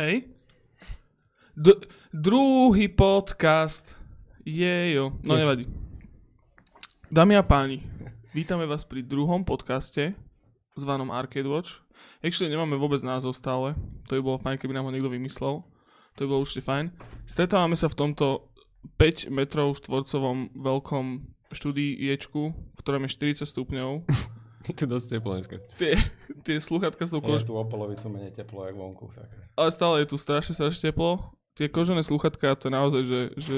Hej. D- druhý podcast. Jejo. No Yes. nevadí. Dámy a páni, vítame vás pri druhom podcaste zvanom Arcade Watch. Actually nemáme vôbec názov stále. To by bolo fajn, keby nám ho niekto vymyslel. To by bolo určite fajn. Stretávame sa v tomto 5 metrov štvorcovom veľkom štúdiečku, v ktorom je 40 stupňov. Je to dosť teplo dneska. Tie, tie sluchatka s tou Je kož... tu o polovicu menej teplo, jak vonku. Tak. Ale stále je tu strašne, strašne teplo. Tie kožené sluchatka, to je naozaj, že, že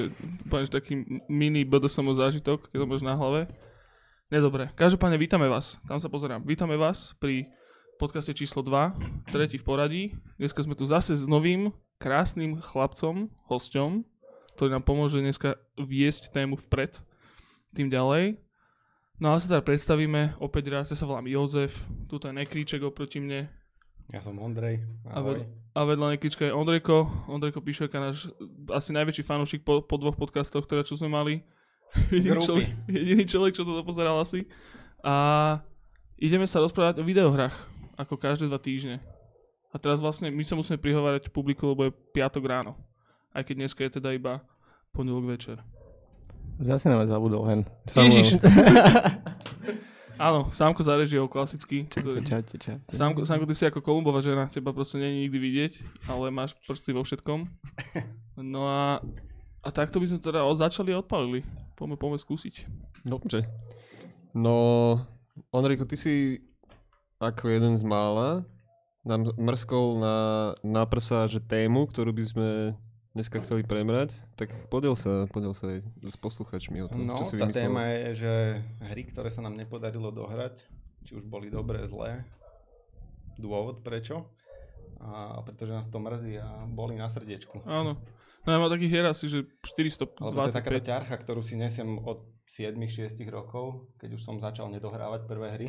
že taký mini BDSM zážitok, keď to máš na hlave. Nedobre. Každopádne vítame vás. Tam sa pozerám. Vítame vás pri podcaste číslo 2, tretí v poradí. Dneska sme tu zase s novým, krásnym chlapcom, hosťom, ktorý nám pomôže dneska viesť tému vpred. Tým ďalej. No a sa teda predstavíme, opäť raz, ja sa volám Jozef, tuto je Nekríček oproti mne, Ja som Ondrej. A Ahoj. ved- a vedľa Nekrička je Ondrejko. Ondrejko Píšerka, náš asi najväčší fanúšik po, po dvoch podcastoch, ktoré čo sme mali. jediný, človek, jediný človek, čo to pozeral asi. A ideme sa rozprávať o videohrách, ako každé dva týždne. A teraz vlastne my sa musíme prihovárať publiku, lebo je piatok ráno. Aj keď dneska je teda iba pondelok večer. Zase na vás zabudol hen. Ježiš. Áno, Sámko za režiou, klasicky. Čaute, čaute, čaute. Sámko, Sámko, ty si ako Kolumbová žena, teba proste není nikdy vidieť, ale máš prsty vo všetkom. No a, a takto by sme teda od, začali a odpalili. Poďme, poďme skúsiť. Dobre. No, Ondrejko, ty si ako jeden z mála nám mrskol na, na prsa, že tému, ktorú by sme dneska chceli prebrať, tak podiel sa, podiel sa aj s posluchačmi o tom, No, čo si tá vymyslel. téma je, že hry, ktoré sa nám nepodarilo dohrať, či už boli dobré, zlé, dôvod prečo, a pretože nás to mrzí a boli na srdiečku. Áno. No ja mám takých hier asi, že Alebo to je 425. ťarcha, ktorú si nesiem od 7-6 rokov, keď už som začal nedohrávať prvé hry.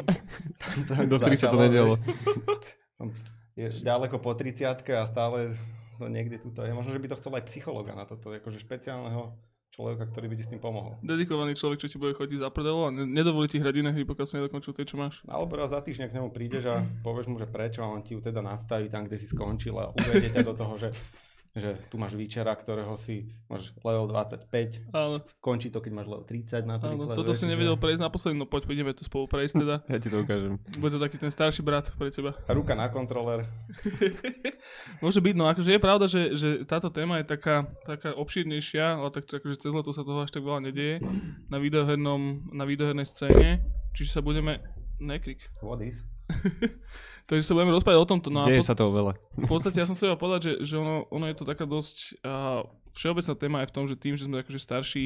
Dovtedy sa to nedialo. Je ďaleko po 30 a stále to niekde tuto je. Možno, že by to chcel aj psychologa na toto, akože špeciálneho človeka, ktorý by ti s tým pomohol. Dedikovaný človek, čo ti bude chodiť za prdelo a ne- nedovolí ti hrať iné hry, pokiaľ si nedokončil tie, čo máš. Alebo raz za týždeň k nemu prídeš a povieš mu, že prečo a on ti ju teda nastaví tam, kde si skončil a uvedie ťa do toho, že, že tu máš výčera, ktorého si máš level 25, Áno, končí to, keď máš level 30 áno. napríklad. Toto vieš, si že- nevedel prejsť naposledy, no poď, ideme to spolu prejsť teda. Ja ti to ukážem. Bude to taký ten starší brat pre teba. A ruka na kontroler. Môže byť, no akože je pravda, že, že táto téma je taká, taká obšírnejšia, ale tak akože cez leto sa toho až tak veľa nedieje na videohernom, na videohernej scéne, čiže sa budeme, nekrik, What is? takže sa budeme rozprávať o tomto, no Deje pod, sa toho veľa. v podstate ja som chcel povedať, že, že ono, ono je to taká dosť uh, všeobecná téma je v tom, že tým, že sme akože starší,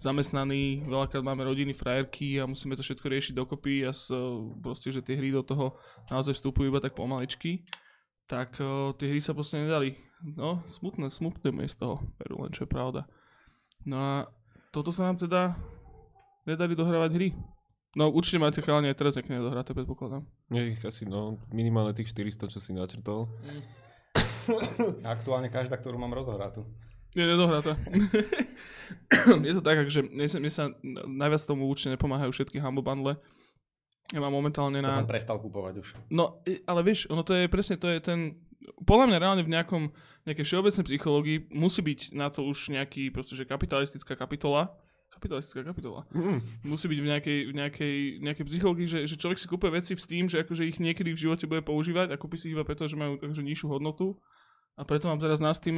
zamestnaní, veľakrát máme rodiny, frajerky a musíme to všetko riešiť dokopy a s, proste, že tie hry do toho naozaj vstupujú iba tak pomaličky, tak uh, tie hry sa proste nedali. No, smutné, smutné je z toho, veru len čo je pravda. No a toto sa nám teda nedali dohrávať hry. No určite máte chalani aj teraz nejaké nedohraté, predpokladám. Je ich asi, no, minimálne tých 400, čo si načrtol. Aktuálne každá, ktorú mám rozohratú. Je nedohratá. je to tak, že mne sa, mne sa najviac tomu určite nepomáhajú všetky Humble Bundle. Ja mám momentálne To na... som prestal kupovať už. No, ale vieš, ono to je presne, to je ten... Podľa mňa reálne v nejakom, nejakej všeobecnej psychológii musí byť na to už nejaký, proste, že kapitalistická kapitola. Kapitalistická kapitola. Mm. Musí byť v nejakej, v nejakej, nejakej psychológii, že, že človek si kúpe veci s tým, že akože ich niekedy v živote bude používať a kúpi si ich iba preto, že majú akože nižšiu hodnotu. A preto mám teraz na Steam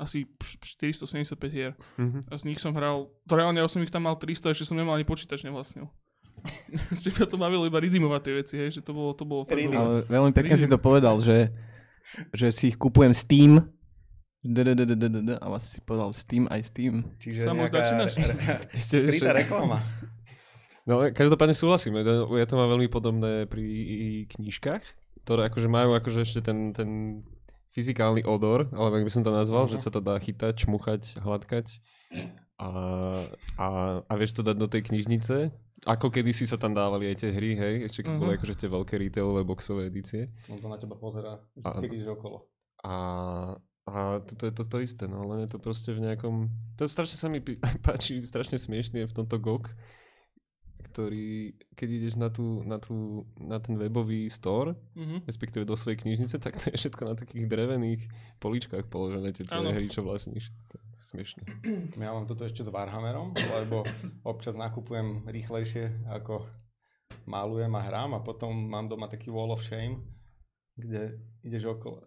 asi š- 475 hier. Mhm. A z nich som hral, to reálne ja som ich tam mal 300, ešte som nemal ani počítač nevlastnil. si ma to bavilo iba redeemovať tie veci, hej, že to bolo, to bolo. Ale veľmi pekne si to povedal, že, že si ich kupujem Steam. A vlastne si povedal Steam aj Steam. Čiže Samo začínaš? Ešte, skrytá ešte. reklama. No, každopádne súhlasím. Ja to, mám veľmi podobné pri knížkach, ktoré akože majú akože ešte ten, ten fyzikálny odor, alebo jak by som to nazval, že Mhm. sa to dá chytať, čmuchať, hladkať a, a, a vieš to dať do tej knižnice. Ako kedysi sa tam dávali aj tie hry, hej, ešte keď Mhm. boli akože tie veľké retailové boxové edície. On to na teba pozera, vždy, keď ideš okolo. A, a toto je to, to isté, no len je to proste v nejakom... To strašne sa mi páči, strašne smiešný je v tomto GOG, ktorý, keď ideš na, tú, na, tú, na ten webový store, Mhm. respektíve do svojej knižnice, tak to je všetko na takých drevených poličkách položené, tie tvoje hry, čo vlastníš. Smiešne. Ja mám toto ešte s Warhammerom, lebo občas nakupujem rýchlejšie ako malujem a hrám a potom mám doma taký Wall of Shame, kde ideš okolo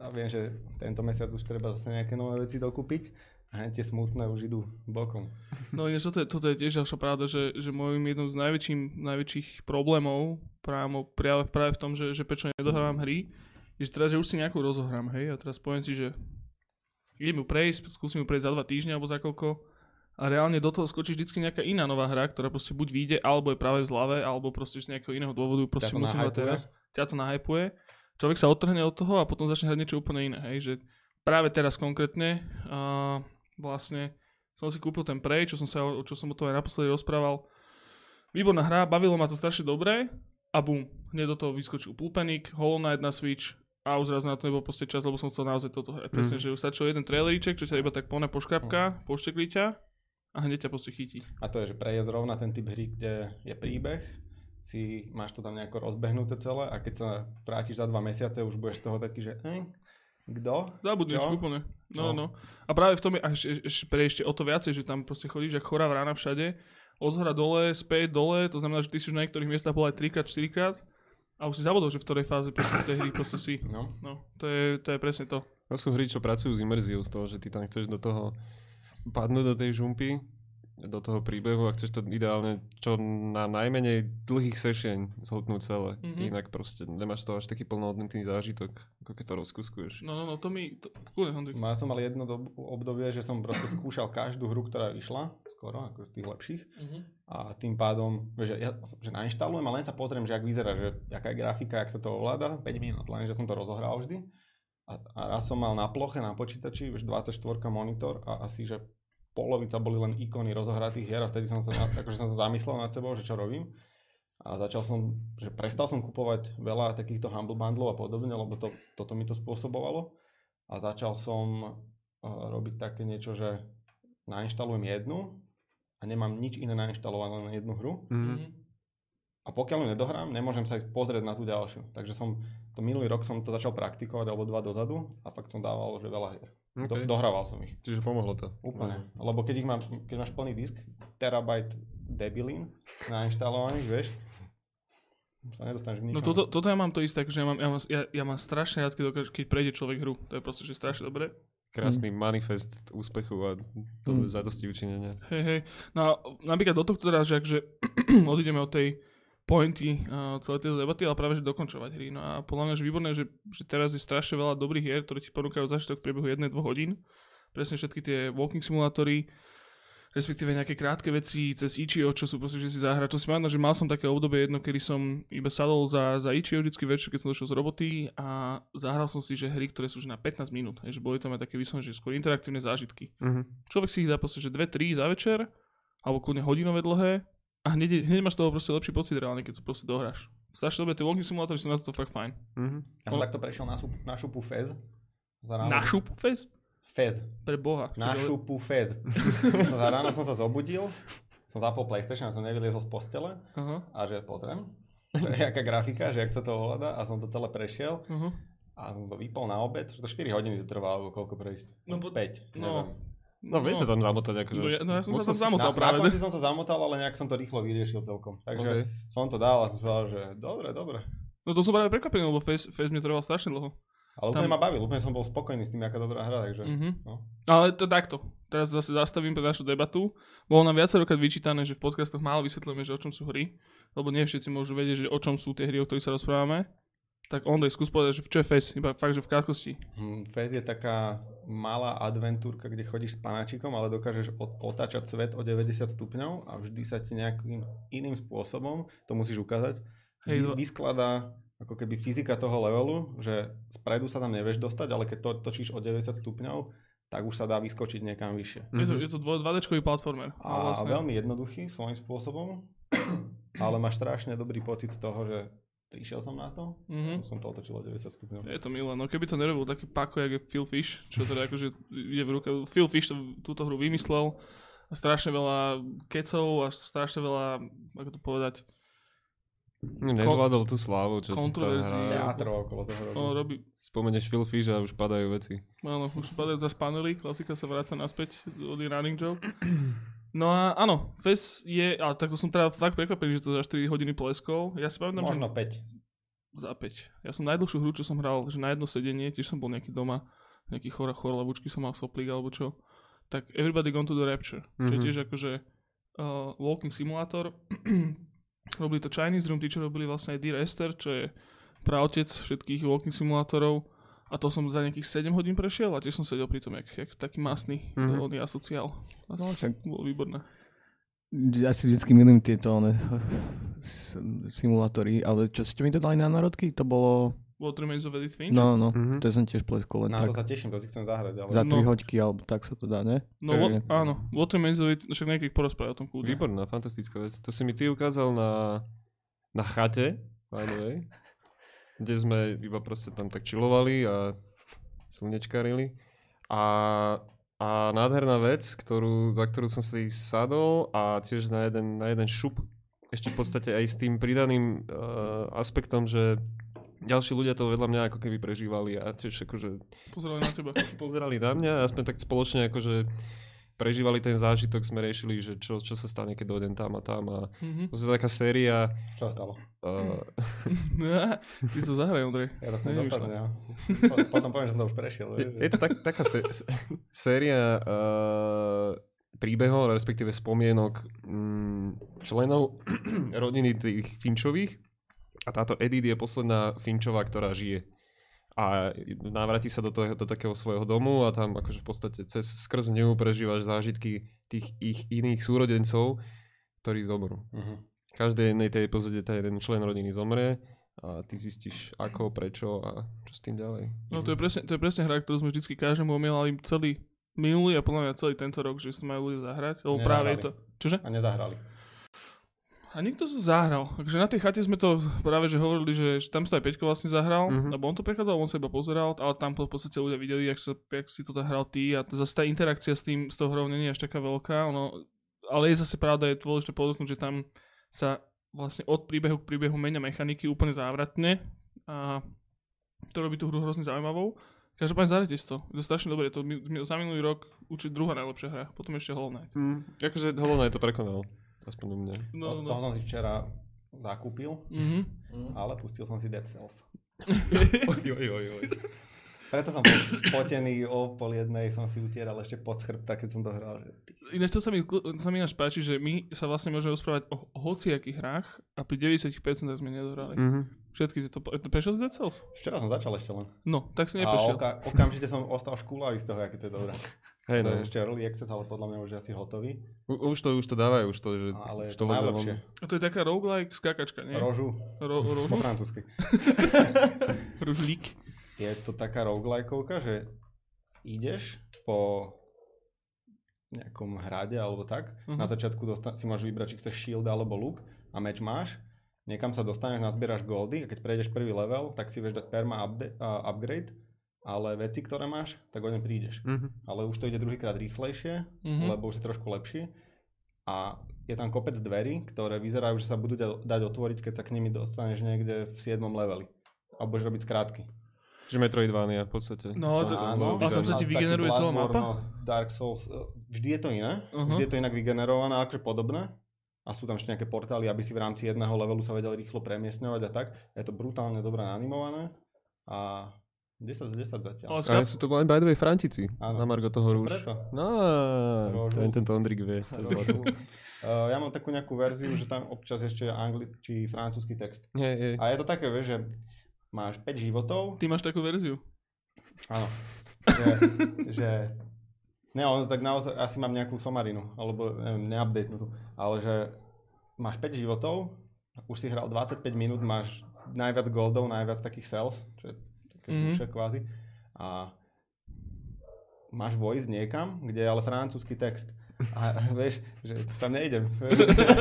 a viem, že tento mesiac už treba zase nejaké nové veci dokúpiť a tie smutné už idú bokom. No ináč toto je, toto je tiež ďalšia pravda, že, že môjim jednou z najväčším, najväčších problémov práve, práve, práve v tom, že, že prečo nedohrávam hry, je, že teraz, že už si nejakú rozohrám, hej, a teraz poviem si, že idem ju prejsť, skúsim ju prejsť za dva týždne alebo za koľko a reálne do toho skočí vždycky nejaká iná nová hra, ktorá proste buď vyjde, alebo je práve v zlave, alebo proste z nejakého iného dôvodu proste musím nahypuje? teraz. Ťa to nahypuje, človek sa odtrhne od toho a potom začne hrať niečo úplne iné, hej, že práve teraz konkrétne uh, vlastne som si kúpil ten Prey, čo som, sa, čo som o tom aj naposledy rozprával. Výborná hra, bavilo ma to strašne dobre a bum, hneď do toho vyskočil Pulpenik, Hollow Knight na Switch a už zrazu na to nebol proste čas, lebo som chcel naozaj toto hrať. Presne, že už stačil jeden traileríček, čo sa iba tak pone poškrapka, ťa a hneď ťa proste chytí. A to je, že pre je zrovna ten typ hry, kde je príbeh, si máš to tam nejako rozbehnuté celé a keď sa vrátiš za dva mesiace, už budeš z toho taký, že hm, kto? Zabudneš Čo? úplne. No, no. No. A práve v tom je, a ešte, ešte, pre ešte o to viacej, že tam proste chodíš ako chorá vrána všade, od zhora dole, späť dole, to znamená, že ty si už na niektorých miestach bol aj 3 4 krát a už si zabudol, že v ktorej fáze proste tej hry proste si. No. No, to je, to je presne to. To sú hry, čo pracujú s imerziou z toho, že ty tam chceš do toho padnúť do tej žumpy, do toho príbehu a chceš to ideálne čo na najmenej dlhých session zhodnúť celé. Mhm. Mm-hmm. Inak proste nemáš to až taký plnohodnotný zážitok, ako keď to rozkuskuješ. No, no, no, to mi... To. Ja som mal jedno dob- obdobie, že som proste skúšal každú hru, ktorá vyšla, skoro, ako z tých lepších. Mhm. A tým pádom, že, ja, že nainštalujem a len sa pozriem, že ak vyzerá, že aká je grafika, jak sa to ovláda, 5 minút, len že som to rozohral vždy. A, a raz som mal na ploche, na počítači, vieš, 24 monitor a asi, že polovica boli len ikony rozohratých hier a vtedy som sa, na- akože som sa zamyslel nad sebou, že čo robím. A začal som, že prestal som kupovať veľa takýchto Humble Bundlov a podobne, lebo to, toto mi to spôsobovalo. A začal som uh, robiť také niečo, že nainštalujem jednu a nemám nič iné nainštalované len jednu hru. Mm-hmm. Mhm. A pokiaľ ju nedohrám, nemôžem sa ísť pozrieť na tú ďalšiu. Takže som, to minulý rok som to začal praktikovať, alebo dva dozadu a fakt som dával, že veľa hier. Do, Okay. dohrával som ich. Čiže pomohlo to. Úplne. Lebo keď, ich mám, keď máš plný disk, terabajt debilín nainštalovaných, vieš, sa nedostaneš k ničomu. No toto, toto ja mám to isté, že ja mám, ja mám, ja, ja mám strašne rád, keď, dokáže, keď prejde človek hru. To je proste, že strašne dobre. Krásny manifest úspechu a to Mm. mm. zadosti učinenia. Hej, hej. No a napríklad do tohto teraz, že, ak, že odídeme od tej pointy uh, celej tejto debaty, ale práve, že dokončovať hry. No a podľa mňa, že výborné, že, že teraz je strašne veľa dobrých hier, ktoré ti ponúkajú zažitok v priebehu 1-2 hodín. Presne všetky tie walking simulátory, respektíve nejaké krátke veci cez Ichio, čo sú proste, že si zahra. Čo si mám, že mal som také obdobie jedno, kedy som iba sadol za, za Ichio vždycky večer, keď som došiel z roboty a zahral som si, že hry, ktoré sú že na 15 minút. Hej, že boli tam aj také vyslovene, že skôr interaktívne zážitky Mm-hmm. človek si ich dá proste, že 2-3 za večer, alebo kľudne hodinové dlhé a hneď, hneď máš z toho proste lepší pocit reálne, keď to proste dohráš. Strašne dobre, tie walking simulátory sú na to fakt fajn. Mm-hmm. Ja som takto prešiel na, šup, na šupu Fez. Na šupu fez? Fez. Pre boha. Na Čiže- šupu Fez. som za ráno som sa zobudil, som zapol PlayStation a som nevyliezol z postele Aha, a že pozriem, že jaká grafika, že jak sa to ovláda a som to celé prešiel aha. a som to vypol na obed, že to 4 hodiny to trvalo, alebo koľko prejsť. No, po- 5, no. neviem. No, vieš sa tam zamotať, akože. No ja- no ja som sa Musel tam si- zamotal. Na, práve. na konci som sa zamotal, ale nejak som to rýchlo vyriešil celkom. Takže Okay. som to dal a som povedal, že dobre, dobre. No to som práve prekvapený, lebo Face, Face mi trval strašne dlho. Ale Tam- úplne ma bavil, úplne som bol spokojný s tým, aká dobrá hra, takže... Mhm. No. Ale to takto. Teraz zase zastavím pre našu debatu. Bolo nám viacerokrát vyčítané, že v podcastoch málo vysvetľujeme, že o čom sú hry, lebo nie všetci môžu vedieť, že o čom sú tie hry, o ktorých sa rozprávame. Tak Ondrej, skús povedať, že v čo je Face, iba fakt, že v krátkosti. Hm, Fez je taká malá adventúrka, kde chodíš s panáčikom, ale dokážeš od, otáčať svet o 90 stupňov a vždy sa ti nejakým iným spôsobom, to musíš ukázať, Hej, vyskladá ako keby fyzika toho levelu, že spredu sa tam nevieš dostať, ale keď to točíš o 90 stupňov, tak už sa dá vyskočiť niekam vyššie. Je to, Mhm. je to 2D platformer. A vlastne. veľmi jednoduchý svojím spôsobom, ale máš strašne dobrý pocit z toho, že prišiel som na to, Mhm. som to otočil o 90 stupňov. Je to milé, no keby to nerobil taký pako, jak je Phil Fish, čo teda akože je v ruke, Phil Fish to, túto hru vymyslel a strašne veľa kecov a strašne veľa, ako to povedať, Nezvládol tú slávu, čo hra- Teatro okolo toho robí. no, robí, Spomeneš Phil Fish a už padajú veci. áno, už padajú za panely, klasika sa vráca naspäť od running joke. No a áno, Fes je, ale takto som teda fakt prekvapený, že to za 4 hodiny pleskol. Ja si pamätám, Možno že 5. za 5. Ja som najdlhšiu hru, čo som hral, že na jedno sedenie, tiež som bol nejaký doma, nejaký chor, chorlavučky som mal soplík alebo čo. Tak Everybody Gone to the Rapture, čo je Mhm. tiež akože uh, walking simulátor. robili to Chinese Room, tí, čo robili vlastne aj Dear Esther, čo je praotec všetkých walking simulátorov. A to som za nejakých 7 hodín prešiel a tiež som sedel pri tom, jak, jak taký masný, Mhm. mm-hmm. on je asociál. No, Asi však- bolo výborné. Ja si vždycky milím tieto one, simulátory, ale čo ste mi to dali na národky? To bolo... What Remains of Edith Finch? No, no, Mhm. to som tiež pleskol len Na to tak. sa teším, to si chcem zahrať. Ale... Za No. 3 hoďky, alebo tak sa to dá, ne? No, To what, áno, What Remains of Edith, však niekedy porozprávať o tom kľudne. Výborná, fantastická vec. To si mi ty ukázal na, na chate, by the way, kde sme iba proste tam tak čilovali a slnečkarili. A, a nádherná vec, ktorú, za ktorú som si sadol a tiež na jeden, na jeden šup, ešte v podstate aj s tým pridaným uh, aspektom, že ďalší ľudia to vedľa mňa ako keby prežívali a tiež akože Pozerali na teba. pozerali na mňa a sme tak spoločne akože prežívali ten zážitok, sme riešili, že čo, čo sa stane, keď dojdem tam a tam a Mhm. to je taká séria Čo sa stalo? uh, Ty sa zahraj, Ondrej. Ja to chcem dostať Potom poviem, že som to už prešiel. je, je to tak, taká sé, sé- séria uh, príbehov, respektíve spomienok mm, členov rodiny tých Finčových a táto Edith je posledná Finčová, ktorá žije a návratí sa do, toho, do takého svojho domu a tam akože v podstate cez skrz ňu prežívaš zážitky tých ich iných súrodencov, ktorí zomrú. V každej jednej tej epizóde ten jeden člen rodiny zomrie a ty zistíš ako, prečo a čo s tým ďalej. No to je presne, to je presne hra, ktorú sme vždycky každému omielali celý minulý a podľa mňa celý tento rok, že sa majú ľudia zahrať, lebo práve je to... Čože? A nezahrali. A niekto sa zahral. Takže na tej chate sme to práve že hovorili, že, tam sa aj Peťko vlastne zahral, Mhm. mm-hmm. lebo on to prechádzal, on sa iba pozeral, ale tam v podstate ľudia videli, jak, sa, jak si to hral ty a zase tá interakcia s tým, s tou hrou nie je až taká veľká, ono, ale je zase pravda, je dôležité podotknúť, že tam sa vlastne od príbehu k príbehu menia mechaniky úplne závratne a to robí tú hru hrozne zaujímavou. Každopádne zahrajte si to, je to strašne dobré, to mi, mi, za minulý rok určite druhá najlepšia hra, potom ešte Hollow Knight. Mm, akože Hollow Knight to prekonal. Aspoň u mňa. No, No, no. Toho som si včera zakúpil, Mhm. ale pustil som si Dead Cells. oj, oj, oj, oj. Preto som bol spotený o pol jednej, som si utieral ešte pod chrbta, keď som to hral. Ináč to sa mi, sa mi ináč páči, že my sa vlastne môžeme rozprávať o hociakých hrách a pri 90% sme nedohrali. Mm. Mm-hmm. Všetky tieto... po- Prešiel si Dead Cells? Včera som začal ešte len. No, tak si A neprešiel. oka- okamžite som ostal škúlavý z toho, aký to je dobré. Hej, To no. je ešte early access, ale podľa mňa už je asi hotový. U, už to, už to dávajú, už to, že Ale už to najlepšie. von. A to je taká roguelike skákačka, nie? Rožu, Ro, po rožu? francúzsky. Rožlík. Je to taká roguelikeovka, že ideš po nejakom hrade alebo tak. Mhm. Na začiatku dosta- si môžeš vybrať, či chceš shield alebo look a meč máš. Niekam sa dostaneš, nazbieraš goldy a keď prejdeš prvý level, tak si vieš dať perma upde- a upgrade, ale veci, ktoré máš, tak o ne prídeš. Mhm. Ale už to ide druhýkrát rýchlejšie, Mhm. lebo už si trošku lepší. A je tam kopec dverí, ktoré vyzerajú, že sa budú da- dať otvoriť, keď sa k nimi dostaneš niekde v 7. leveli. A budeš robiť skrátky. Čiže Metroidvania v podstate. No, to, Áno, a tam sa ti vygeneruje celá mapa? no, Dark Souls, e, vždy je to iné, Aha. vždy je to inak vygenerované, akože podobné. A sú tam ešte nejaké portály, aby si v rámci jedného levelu sa vedel rýchlo premiestňovať a tak. Je to brutálne dobre animované a 10 z 10 zatiaľ. Ale A skáp... sú to len by the way Francici. Áno. Na Margo toho rúž. Preto. No, Rožu. ten, tento Ondrik vie. Uh, ja mám takú nejakú verziu, že tam občas ešte angli- či francúzsky text. Nie, je. A je to také, vieš, že máš 5 životov, Ty máš takú verziu. áno, že, že ne, ale tak naozaj asi mám nejakú somarinu, alebo neviem, neupdatenutú, ale že máš 5 životov, už si hral 25 minút, máš najviac goldov, najviac takých cells, čo je také Mhm. mm-hmm. kvázi, a máš vojsť niekam, kde je ale francúzsky text. A vieš, že tam nejdem.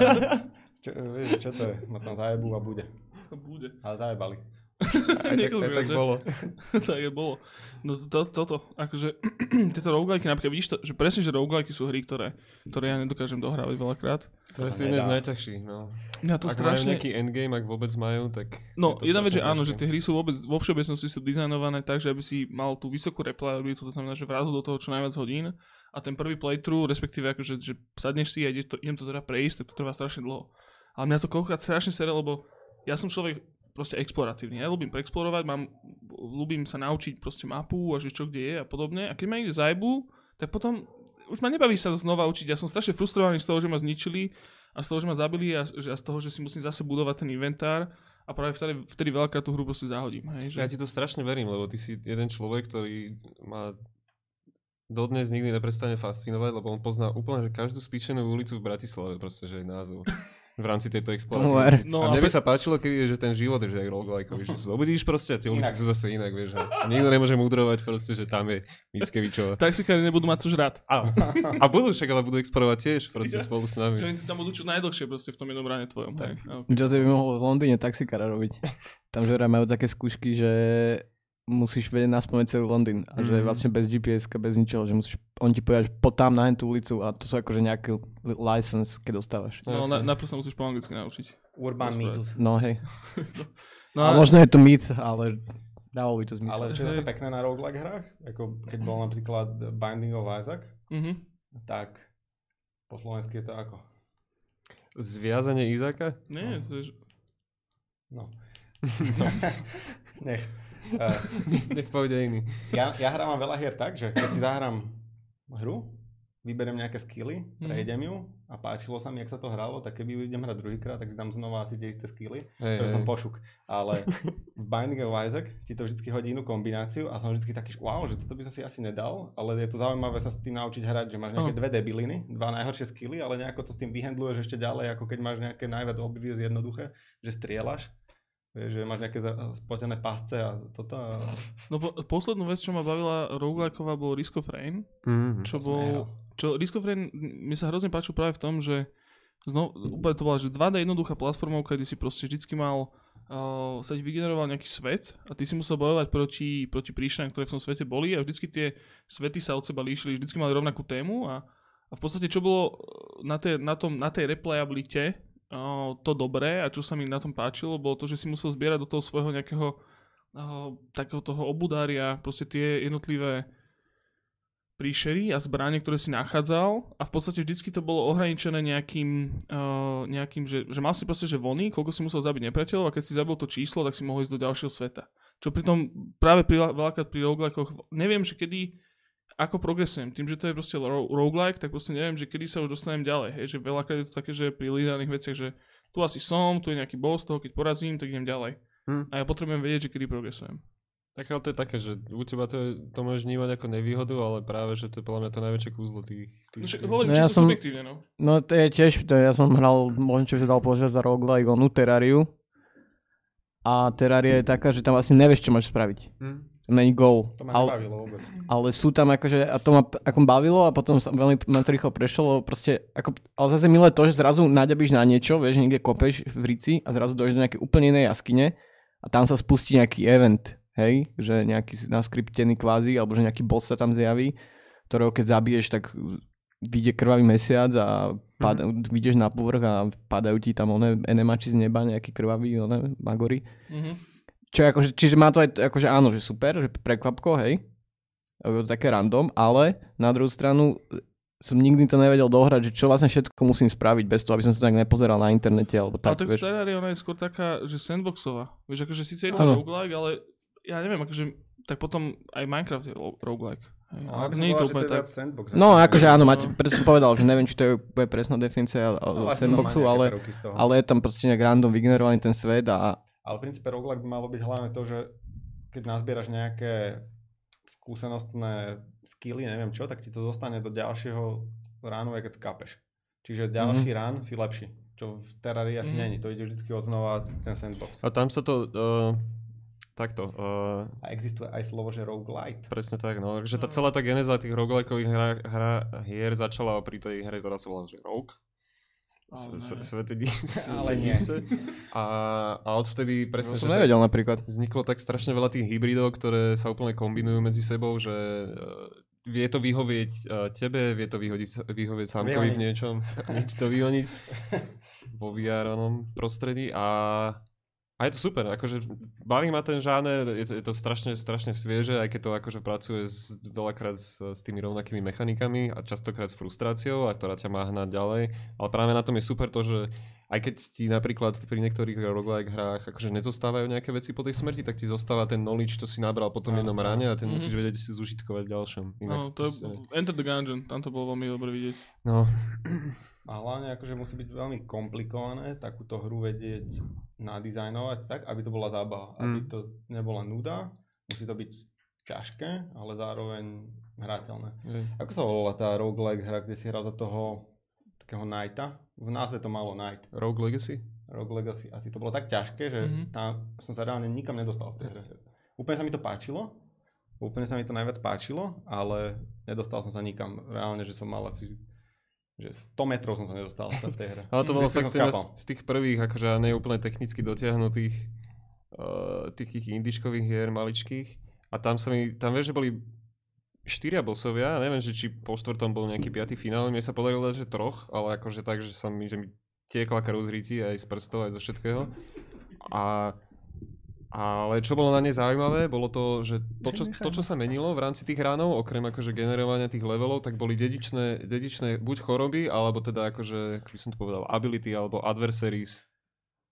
čo, vieš, čo to je? Ma tam zajebu a bude. Bude. Ale zajebali. Aj tak, aj tak že? bolo. tak je bolo. No to, toto, akože tieto roguelike, napríklad vidíš to, že presne, že roguelike sú hry, ktoré, ktoré ja nedokážem dohrávať veľakrát. To sa sú jedné z najťažších, no. Mňa to Ak majú strašne... nejaký endgame, ak vôbec majú, tak No, je to jedna vec, že áno, že tie hry sú vôbec, vo všeobecnosti sú dizajnované tak, že aby si mal tú vysokú replayabilitu, to znamená, že vrazil do toho čo najviac hodín a ten prvý playthrough, respektíve akože, že sadneš si a ideš to, idem to teda prejsť, tak to trvá strašne dlho. Ale mňa to koľkokrát strašne sere, lebo ja som človek proste exploratívny. Ja ľúbim preexplorovať, mám, ľúbim sa naučiť proste mapu a že čo kde je a podobne. A keď ma ide zajbu, tak potom už ma nebaví sa znova učiť. Ja som strašne frustrovaný z toho, že ma zničili a z toho, že ma zabili a, že, a z toho, že si musím zase budovať ten inventár a práve vtedy, vtedy veľakrát tú hru proste zahodím. Hej, že... Ja ti to strašne verím, lebo ty si jeden človek, ktorý ma dodnes nikdy neprestane fascinovať, lebo on pozná úplne že každú spíšenú ulicu v Bratislave, proste, že je názov v rámci tejto exploatácie. No a mne by sa páčilo, keby je, že ten život je že aj roguelikeový, že sa zobudíš proste a tie ulice sú zase inak, vieš. A nikto nemôže mudrovať proste, že tam je Mickevičová. Taxikári nebudú mať čo žrať. A, a budú však, ale budú explorovať tiež proste Ja. spolu s Že nami. oni tam budú čo najdlhšie proste v tom jednom ráne tvojom. Tak. Okay. Jose by mohol v Londýne taxikára robiť. Tam že majú také skúšky, že musíš vedieť naspomeť celý Londýn a že Mhm. vlastne bez gps bez ničoho, že musíš, on ti povedať, po tam na tú ulicu a to sú akože nejaký li- license, keď dostávaš. No, na, najprv sa musíš po anglicky naučiť. Urban mýtus. No hej. No A možno je to mýt, ale dalo by to zmysel. Ale čo je zase pekné na roguelike hrách, ako keď bol napríklad Binding of Isaac, Mhm. tak po slovensky je to ako? Zviazanie Izáka? Nie, to je, že- No. Nech. Nech povede iný. ja, ja hrávam veľa hier tak, že keď si zahrám hru, vyberiem nejaké skilly, Mhm. prejdem ju a páčilo sa mi, jak sa to hralo, tak keby idem hrať druhýkrát, tak si dám znova asi tie isté skilly, Hej, pretože som hej. pošuk. Ale v Binding of Isaac ti to vždy hodí inú kombináciu a som vždy taký, že wow, že toto by som si asi nedal, ale je to zaujímavé sa s tým naučiť hrať, že máš nejaké Áno. dve debiliny, dva najhoršie skilly, ale nejako to s tým vyhandluješ ešte ďalej, ako keď máš nejaké najviac obvious jednoduché, že strieľaš. Vieš, že máš nejaké spotené pásce a toto. A... no po, poslednú vec, čo ma bavila roguelikeová, bol Risk of Rain, Mhm. čo bol... Čo Risk of Rain, mi sa hrozne páčilo práve v tom, že Znovu, úplne to bola, že 2D jednoduchá platformovka, kde si proste vždycky mal uh, sa ti vygeneroval nejaký svet a ty si musel bojovať proti, proti príšerám, ktoré v tom svete boli a vždycky tie svety sa od seba líšili, vždycky mali rovnakú tému a, a v podstate čo bolo uh, na, tej, na, tom, na tej replayabilite to dobré a čo sa mi na tom páčilo, bolo to, že si musel zbierať do toho svojho nejakého takého toho obudária proste tie jednotlivé príšery a zbranie, ktoré si nachádzal a v podstate vždycky to bolo ohraničené nejakým, uh, nejakým že, že mal si proste, že vony, koľko si musel zabiť nepriateľov a keď si zabil to číslo, tak si mohol ísť do ďalšieho sveta. Čo pritom práve pri, veľakrát pri roguelikoch, neviem, že kedy, ako progresujem. Tým, že to je proste ro- roguelike, tak proste neviem, že kedy sa už dostanem ďalej. Hej, že veľakrát je to také, že pri lídaných veciach, že tu asi som, tu je nejaký boss, toho keď porazím, tak idem ďalej. Hm. A ja potrebujem vedieť, že kedy progresujem. Tak ale to je také, že u teba to, je, to môžeš vnímať ako nevýhodu, ale práve, že to je podľa mňa to najväčšie kúzlo tých... tých, No, však hovorím, No ja som- subjektívne, no. No to je tiež, to ja som hral, možno čo by sa dal považovať za roguelike, onú Terrariu. A Terraria je taká, že tam vlastne nevieš, čo máš spraviť. Hm. Není goal. To ma Ale, vôbec. ale sú tam akože, a to ma ako bavilo a potom sa veľmi ma to rýchlo prešlo, proste, ako, ale zase milé to, že zrazu naďabíš na niečo, vieš, niekde kopeš v rici a zrazu dojdeš do nejakej úplne inej jaskyne a tam sa spustí nejaký event, hej, že nejaký naskriptený kvázi, alebo že nejaký boss sa tam zjaví, ktorého keď zabiješ, tak vyjde krvavý mesiac a pad, mm-hmm. vyjdeš na povrch a padajú ti tam one enemači z neba, nejaký krvavý, one magory. Mhm. Čo akože, čiže má to aj akože áno, že super, že prekvapko, hej. Je to také random, ale na druhú stranu e, som nikdy to nevedel dohrať, že čo vlastne všetko musím spraviť bez toho, aby som sa tak nepozeral na internete alebo Tak, ale tak vieš. Terraria ona je skôr taká, že sandboxová. Vieš, akože síce je to roguelike, ale ja neviem, akože tak potom aj Minecraft je roguelike. No, ak nie je to úplne tak. sandbox. No ako akože áno, máte, preto som povedal, že neviem, či to je úplne presná definícia No, aspoň sandboxu, ale, ale je tam proste nejak random vygenerovaný ten svet a Ale v princípe roguelike by malo byť hlavne to, že keď nazbieraš nejaké skúsenostné skilly, neviem čo, tak ti to zostane do ďalšieho ránu, keď skápeš. Čiže ďalší mm-hmm. rán si lepší. Čo v Terrarii asi Mhm. není. To ide vždy od znova ten sandbox. A tam sa to... Uh, takto. Uh, A existuje aj slovo, že roguelite. presne tak, no. Takže tá celá tá geneza tých roguelikových hra, hra, hier začala pri tej hre, ktorá sa volá, že Rogue. S- Ale s- ne. Svete di- Ale Svete nie. divse. A, a odvtedy To presne, som že tak nevedel napríklad. vzniklo tak strašne veľa tých hybridov, ktoré sa úplne kombinujú medzi sebou, že eh, vie to vyhovieť eh, tebe, vie to vyhodiť, vyhovieť Samkovi v niečom, vie to vyhoniť vo VR prostredí a a je to super, akože baví ma ten žáner, je to, je to strašne, strašne svieže, aj keď to akože pracuje s, veľakrát s, s tými rovnakými mechanikami a častokrát s frustráciou, a ktorá ťa má hnať ďalej. Ale práve na tom je super to, že aj keď ti napríklad pri niektorých roguelike hrách akože nezostávajú nejaké veci po tej smrti, tak ti zostáva ten knowledge, čo si nabral po tom jednom rane a ten Mhm. musíš vedieť si zužitkovať v ďalšom. Inak No, to je Enter the Gungeon, tam to bolo veľmi dobre vidieť. no, A hlavne akože musí byť veľmi komplikované takúto hru vedieť nadizajnovať tak, aby to bola zábava. Aby Mm. to nebola nuda, musí to byť ťažké, ale zároveň hrateľné. hej. Ako sa volala tá roguelike hra, kde si hral za toho takého knighta? V názve to malo Knight. Rogue Legacy? Rogue Legacy. Asi to bolo tak ťažké, že Mhm. mm-hmm. tam som sa reálne nikam nedostal v tej hre. Úplne sa mi to páčilo. Úplne sa mi to najviac páčilo, ale nedostal som sa nikam. Reálne, že som mal asi že 100 metrov som sa nedostal v tej hre. Ale to bolo fakt z, tých prvých, akože neúplne technicky dotiahnutých uh, tých, indiškových hier maličkých. A tam sa mi, tam vieš, že boli štyria bossovia, neviem, že či po štvrtom bol nejaký piatý finál, mne sa podarilo dať, že troch, ale akože tak, že som mi, že mi tiekla krv z ríti aj z prstov, aj zo všetkého. A ale čo bolo na nej zaujímavé, bolo to, že to čo, to, čo sa menilo v rámci tých ránov, okrem akože generovania tých levelov, tak boli dedičné, dedičné buď choroby, alebo teda akože, ako by som to povedal, ability, alebo adversaries.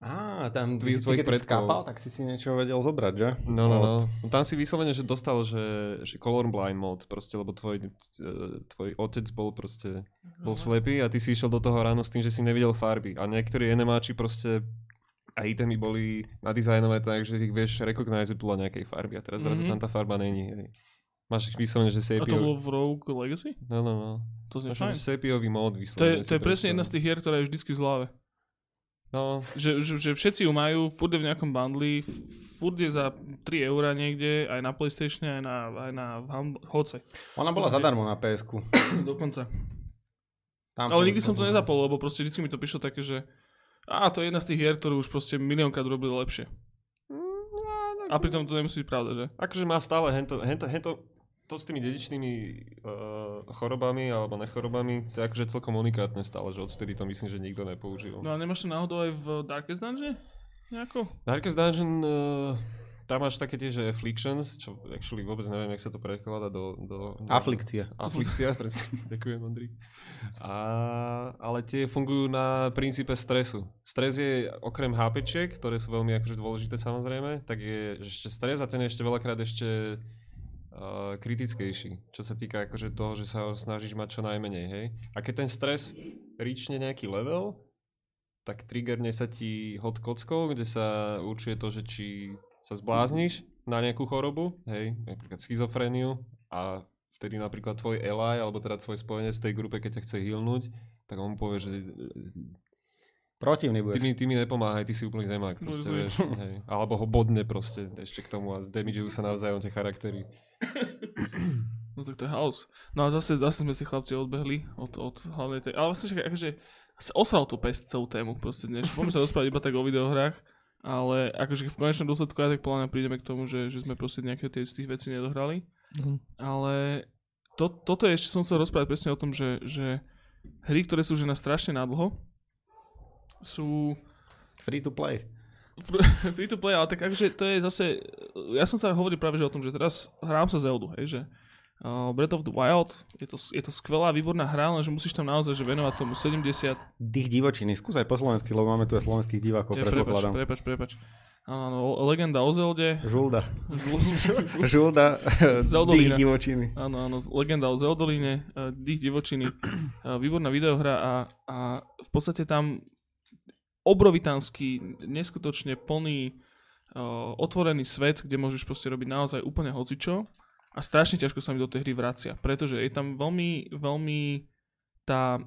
Á, tam Tvojich- ty, keď si skápal, tak si si niečo vedel zobrať, že? No, no, no. Tam si vyslovene, že dostal, že, že colorblind mode, proste, lebo tvoj, e, tvoj otec bol proste, bol slepý a ty si išiel do toho ráno s tým, že si nevidel farby. A niektorí enemáči proste a itemy boli nadizajnové tak, že ich vieš recognize podľa nejakej farby a teraz zrazu Mhm. tam tá farba není. Hej. Máš vyslovene, že A to bolo sepio... v Rogue Legacy? No, no, no. To znie Máš fajn. sepiový mód To vyslovene. je, to je presne jedna z tých hier, ktorá je vždycky v zlave. No, Že, že, že všetci ju majú, furt je v nejakom bundli, furt je za 3 eurá niekde, aj na Playstatione, aj na, aj na hoce. Ona bola Pozrie. zadarmo na PSku. Dokonca. Tam Ale nikdy som to nezapol, lebo proste vždycky mi to prišlo také, že a to je jedna z tých hier, ktorú už proste miliónkrát robili lepšie. A pritom to nemusí byť pravda, že? akože má stále hento, hento, hento to s tými dedičnými uh, chorobami alebo nechorobami, to je akože celkom unikátne stále, že odvtedy to myslím, že nikto nepoužil. No a nemáš to náhodou aj v Darkest Dungeon? Nejako? Darkest Dungeon, uh, tam máš také tie, že afflictions, čo actually vôbec neviem, jak sa to prekladá do... do, do Aflikcia. Aflikcia, presne, ďakujem Ondrik. A, ale tie fungujú na princípe stresu. Stres je okrem HPčiek, ktoré sú veľmi akože dôležité samozrejme, tak je ešte stres a ten je ešte veľakrát ešte uh, kritickejší, čo sa týka akože toho, že sa snažíš mať čo najmenej, hej. A keď ten stres ríčne nejaký level, tak triggerne sa ti hod kockou, kde sa určuje to, že či sa zblázniš na nejakú chorobu, hej, napríklad schizofréniu a vtedy napríklad tvoj ally, alebo teda tvoj spojenec v tej grupe, keď ťa chce healnúť, tak on mu povie, že Protivný ty budeš. mi, ty mi nepomáhaj, ty si úplný zemák, proste, Rozumiem. vieš, hej. Alebo ho bodne proste ešte k tomu a damageujú sa navzájom tie charaktery. No tak to je house. No a zase, zase sme si chlapci odbehli od, od hlavnej tej... Ale vlastne však akože sa osral tú pesť celú tému proste dnes. Poďme sa rozprávať iba tak o videohrách, ale akože v konečnom dôsledku ja tak podľa mňa prídeme k tomu, že, že sme proste nejaké tie z tých vecí nedohrali. Mhm. Ale to, toto je, ešte som chcel rozprávať presne o tom, že, že hry, ktoré sú že na strašne nadlho, sú Free to play. free to play, ale tak akože to je zase, ja som sa hovoril práve že o tom, že teraz hrám sa Zeldu, hej, že uh, Breath of the Wild, je to, je to skvelá, výborná hra, lenže musíš tam naozaj že venovať tomu 70, Dých divočiny. Skús aj po slovensky, lebo máme tu aj slovenských divákov, je, prepač, predpokladám. prepač, prepač. Áno, áno, legenda o Zelde, Žulda. Žulda. Zeldolína. Dých divočiny. Áno, áno, legenda o Zeldolíne, uh, Dých divočiny, výborná videohra a, a v podstate tam obrovitánsky, neskutočne plný, uh, otvorený svet, kde môžeš proste robiť naozaj úplne hocičo a strašne ťažko sa mi do tej hry vracia, pretože je tam veľmi, veľmi tá,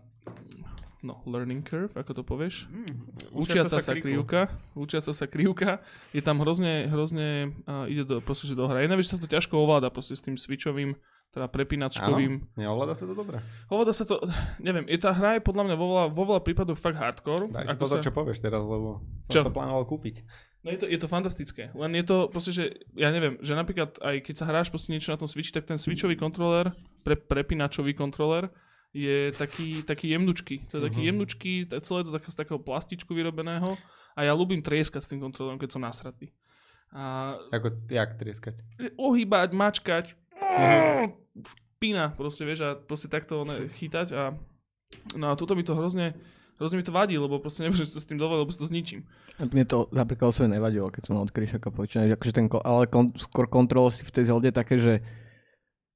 no, learning curve, ako to povieš. Mm. Učiaca sa, kriku. krivka, učiaca sa krivka, je tam hrozne, hrozne uh, ide do, proste, že do hry. Neviem, že sa to ťažko ovláda proste s tým switchovým, teda prepínačkovým. Neovláda sa to dobre? Ovláda sa to, neviem, je tá hra je podľa mňa vo veľa, vo veľa prípadoch fakt hardcore. Daj si pozor, sa- čo povieš teraz, lebo som Čo? to plánoval kúpiť. No je to, je to fantastické. Len je to proste, že ja neviem, že napríklad aj keď sa hráš proste niečo na tom Switchi, tak ten Switchový kontroler, pre, prepínačový kontroler, je taký, taký jemnučký. To je taký Mhm. jemnučký, to je celé to z takého plastičku vyrobeného a ja ľúbim trieskať s tým kontrolerom, keď som nasratý. A Ako, jak trieskať? ohýbať, mačkať, pína, proste vieš, a proste takto chytať a no a toto mi to hrozne, hrozne mi to vadí, lebo proste nemôžem sa s tým dovoliť, lebo si to zničím. Mne to napríklad osobne nevadilo, keď som od Kryšaka počínať, akože ten, ale kon, skôr kontrol si v tej Zelde také, že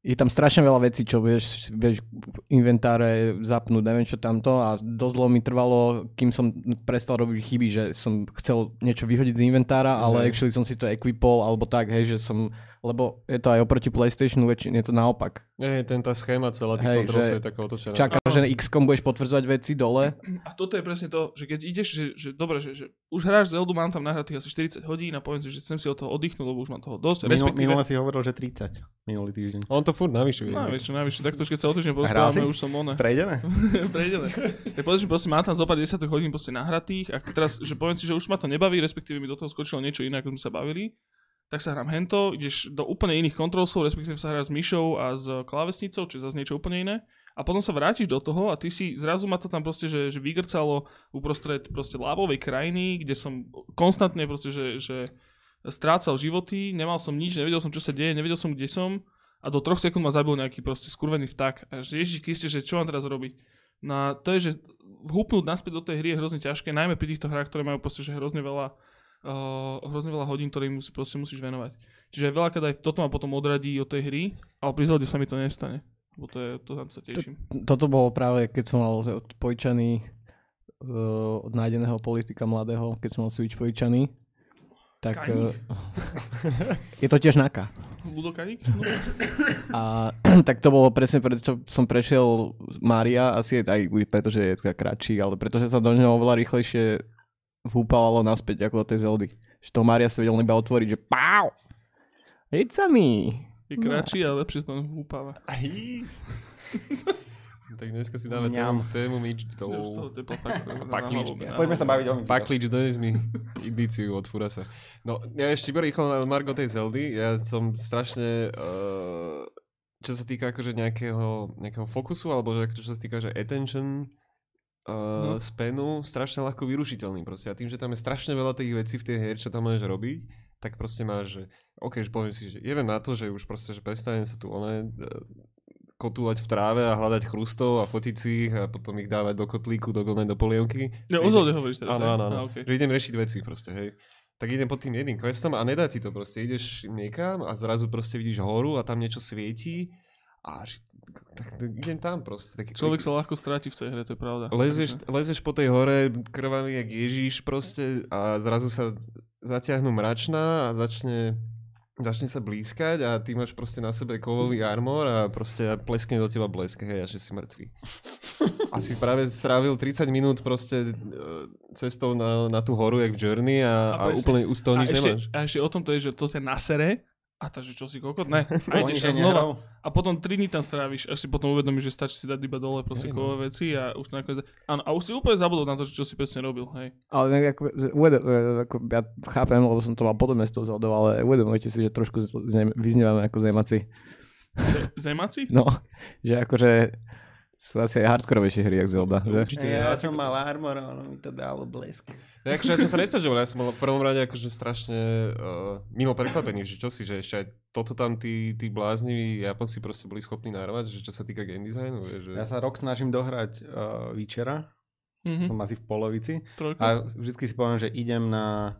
je tam strašne veľa vecí, čo vieš, vieš inventáre zapnúť, neviem čo tamto a dosť dlho mi trvalo, kým som prestal robiť chyby, že som chcel niečo vyhodiť z inventára, ale Hej. actually som si to equipol alebo tak, hej, že som, lebo je to aj oproti PlayStationu väčšine, je to naopak. Nie, ten tá schéma celá, tých Hej, že je taká otočená. Čaká, že X-kom budeš potvrdzovať veci dole, A toto je presne to, že keď ideš, že, že dobre, že, že už hráš Zeldu, mám tam nahratých asi 40 hodín a poviem si, že chcem si od toho oddychnúť, lebo už mám toho dosť. Minul, Respektíve, minule si hovoril, že 30 minulý týždeň. On to furt navyšuje. no, vieš, čo, najvyššie, takto keď sa o týždeň porozprávame, už som one. Prejdeme? Prejdeme. Tak povedz, že proste má tam zo pár desiatok hodín proste nahratých a teraz, že poviem si, že už ma to nebaví, respektíve mi do toho skočilo niečo iné, ako sme sa bavili, tak sa hrám hento, ideš do úplne iných kontrolsov, respektíve sa hráš s myšou a s klávesnicou, čo je zase niečo úplne iné. A potom sa vrátiš do toho a ty si, zrazu ma to tam proste, že, že vygrcalo uprostred proste lávovej krajiny, kde som konstantne proste, že, že strácal životy, nemal som nič, nevedel som, čo sa deje, nevedel som, kde som a do troch sekúnd ma zabil nejaký proste skurvený vták. A že Ježiš Kriste, že čo mám teraz robiť? No a to je, že húpnúť naspäť do tej hry je hrozne ťažké, najmä pri týchto hrách, ktoré majú proste, že hrozne veľa, uh, hrozne veľa hodín, ktoré im musí, proste musíš venovať. Čiže veľakrát aj toto ma potom odradí od tej hry, ale pri Zelde sa mi to nestane. Lebo to, je, to sa teším. toto bolo práve, keď som mal od pojičaný uh, od nájdeného politika mladého, keď som mal Switch pojičaný. Tak uh, Kaník? je to tiež naka. Ludokaník? A tak to bolo presne, prečo som prešiel Mária, asi aj preto, že je taká kratší, ale pretože sa do neho oveľa rýchlejšie vhúpalo naspäť ako do tej Zeldy. Že toho Mária sa vedel iba otvoriť, že pau! It's a me! Je kratší a lepšie sa to húpava. Tak dneska si dáme Mňam. tému, tému Ja už z toho midžitov. tepla fakt na Paklič. hlavu mi- na Poďme sa baviť o midžitoch. Paklič, dones mi edíciu od Furasa. No, ja ešte iba rýchlo na Margo tej Zeldy. Ja som strašne, uh, čo sa týka akože nejakého, nejakého fokusu, alebo že čo sa týka, že attention uh, No. strašne ľahko vyrušiteľný proste. A tým, že tam je strašne veľa tých vecí v tej her, čo tam môžeš robiť, tak proste máš, že OK, že poviem si, že idem na to, že už proste, že prestanem sa tu one, uh, kotúľať v tráve a hľadať chrustov a fotiť si ich a potom ich dávať do kotlíku, do golnej, do polievky. Že o Zelde hovoríš teraz. Áno, áno, áno. Že idem riešiť veci proste, hej. Tak idem pod tým jedným questom a nedá ti to proste. Ideš niekam a zrazu proste vidíš horu a tam niečo svietí a že- tak idem tam proste. Tak, Človek sa ľahko stráti v tej hre, to je pravda. Lezeš, lezeš po tej hore, krvavý jak Ježíš proste a zrazu sa zatiahnu mračná a začne začne sa blízkať a ty máš proste na sebe kovový armor a proste pleskne do teba blesk, hej, a že si mŕtvý. A si práve strávil 30 minút proste e, cestou na, na tú horu, jak v Journey a, a, A úplne už a, ešte, nemáš. a ešte o tom to je, že to ťa nasere a že čo si kokot, ne. A ideš a znova. nehral. A potom 3 dní tam stráviš, až si potom uvedomíš, že stačí si dať iba dole proste Hej, no. kovové veci a už nakoniec... Áno, a už si úplne zabudol na to, že čo si presne robil, hej. Ale ako, uvedom, ako, ja chápem, lebo som to mal podobné s tou Zeldou, ale uvedomujte si, že trošku zne, vyznievame ako zemaci. Ze- Zemaci? No, že akože sú asi aj hardkorovejšie hry, jak Zelda. Že? Určite. Ja som mal armor a ono mi to dalo blesk. Ja, akože ja som sa nestažoval, ja som bol v prvom rade akože strašne uh, milo prekvapený, že čo si, že ešte aj toto tam tí, tí blázniví Japonci proste boli schopní narvať, že čo sa týka game designu, vieš, že... Ja sa rok snažím dohrať uh, Witchera, Mhm, som asi v polovici. trojku. A vždycky si poviem, že idem na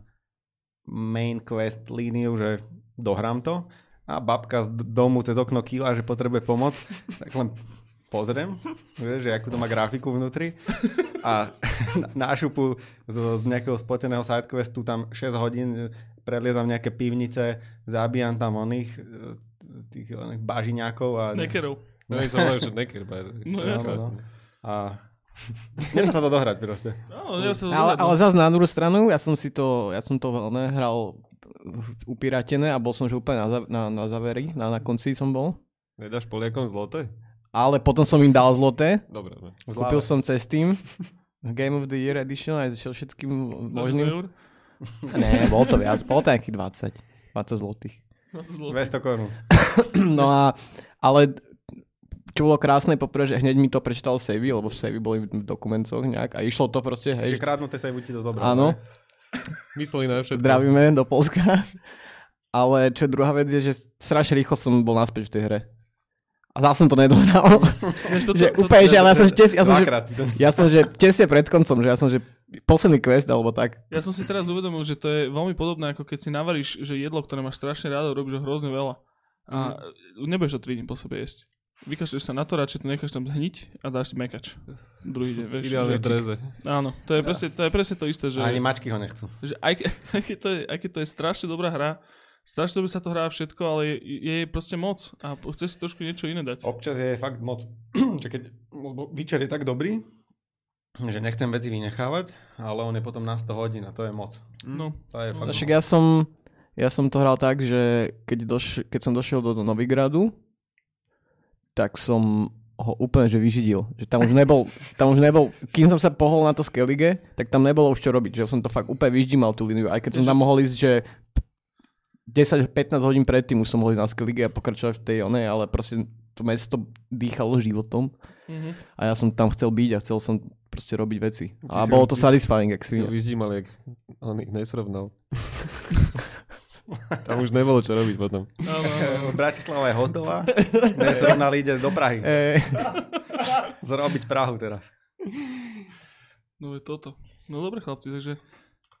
main quest líniu, že dohrám to a babka z domu cez okno kýla, že potrebuje pomoc, tak len pozriem, vieš, že akú to má grafiku vnútri a na, na šupu z, z nejakého spoteného sidequestu tam 6 hodín preliezam nejaké pivnice, zabíjam tam oných e, tých oných bažiňákov a, Nekerov. No i som že neker. No To je jasné. jasné. a Nedá sa to dohrať proste. No, ja sa Ale, dohľadnú. ale zase na druhú stranu, ja som si to, ja som to ne, hral upiratené a bol som že úplne na, na, na zaveri, na, na konci som bol. Nedáš Poliakom zloté? Ale potom som im dal zloté, Dobre, no. kúpil som cez Steam Game of the Year Edition aj so všetkým možným. Ne, bol to viac, bolo to nejakých 20, 20 zlotých. No, to zlo- 200 korún. No a, ale čo bolo krásne, poprvé, že hneď mi to prečítal Savy, lebo Savy boli v dokumentoch nejak a išlo to proste, Čiže hej. krádnuté sa ti to zobralo. Áno, Mysleli na všetko. zdravíme do Polska. Ale čo druhá vec je, že strašne rýchlo som bol naspäť v tej hre. A zase som to nedohral. Že úplne, že, ale ja som, že, tes, ja som, že, ja som, že tesne pred koncom, že ja som, že posledný quest alebo tak. Ja som si teraz uvedomil, že to je veľmi podobné, ako keď si navaríš, že jedlo, ktoré máš strašne rád, robíš ho hrozne veľa. A nebudeš to 3 dní po sebe jesť. Vykašleš sa na to, radšej to necháš tam zhniť a dáš si mekač. Druhý deň, vieš. Ideálne dreze. Áno, to je, presne, to je presne to isté, že, Ani mačky ho nechcú. že aj, aj, keď to je, aj keď to je strašne dobrá hra, strašne dobre sa to hrá všetko, ale je, je proste moc a chce si trošku niečo iné dať. Občas je fakt moc. že keď, lebo Witcher je tak dobrý, že nechcem veci vynechávať, ale on je potom na 100 hodín a to je moc. No, To je fakt Však moc. ja som, ja som to hral tak, že keď, doš, keď som došiel do, do Novigradu, tak som ho úplne že vyžidil. Že tam už nebol, tam už nebol, kým som sa pohol na to Skellige, tak tam nebolo už čo robiť. Že som to fakt úplne vyždimal tú líniu. Aj keď som tam mohol ísť, že 10-15 hodín predtým už som mohol ísť na Skellige a pokračovať v tej onej, ale proste to mesto dýchalo životom mhm. a ja som tam chcel byť a chcel som proste robiť veci. A si bolo ho- to satisfying, ak Si ho si... vyždímal, jak on ich nesrovnal. Tam už nebolo čo robiť potom. Bratislava je hotová, dnes rovnali ide do Prahy. E, Zrobiť Prahu teraz. No je toto. No dobre chlapci, takže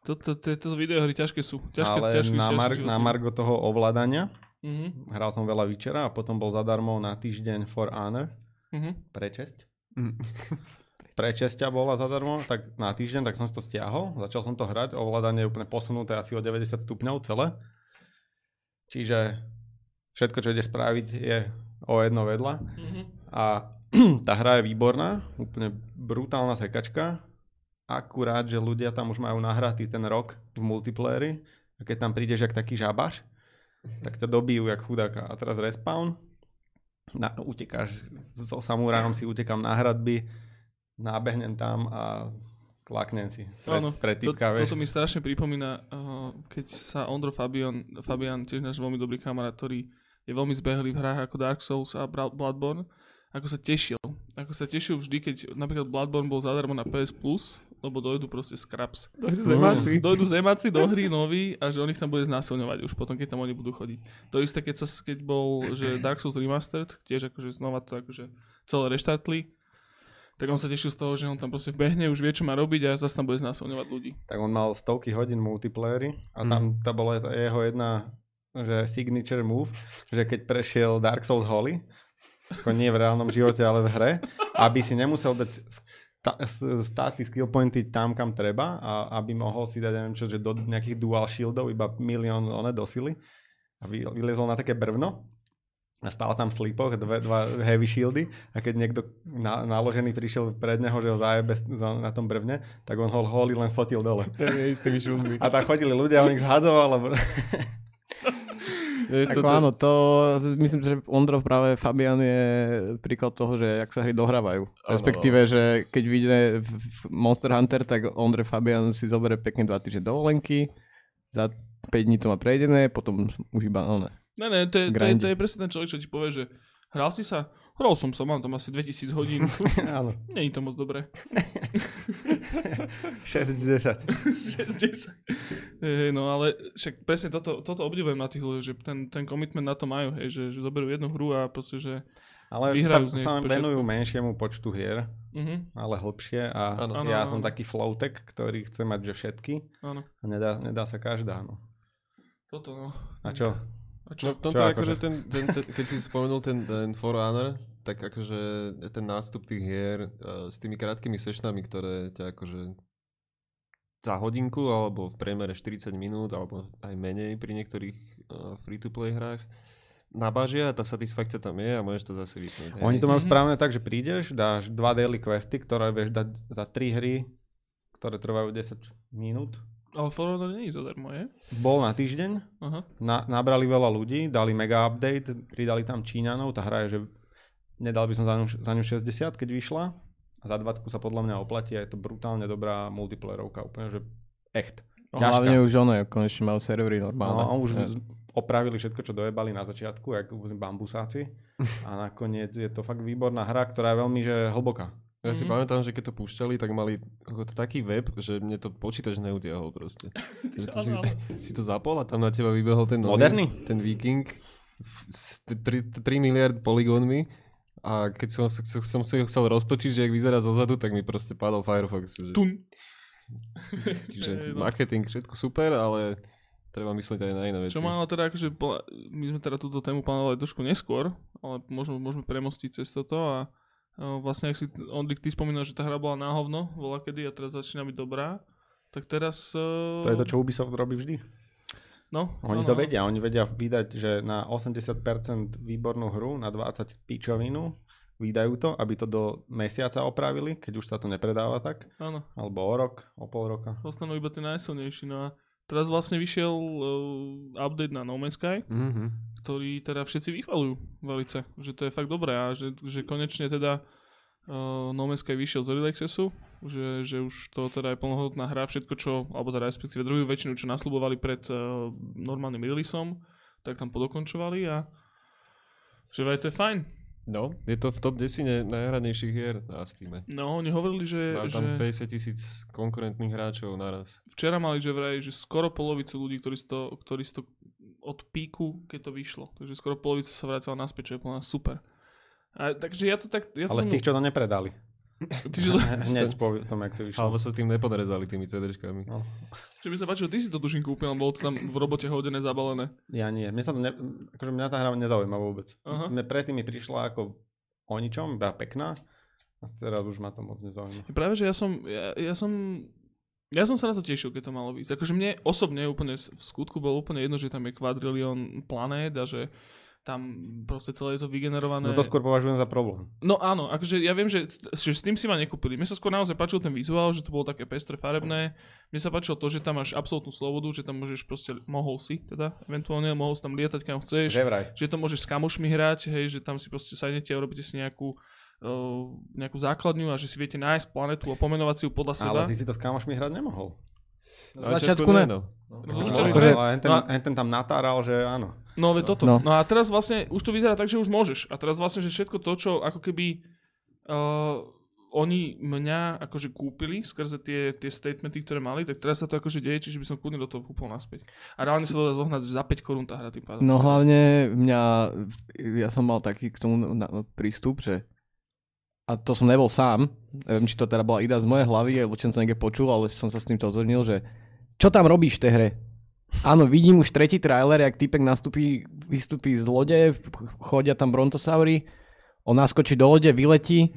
toto, tieto videohry ťažké sú. Ťažké, Ale ťažké, na, mar- ťažké na margo toho ovládania, Mhm, hral som veľa Witchera a potom bol zadarmo na týždeň For Honor, mhm. prečesť. Mm. Prečesťa bola zadarmo, tak na týždeň, tak som si to stiahol, začal som to hrať, ovládanie je úplne posunuté asi o 90 stupňov celé. Čiže všetko, čo ide spraviť, je o jedno vedľa. Mhm. A tá hra je výborná, úplne brutálna sekačka. Akurát, že ľudia tam už majú nahratý ten rok v multiplayeri a keď tam prídeš jak taký žabaš, tak ťa dobijú jak chudáka. A teraz respawn, na, utekáš, so samurajom si utekám na hradby, nábehnem tam a klaknem si. Pred To, typka, toto mi strašne pripomína, uh, keď sa Ondro Fabian, Fabian, tiež náš veľmi dobrý kamarát, ktorý je veľmi zbehlý v hrách ako Dark Souls a Bloodborne, ako sa tešil. Ako sa tešil vždy, keď napríklad Bloodborne bol zadarmo na PS Plus, lebo dojdu proste scraps. Zemáci. Dojdu zemáci do hry noví a že on ich tam bude znásilňovať už potom, keď tam oni budú chodiť. To isté, keď, sa, keď bol že Dark Souls Remastered, tiež akože znova to akože celé reštartli, tak on sa tešil z toho, že on tam proste vbehne, už vie, čo má robiť a zase tam bude znásilňovať ľudí. tak on mal stovky hodín multiplayery a tam tá bola jeho jedna že signature move, že keď prešiel Dark Souls Holy, ako nie v reálnom živote, ale v hre, aby si nemusel dať sta- s- staty, skill pointy tam, kam treba a aby mohol si dať, neviem čo, že do nejakých dual shieldov iba milión one do sily a vy, vylezol na také brvno a stál tam v slipoch dve, dva heavy shieldy a keď niekto na, naložený prišiel pred neho, že ho zajebe na tom brvne, tak on ho holy len sotil dole. Tými šummi. A tam chodili ľudia, on ich zhadzoval, lebo... Ako áno, to myslím, že Ondro práve Fabian je príklad toho, že jak sa hry dohrávajú. Respektíve, že keď vyjde Monster Hunter, tak Ondre Fabian si zoberie pekne dva týždne dovolenky, za 5 dní to má prejdené, potom už iba ono. Ne, ne, to je, to, je, to je presne ten človek, čo ti povie, že hral si sa? Hral som sa, mám tam asi 2000 hodín. Áno, je to moc dobré. 6 z 10. 6 10. Hej, no ale však presne toto, toto obdivujem na tých ľudí, že ten, ten commitment na to majú, hej, že, že zoberú jednu hru a proste, že... Ale sa, Vyhrajú z nej sa venujú menšiemu počtu hier, Mhm, ale hlbšie a. Áno, ja áno, som áno. taký flowtek, ktorý chce mať že všetky áno. a nedá, nedá sa každá. No. Toto, no. A čo? A čo? No v tomto Čo akože akože? ten, ten, ten, keď si spomenul ten, ten For Honor, tak akože ten nástup tých hier uh, s tými krátkými sešňami, ktoré ťa akože za hodinku alebo v priemere 40 minút alebo aj menej pri niektorých uh, free-to-play hrách nabažia, tá satisfakcia tam je a môžeš to zase vypnúť. Oni to majú Mhm. správne tak, že prídeš, dáš dva daily questy, ktoré vieš dať za 3 hry, ktoré trvajú 10 minút. Ale For Honor nie je zadarmo, je? Bol na týždeň, Aha. na, nabrali veľa ľudí, dali mega update, pridali tam Číňanov, tá hra je, že nedal by som za ňu, za ňu 60, keď vyšla. A za 20 sa podľa mňa oplatí a je to brutálne dobrá multiplayerovka, úplne, že echt. No, Ťažká. hlavne už ono, konečne majú servery normálne. No, už Ja. opravili všetko, čo dojebali na začiatku, jak bambusáci. A nakoniec je to fakt výborná hra, ktorá je veľmi že hlboká. Ja si Mhm. pamätám, že keď to púšťali, tak mali taký web, že mne to počítač neutiahol proste. Že to si, si to zapol a tam na teba vybehol ten nový, Moderný? ten viking f- s t- tri- 3 miliard poligónmi a keď som, som, som si ho chcel roztočiť, že jak vyzerá zozadu, tak mi proste padol Firefox. Že, Tun. že Hej, no. marketing, všetko super, ale treba myslieť aj na iné veci. Čo má ale teda akože, bola- my sme teda túto tému plánovali trošku neskôr, ale môžeme, môžeme premostiť cez toto a vlastne, ak si, Ondrik, ty spomínal, že tá hra bola na hovno, bola kedy a teraz začína byť dobrá, tak teraz... To je to, čo Ubisoft robí vždy. No, Oni áno, to áno. vedia, oni vedia vydať, že na 80% výbornú hru, na 20 pičovinu, vydajú to, aby to do mesiaca opravili, keď už sa to nepredáva tak, Áno, alebo o rok, o pol roka. ostanú iba tie najsilnejší. No a teraz vlastne vyšiel uh, update na No Man's Sky, Mhm. ktorý teda všetci vychvalujú velice, že to je fakt dobré a že, že konečne teda uh, No Man's Sky vyšiel z Early Accessu, že, že už to teda je plnohodnotná hra, všetko čo, alebo teda respektíve druhú väčšinu, čo nasľubovali pred uh, normálnym releaseom, tak tam podokončovali a že vraj to je fajn. No, je to v top 10 najhranejších hier na Steam. No, oni hovorili, že, Má že tam 50 tisíc konkurentných hráčov naraz. včera mali, že vraj, že skoro polovicu ľudí, ktorí si to, ktorí si to od píku, keď to vyšlo. Takže skoro polovica sa vrátila naspäť, čo je plná super. A, takže ja to tak... Ja Ale z tých, čo to nepredali. Ty, že, to, Hneď po tom, jak to vyšlo. Alebo sa s tým nepodrezali tými CDčkami. No. že by sa páčilo, ty si to tuším kúpil, bolo to tam v robote hodené, zabalené. Ja nie. Mne sa to ne, akože mňa tá hra nezaujíma vôbec. Aha. Mne predtým mi prišla ako o ničom, iba pekná. A teraz už ma to moc nezaujíma. Práve, že ja som, ja, ja som, ja som sa na to tešil, keď to malo výsť. Akože mne osobne úplne v skutku bolo úplne jedno, že tam je kvadrilión planét a že tam proste celé je to vygenerované. No to skôr považujem za problém. No áno, akože ja viem, že, že s tým si ma nekúpili. Mne sa skôr naozaj páčil ten vizuál, že to bolo také pestre, farebné. Mne sa páčilo to, že tam máš absolútnu slobodu, že tam môžeš proste, mohol si teda, eventuálne mohol si tam lietať kam chceš, Že vraj. že to môžeš s kamošmi hrať, hej, že tam si proste sadnete a urobíte si nejakú, uh, nejakú základňu a že si viete nájsť planetu a pomenovať si ju podľa seba. Ale ty si to s kamošmi hrať nemohol. Na začiatku ne. no. No, ten, No a- hen ten tam natáral, že áno. No veď toto. No. No. a teraz vlastne už to vyzerá tak, že už môžeš. A teraz vlastne, že všetko to, čo ako keby uh, oni mňa akože kúpili skrze tie, tie statementy, ktoré mali, tak teraz sa to akože deje, čiže by som kľudne do toho kúpol naspäť. A reálne sa to dá zohnať že za 5 korún tá hra tým pádom. No hlavne mňa, ja som mal taký k tomu na, na, prístup, že a to som nebol sám, neviem, či to teda bola idea z mojej hlavy, alebo či som to niekde počul, ale som sa s tým totožnil, že čo tam robíš v tej hre? Áno, vidím už tretí trailer, jak typek nastúpi, vystúpi z lode, chodia tam brontosaury, on naskočí do lode, vyletí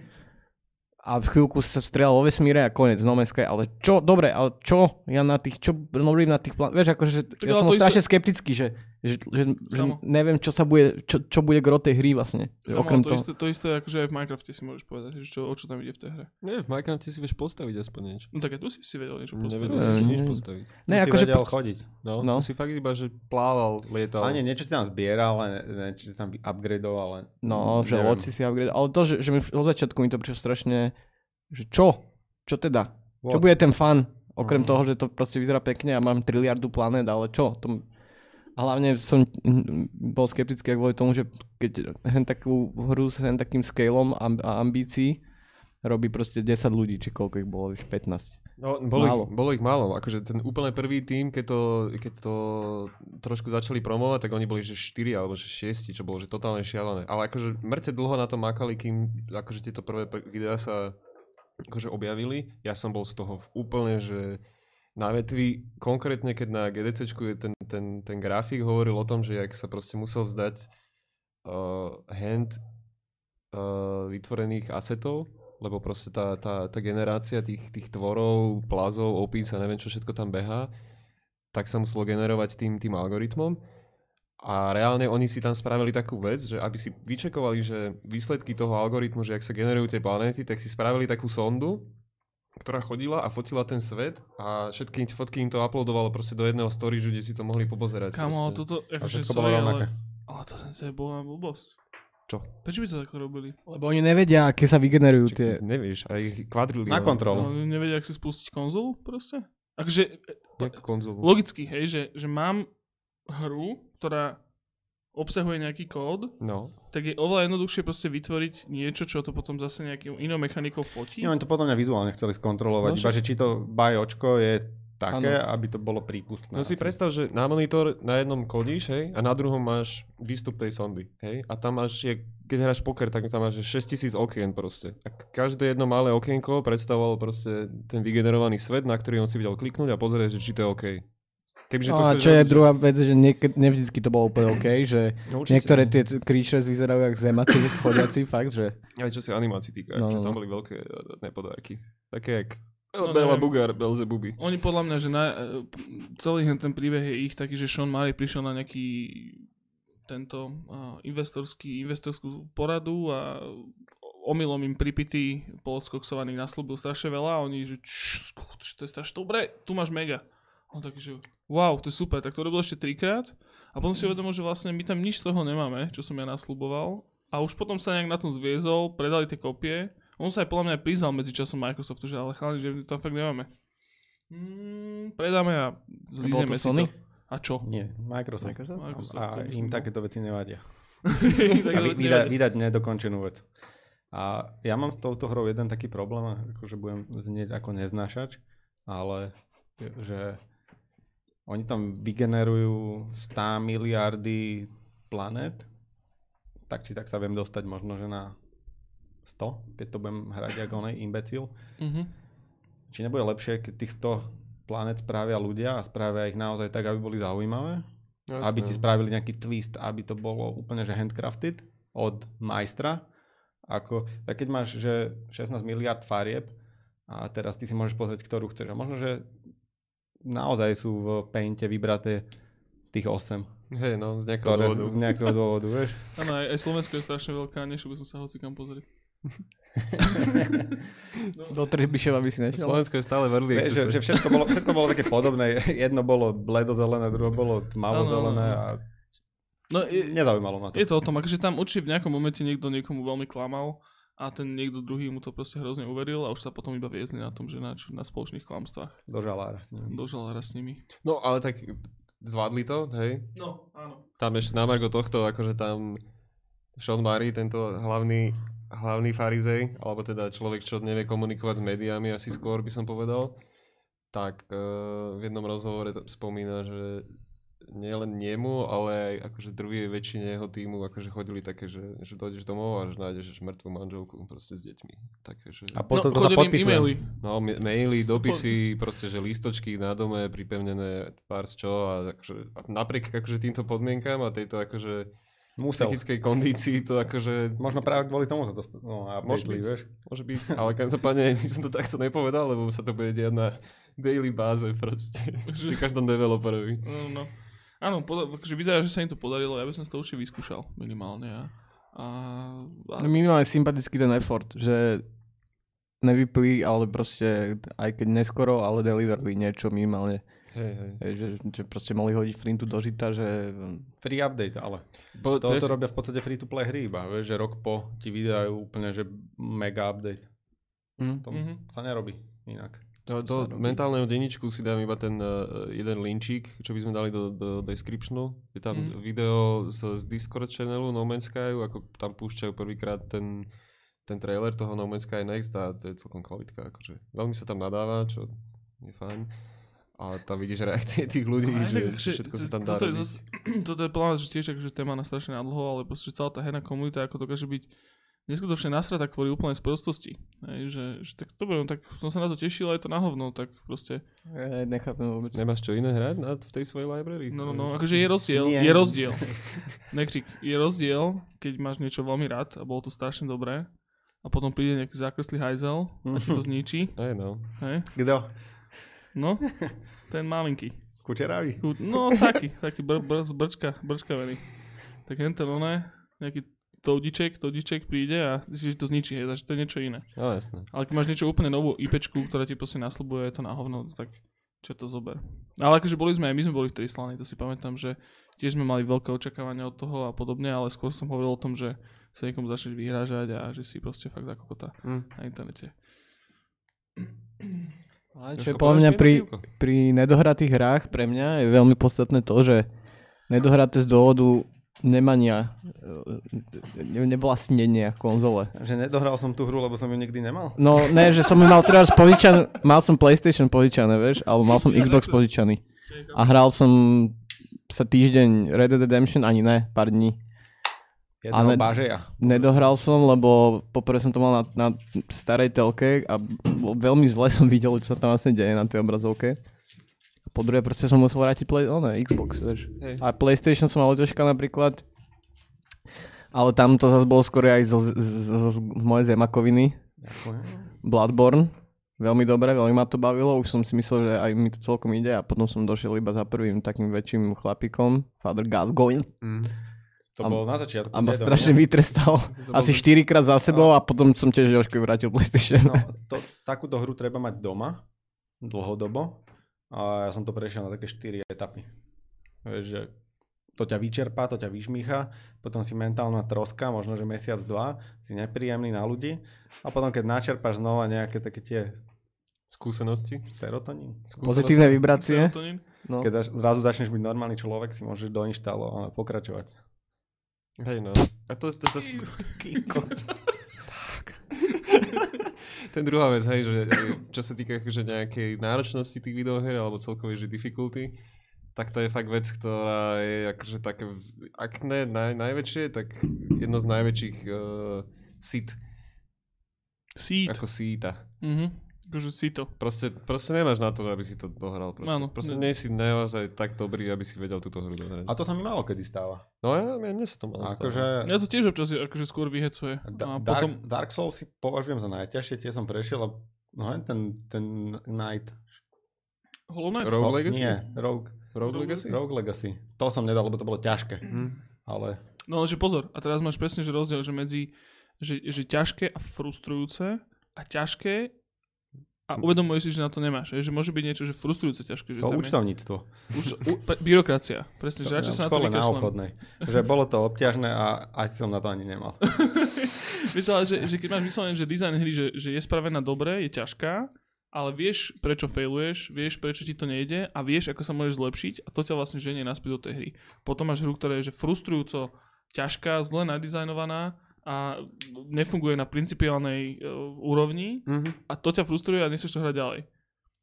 a v chvíľku sa strieľa vo vesmíre a koniec, no Sky, ale čo, dobre, ale čo, ja na tých, čo robím na tých plán, vieš, akože, ja som strašne skeptický, že, že, že, že neviem, čo sa bude, čo, čo bude gro tej hry vlastne, Samo, okrem to, toho. isté, to isté, akože aj v Minecrafte si môžeš povedať, že čo, o čo tam ide v tej hre. Nie, v Minecrafte si vieš postaviť aspoň niečo. No tak aj tu si si vedel niečo postaviť. Nevedel si si Mm. nič postaviť. Ne, si akože, vedel po- chodiť. No, No. tu si fakt iba, že plával, lietal. A nie, niečo si tam zbieral, ale ne, či si tam upgradeoval, ale... no, že loci si upgrade, ale to, že, že mi od začiatku mi to prišlo strašne, že čo, čo teda, čo What? bude ten fan, okrem Mhm. toho, že to proste vyzerá pekne a mám triliardu planét, ale čo, to, hlavne som mm, bol skeptický kvôli tomu, že keď hen takú hru s hen takým scaleom a, ambícií robí proste 10 ľudí, či koľko ich bolo, už 15. No, bolo, Málo. ich, bolo ich málo. Akože ten úplne prvý tým, keď to, keď to trošku začali promovať, tak oni boli že 4 alebo že 6, čo bolo že totálne šialené. Ale akože mŕte dlho na to makali, kým akože tieto prvé pr- videá sa akože objavili. Ja som bol z toho v úplne, že na vetvi, konkrétne keď na je ten, ten, ten grafik hovoril o tom, že jak sa proste musel vzdať uh, hand uh, vytvorených asetov, lebo proste tá, tá, tá generácia tých, tých tvorov, plazov, opís a neviem čo všetko tam behá, tak sa muselo generovať tým, tým algoritmom. A reálne oni si tam spravili takú vec, že aby si vyčekovali, že výsledky toho algoritmu, že ak sa generujú tie planéty, tak si spravili takú sondu, ktorá chodila a fotila ten svet a všetky fotky im to uploadovalo proste do jedného storage, kde si to mohli popozerať. Kamo, proste. toto, akože sorry, ale, ale to, to je bola blbosť. Čo? Prečo by to takto robili? Lebo oni nevedia, aké sa vygenerujú Či- tie... Nevieš, a ich kvadrilión. Na kontrolu. No, nevedia, ak si spustiť konzolu proste? Akože, Jak konzolu. logicky, hej, že, že mám hru, ktorá obsahuje nejaký kód, No. tak je oveľa jednoduchšie proste vytvoriť niečo, čo to potom zase nejakou inou mechanikou fotí. Nie, oni to podľa mňa vizuálne chceli skontrolovať, No iba že či to by očko je také, aby to bolo prípustné. No si asi. predstav, že na monitor na jednom kodíš, hej, a na druhom máš výstup tej sondy, hej, a tam máš, je, keď hráš poker, tak tam máš že 6000 okien proste. A každé jedno malé okienko predstavovalo proste ten vygenerovaný svet, na ktorý on si vedel kliknúť a pozrieť, že či to je OK. Kebyže No a čo je robiť, druhá vec, že niek- nevždycky to bolo úplne OK, že No určite. niektoré tie creatures vyzerajú jak zemaci, chodiaci, fakt, že... Aj čo sa animácií týka, No, no, že no, tam no. boli veľké eh, nepodárky. Také jak No, Bela neviem. Bugar, Belzebuby. Oni podľa mňa, že na, e, celý ten príbeh je ich taký, že Sean Murray prišiel na nejaký tento uh, investorský, investorskú poradu a omylom im pripity polodskoksovaných naslúbil strašne veľa a oni, že skuč, to je strašne dobre, tu máš mega. A on taký, že wow, to je super, tak to robil ešte trikrát a potom si uvedomil, že vlastne my tam nič z toho nemáme, čo som ja nasľuboval a už potom sa nejak na tom zviezol, predali tie kopie on sa aj podľa mňa aj priznal medzi časom Microsoftu, že ale chalani, že tam fakt nemáme. Mm, predáme a zlízeme si Sony? to. A čo? Nie, Microsoft. Microsoft? Microsoft, A im myslím, takéto veci nevadia. Tak A to vy, veci vydať, vydať nedokončenú vec. A ja mám s touto hrou jeden taký problém, akože budem znieť ako neznášač, ale že oni tam vygenerujú 100 miliardy planet, tak či tak sa viem dostať možno, že na 100, keď to budem hrať ako onej imbecil. Mhm. Či nebude lepšie, keď tých 100 planet spravia ľudia a spravia ich naozaj tak, aby boli zaujímavé? aby ti spravili nejaký twist, aby to bolo úplne že handcrafted od majstra. Ako, tak keď máš že 16 miliard farieb a teraz ty si môžeš pozrieť, ktorú chceš. A možno, že naozaj sú v Painte vybraté tých 8, Hej, no, z nejakého ktoré dôvodu. z nejakého dôvodu, vieš. Áno, aj, aj Slovensko je strašne veľká, nešiel by som sa hoci kam pozrieť. Do Trebišova by si nešiel. Slovensko je stále v early vieš že, že všetko, bolo, všetko bolo také podobné. Jedno bolo bledozelené, druhé bolo tmavozelené a No je, nezaujímalo ma to. je to o tom, akože tam určite v nejakom momente niekto niekomu veľmi klamal a ten niekto druhý mu to proste hrozne uveril a už sa potom iba viezli na tom, že na, čo- na spoločných klamstvách. Do žalára s. Dožal raz s nimi. No, ale tak zvládli to, hej. No, áno. Tam ešte na Margo tohto, akože tam Sean Murray, tento hlavný, hlavný farizej, alebo teda človek, čo nevie komunikovať s médiami, asi skôr by som povedal, tak uh, v jednom rozhovore to spomína, že nie len nemu, ale aj akože druhej väčšine jeho týmu akože chodili také, že, že dojdeš domov a že nájdeš mŕtvú manželku proste s deťmi. Také, že... A No, potom to sa podpisujem. e-maily. No, ma- maily, dopisy, proste, že listočky na dome, pripevnené pár z čo a akože, a napriek akože týmto podmienkám a tejto akože Musel. psychickej kondícii to akože Možno práve kvôli tomu sa to no, Môže updateli, byť. vieš. môže byť, ale každopádne by som to takto nepovedal, lebo sa to bude diať na daily báze proste, pri každom developerovi. No, no. Áno, poda- akože vyzerá, že sa im to podarilo, ja by som to určite vyskúšal minimálne. A, a, a No minimálne sympatický ten effort, že nevyplí, ale proste aj keď neskoro, ale deliverli niečo minimálne. Hej, hej. Že, že proste mohli hodiť flintu do žita, že Free update, ale. Bo, To, to, je, to robia v podstate free to play hry iba, vieš, že rok po ti vydajú úplne, že mega update. hm, To Mhm. sa nerobí inak. Do, to mentálneho denníčku si dám iba ten uh, jeden linčík, čo by sme dali do, do descriptionu. Je tam Mhm. video z, z Discord channelu No Man's Sky, ako tam púšťajú prvýkrát ten, ten trailer toho No Man's Sky Next a to je celkom kvalitka. Akože. Veľmi sa tam nadáva, čo je fajn. A tam vidíš reakcie tých ľudí, Aj že, že všetko sa tam dá toto je, robiť. zas, toto je plán, že tiež akože téma na strašne nadlho, ale proste celá tá herná komunita ako dokáže byť neskutočne nasrata kvôli úplnej sprostosti. Hej, že, že tak dobre, no, tak som sa na to tešil, aj to na hovno, tak proste. ja nechápem vôbec. Nemáš čo iné hrať na, v tej svojej library? No, no, no, akože je rozdiel, Nie. je rozdiel. Nekrik, je rozdiel, keď máš niečo veľmi rád a bolo to strašne dobré a potom príde nejaký zákreslý hajzel a ti to zničí, Aj no. hej? Kto? No, ten malinký. Kučeravý? Ku- No taký, taký br- br- brčka, brčkavený. Tak jen ten oné, nejaký toudiček, toudiček príde a že to zničí, hej, takže to je niečo iné. No jasné. Ale keď máš niečo úplne novú IPčku, ktorá ti proste nasľubuje, je to na hovno, tak čo to zober. Ale akože boli sme aj my sme boli v Trislane, to si pamätám, že tiež sme mali veľké očakávania od toho a podobne, ale skôr som hovoril o tom, že sa niekomu začneš vyhrážať a že si proste fakt zakokota Hm. na internete. Ale čo je podľa mňa pri, pri nedohratých hrách pre mňa je veľmi podstatné to, že nedohraté z dôvodu nemania, e, ne, nevlastnenia konzole. Že nedohral som tú hru, lebo som ju nikdy nemal? No ne, že som ju mal teraz požičaný, mal som PlayStation požičané, vieš, alebo mal som Xbox požičaný. A hral som sa týždeň Red Dead Redemption, ani ne, pár dní. Jedného Ale- bažeja. Nedohral som, lebo poprvé som to mal na, na starej telke a veľmi zle som videl, čo sa tam vlastne deje na tej obrazovke. Po druhé proste som musel vrátiť play, oh, ne, Xbox, vieš. Hej. A PlayStation som mal oťažka napríklad. Ale tam to zase bolo skôr aj zo, z, z, z, mojej zemakoviny. Ďakujem. Bloodborne. Veľmi dobre, veľmi ma to bavilo. Už som si myslel, že aj mi to celkom ide a potom som došiel iba za prvým takým väčším chlapikom, Father Gascoigne. Hm. To A- bolo na začiatku. A ma strašne nie? vytrestal. Asi ten- 4 krát za sebou a potom som tiež Jožkovi vrátil PlayStation. No, to, takúto hru treba mať doma, dlhodobo. A ja som to prešiel na také 4 etapy. Vieš, že to ťa vyčerpá, to ťa vyžmícha, potom si mentálna troska, možno že mesiac, dva, si nepríjemný na ľudí a potom keď načerpáš znova nejaké také tie Skúsenosti? serotonín, Skúsenosti? Pozitívne vibrácie. Serotonín. No. keď zač- zrazu začneš byť normálny človek, si môžeš doinštalovať a pokračovať. Hej no. A to, to zase... to je druhá vec, hej, že čo sa týka akože nejakej náročnosti tých videoher alebo celkovej, že difficulty, tak to je fakt vec, ktorá je akože také, ak ne naj, najväčšie, tak jedno z najväčších uh, sit, Seed. ako síta. Mhm. Akože si to. Proste, proste nemáš na to, aby si to dohral. Proste, Áno. proste nie si naozaj tak dobrý, aby si vedel túto hru dohrať. A to sa mi málo kedy stáva. No ja, ja mne sa to malo stať. Akože Ja to tiež občas akože skôr vyhecuje. Da- A Dark, potom, Dark Souls si považujem za najťažšie, tie som prešiel a no ten, ten Knight. Hollow Knight. Rogue Legacy? Nie, Rogue, Rogue Legacy? Rogue Legacy. To som nedal, lebo to bolo ťažké. Hm. Ale No že pozor, a teraz máš presne že rozdiel, že medzi že, že ťažké a frustrujúce a ťažké a uvedomuješ si, že na to nemáš. Že môže byť niečo, že frustrujúce ťažké. Že to účtovníctvo. Už, u, pe, byrokracia. Presne, že radšej v sa na to na obchodnej. Že bolo to obťažné a asi som na to ani nemal. Vieš, ale že, že keď máš vyslovene, že dizajn hry, že, že je spravená dobre, je ťažká, ale vieš, prečo failuješ, vieš, prečo ti to nejde a vieš, ako sa môžeš zlepšiť a to ťa vlastne ženie naspäť do tej hry. Potom máš hru, ktorá je že frustrujúco ťažká, zle nadizajnovaná a nefunguje na principiálnej uh, úrovni Mhm. a to ťa frustruje a nechceš to hrať ďalej.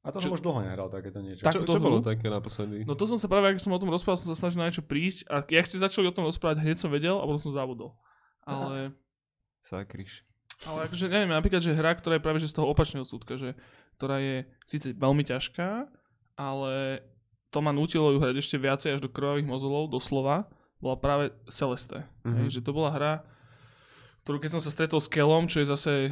A to som Čo- už dlho nehral takéto niečo. Tak- Čo, čo bolo také naposledy? No to som sa práve, ako som o tom rozprával, som sa snažil na niečo prísť a jak ste začali o tom rozprávať, hneď som vedel a potom som zabudol. Ale... Sakryš. Ale akože, neviem, napríklad, že hra, ktorá je práve že z toho opačného súdka, že, ktorá je síce veľmi ťažká, ale to ma nutilo ju hrať ešte viacej až do krvavých mozolov, doslova, bola práve Celeste. Mm-hmm. Hej, že to bola hra, ktorú keď som sa stretol s Kelom, čo je zase e,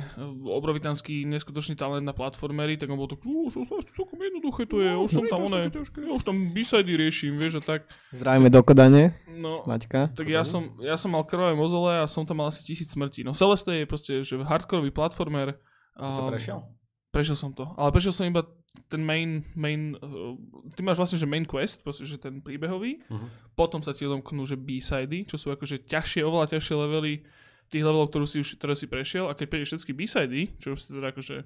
obrovitanský neskutočný talent na platformery, tak on bol tak, už to celkom jednoduché to je, už som tam ja už tam b-sidy riešim, vieš, a tak. Zdravíme do Kodane, No, Maťka. tak ja som, ja som mal krvavé mozole a som tam mal asi tisíc smrti. No Celeste je proste, že hardcoreový platformer. To a- prešiel? Prešiel som to. Ale prešiel som iba ten main, main uh, ty máš vlastne, že main quest, proste, že ten príbehový. Mhm. Potom sa ti odomknú, že B-sidy, čo sú akože ťažšie, oveľa ťažšie levely tých levelov, ktorú si už, ktoré si prešiel. A keď prejdeš všetky B-sidy, čo už si teda akože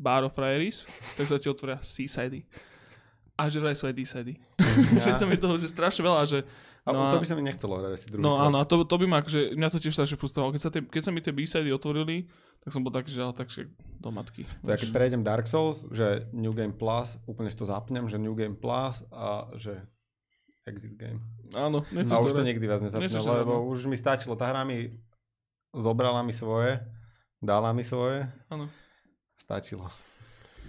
bar of Rairis, tak sa ti otvoria C-sidy. A že vraj sú aj D-sidy. že tam je toho, že strašne veľa, že A No to by sa mi nechcelo hrať asi druhý No krát. áno, a to, to by ma, akože, mňa to tiež strašne frustrovalo. Keď sa, tie, keď sa mi tie B-sidy otvorili, tak som bol taký, že ale takže do matky. To ja keď prejdem Dark Souls, že New Game Plus, úplne si to zapnem, že New Game Plus a že Exit Game. Áno, nechceš A už to nikdy viac nezapnem, lebo no. už mi stačilo. Tá hra mi zobrala mi svoje, dala mi svoje, Áno. stačilo.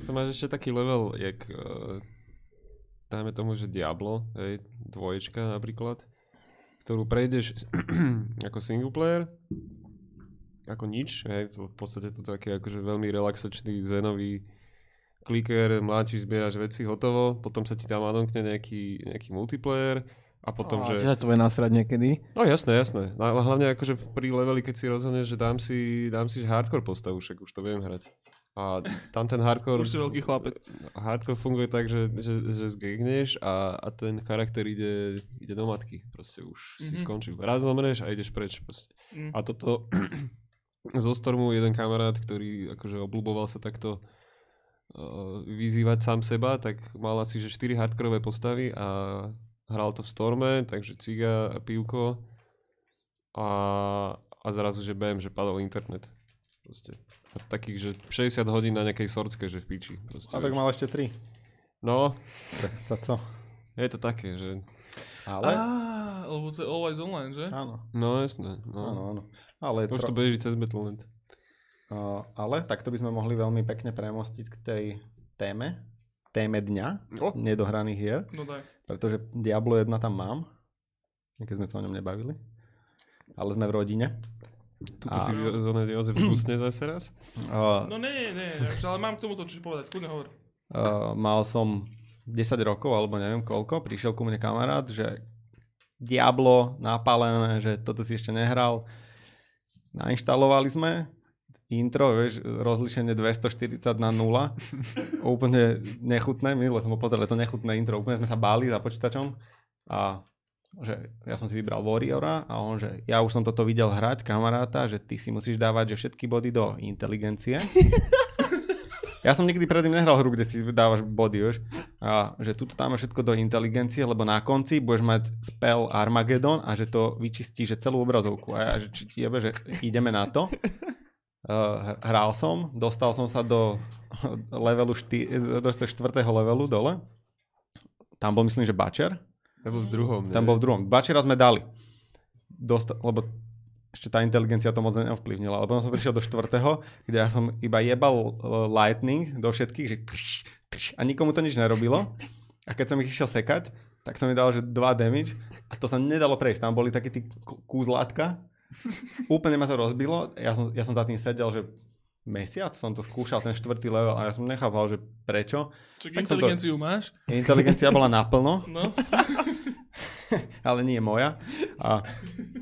To máš ešte taký level, jak uh, dáme tomu, že Diablo, hej, dvoječka napríklad, ktorú prejdeš ako single player, ako nič, hej, v podstate to taký akože veľmi relaxačný zenový kliker, mláčiš, zbieraš veci, hotovo, potom sa ti tam adonkne nejaký, nejaký multiplayer a potom, A že... Čiže to bude nasrať niekedy. No jasné, jasné. No, Ale hlavne akože pri leveli, keď si rozhodneš, že dám si, dám si hardcore postavu, však už to viem hrať. A tam ten hardcore... Už si veľký chlapec. Hardcore funguje tak, že, že, že zgegneš a, a ten charakter ide, ide do matky. Proste už mm-hmm. si Mhm. skončil. Raz zomreš a ideš preč. Proste. Mm. A toto zo Stormu jeden kamarát, ktorý akože obľúboval sa takto uh, vyzývať sám seba, tak mal asi že 4 hardkorové postavy a hral to v Storme, takže ciga a pivko a, a zrazu, že bam, že padol internet. Proste. A takých, že 60 hodín na nejakej sorcke, že v piči. Proste, A tak vieš. mal ešte tri. No, To co? je to také, že... Ale? Á, lebo to je always online, že? Áno, No jasné. No. áno, áno. Ale, Už to beží cez Battle.net. uh, ale takto by sme mohli veľmi pekne premostiť k tej téme, téme dňa O. nedohraných hier, No daj. pretože Diablo 1 tam mám, keď sme sa o ňom nebavili, ale sme v rodine. Tuto A- si Jozef zkusne zase raz. Uh, No nie, nie, nie, ale mám k tomuto čo povedať, kľudne hovor. uh, mal som 10 rokov, alebo neviem koľko, prišiel ku mne kamarát, že Diablo napálené, že toto si ešte nehral. Nainštalovali sme intro, vieš, rozlišenie 240 na 0. úplne nechutné, minule som ho pozrel, to nechutné intro, úplne sme sa báli za počítačom a že ja som si vybral Warriora a on, že ja už som toto videl hrať, kamaráta, že ty si musíš dávať že všetky body do inteligencie. Ja som nikdy predtým nehral hru, kde si dávaš body, vieš. A že tuto dáme všetko do inteligencie, lebo na konci budeš mať spell Armageddon a že to vyčistí že celú obrazovku. A ja, že či jebe, že ideme na to. Uh, hral som, dostal som sa do levelu šty, do toho štvrtého levelu dole. Tam bol myslím, že Bačer. To bol v druhom. Tam bol v druhom. Bačera sme dali. Dosta- lebo ešte tá inteligencia to moc neovplyvnila. Lebo som prišiel do štvrtého, kde ja som iba jebal uh, lightning do všetkých, že tš, tš, a nikomu to nič nerobilo. A keď som ich išiel sekať, tak som mi dal, že 2 damage a to sa nedalo prejsť. Tam boli také tí kú- kúzlátka. Úplne ma to rozbilo. Ja som, ja som za tým sedel, že mesiac som to skúšal, ten štvrtý level a ja som nechápal, že prečo. Tak som to- inteligenciu máš? Inteligencia bola naplno, No. ale nie moja. A,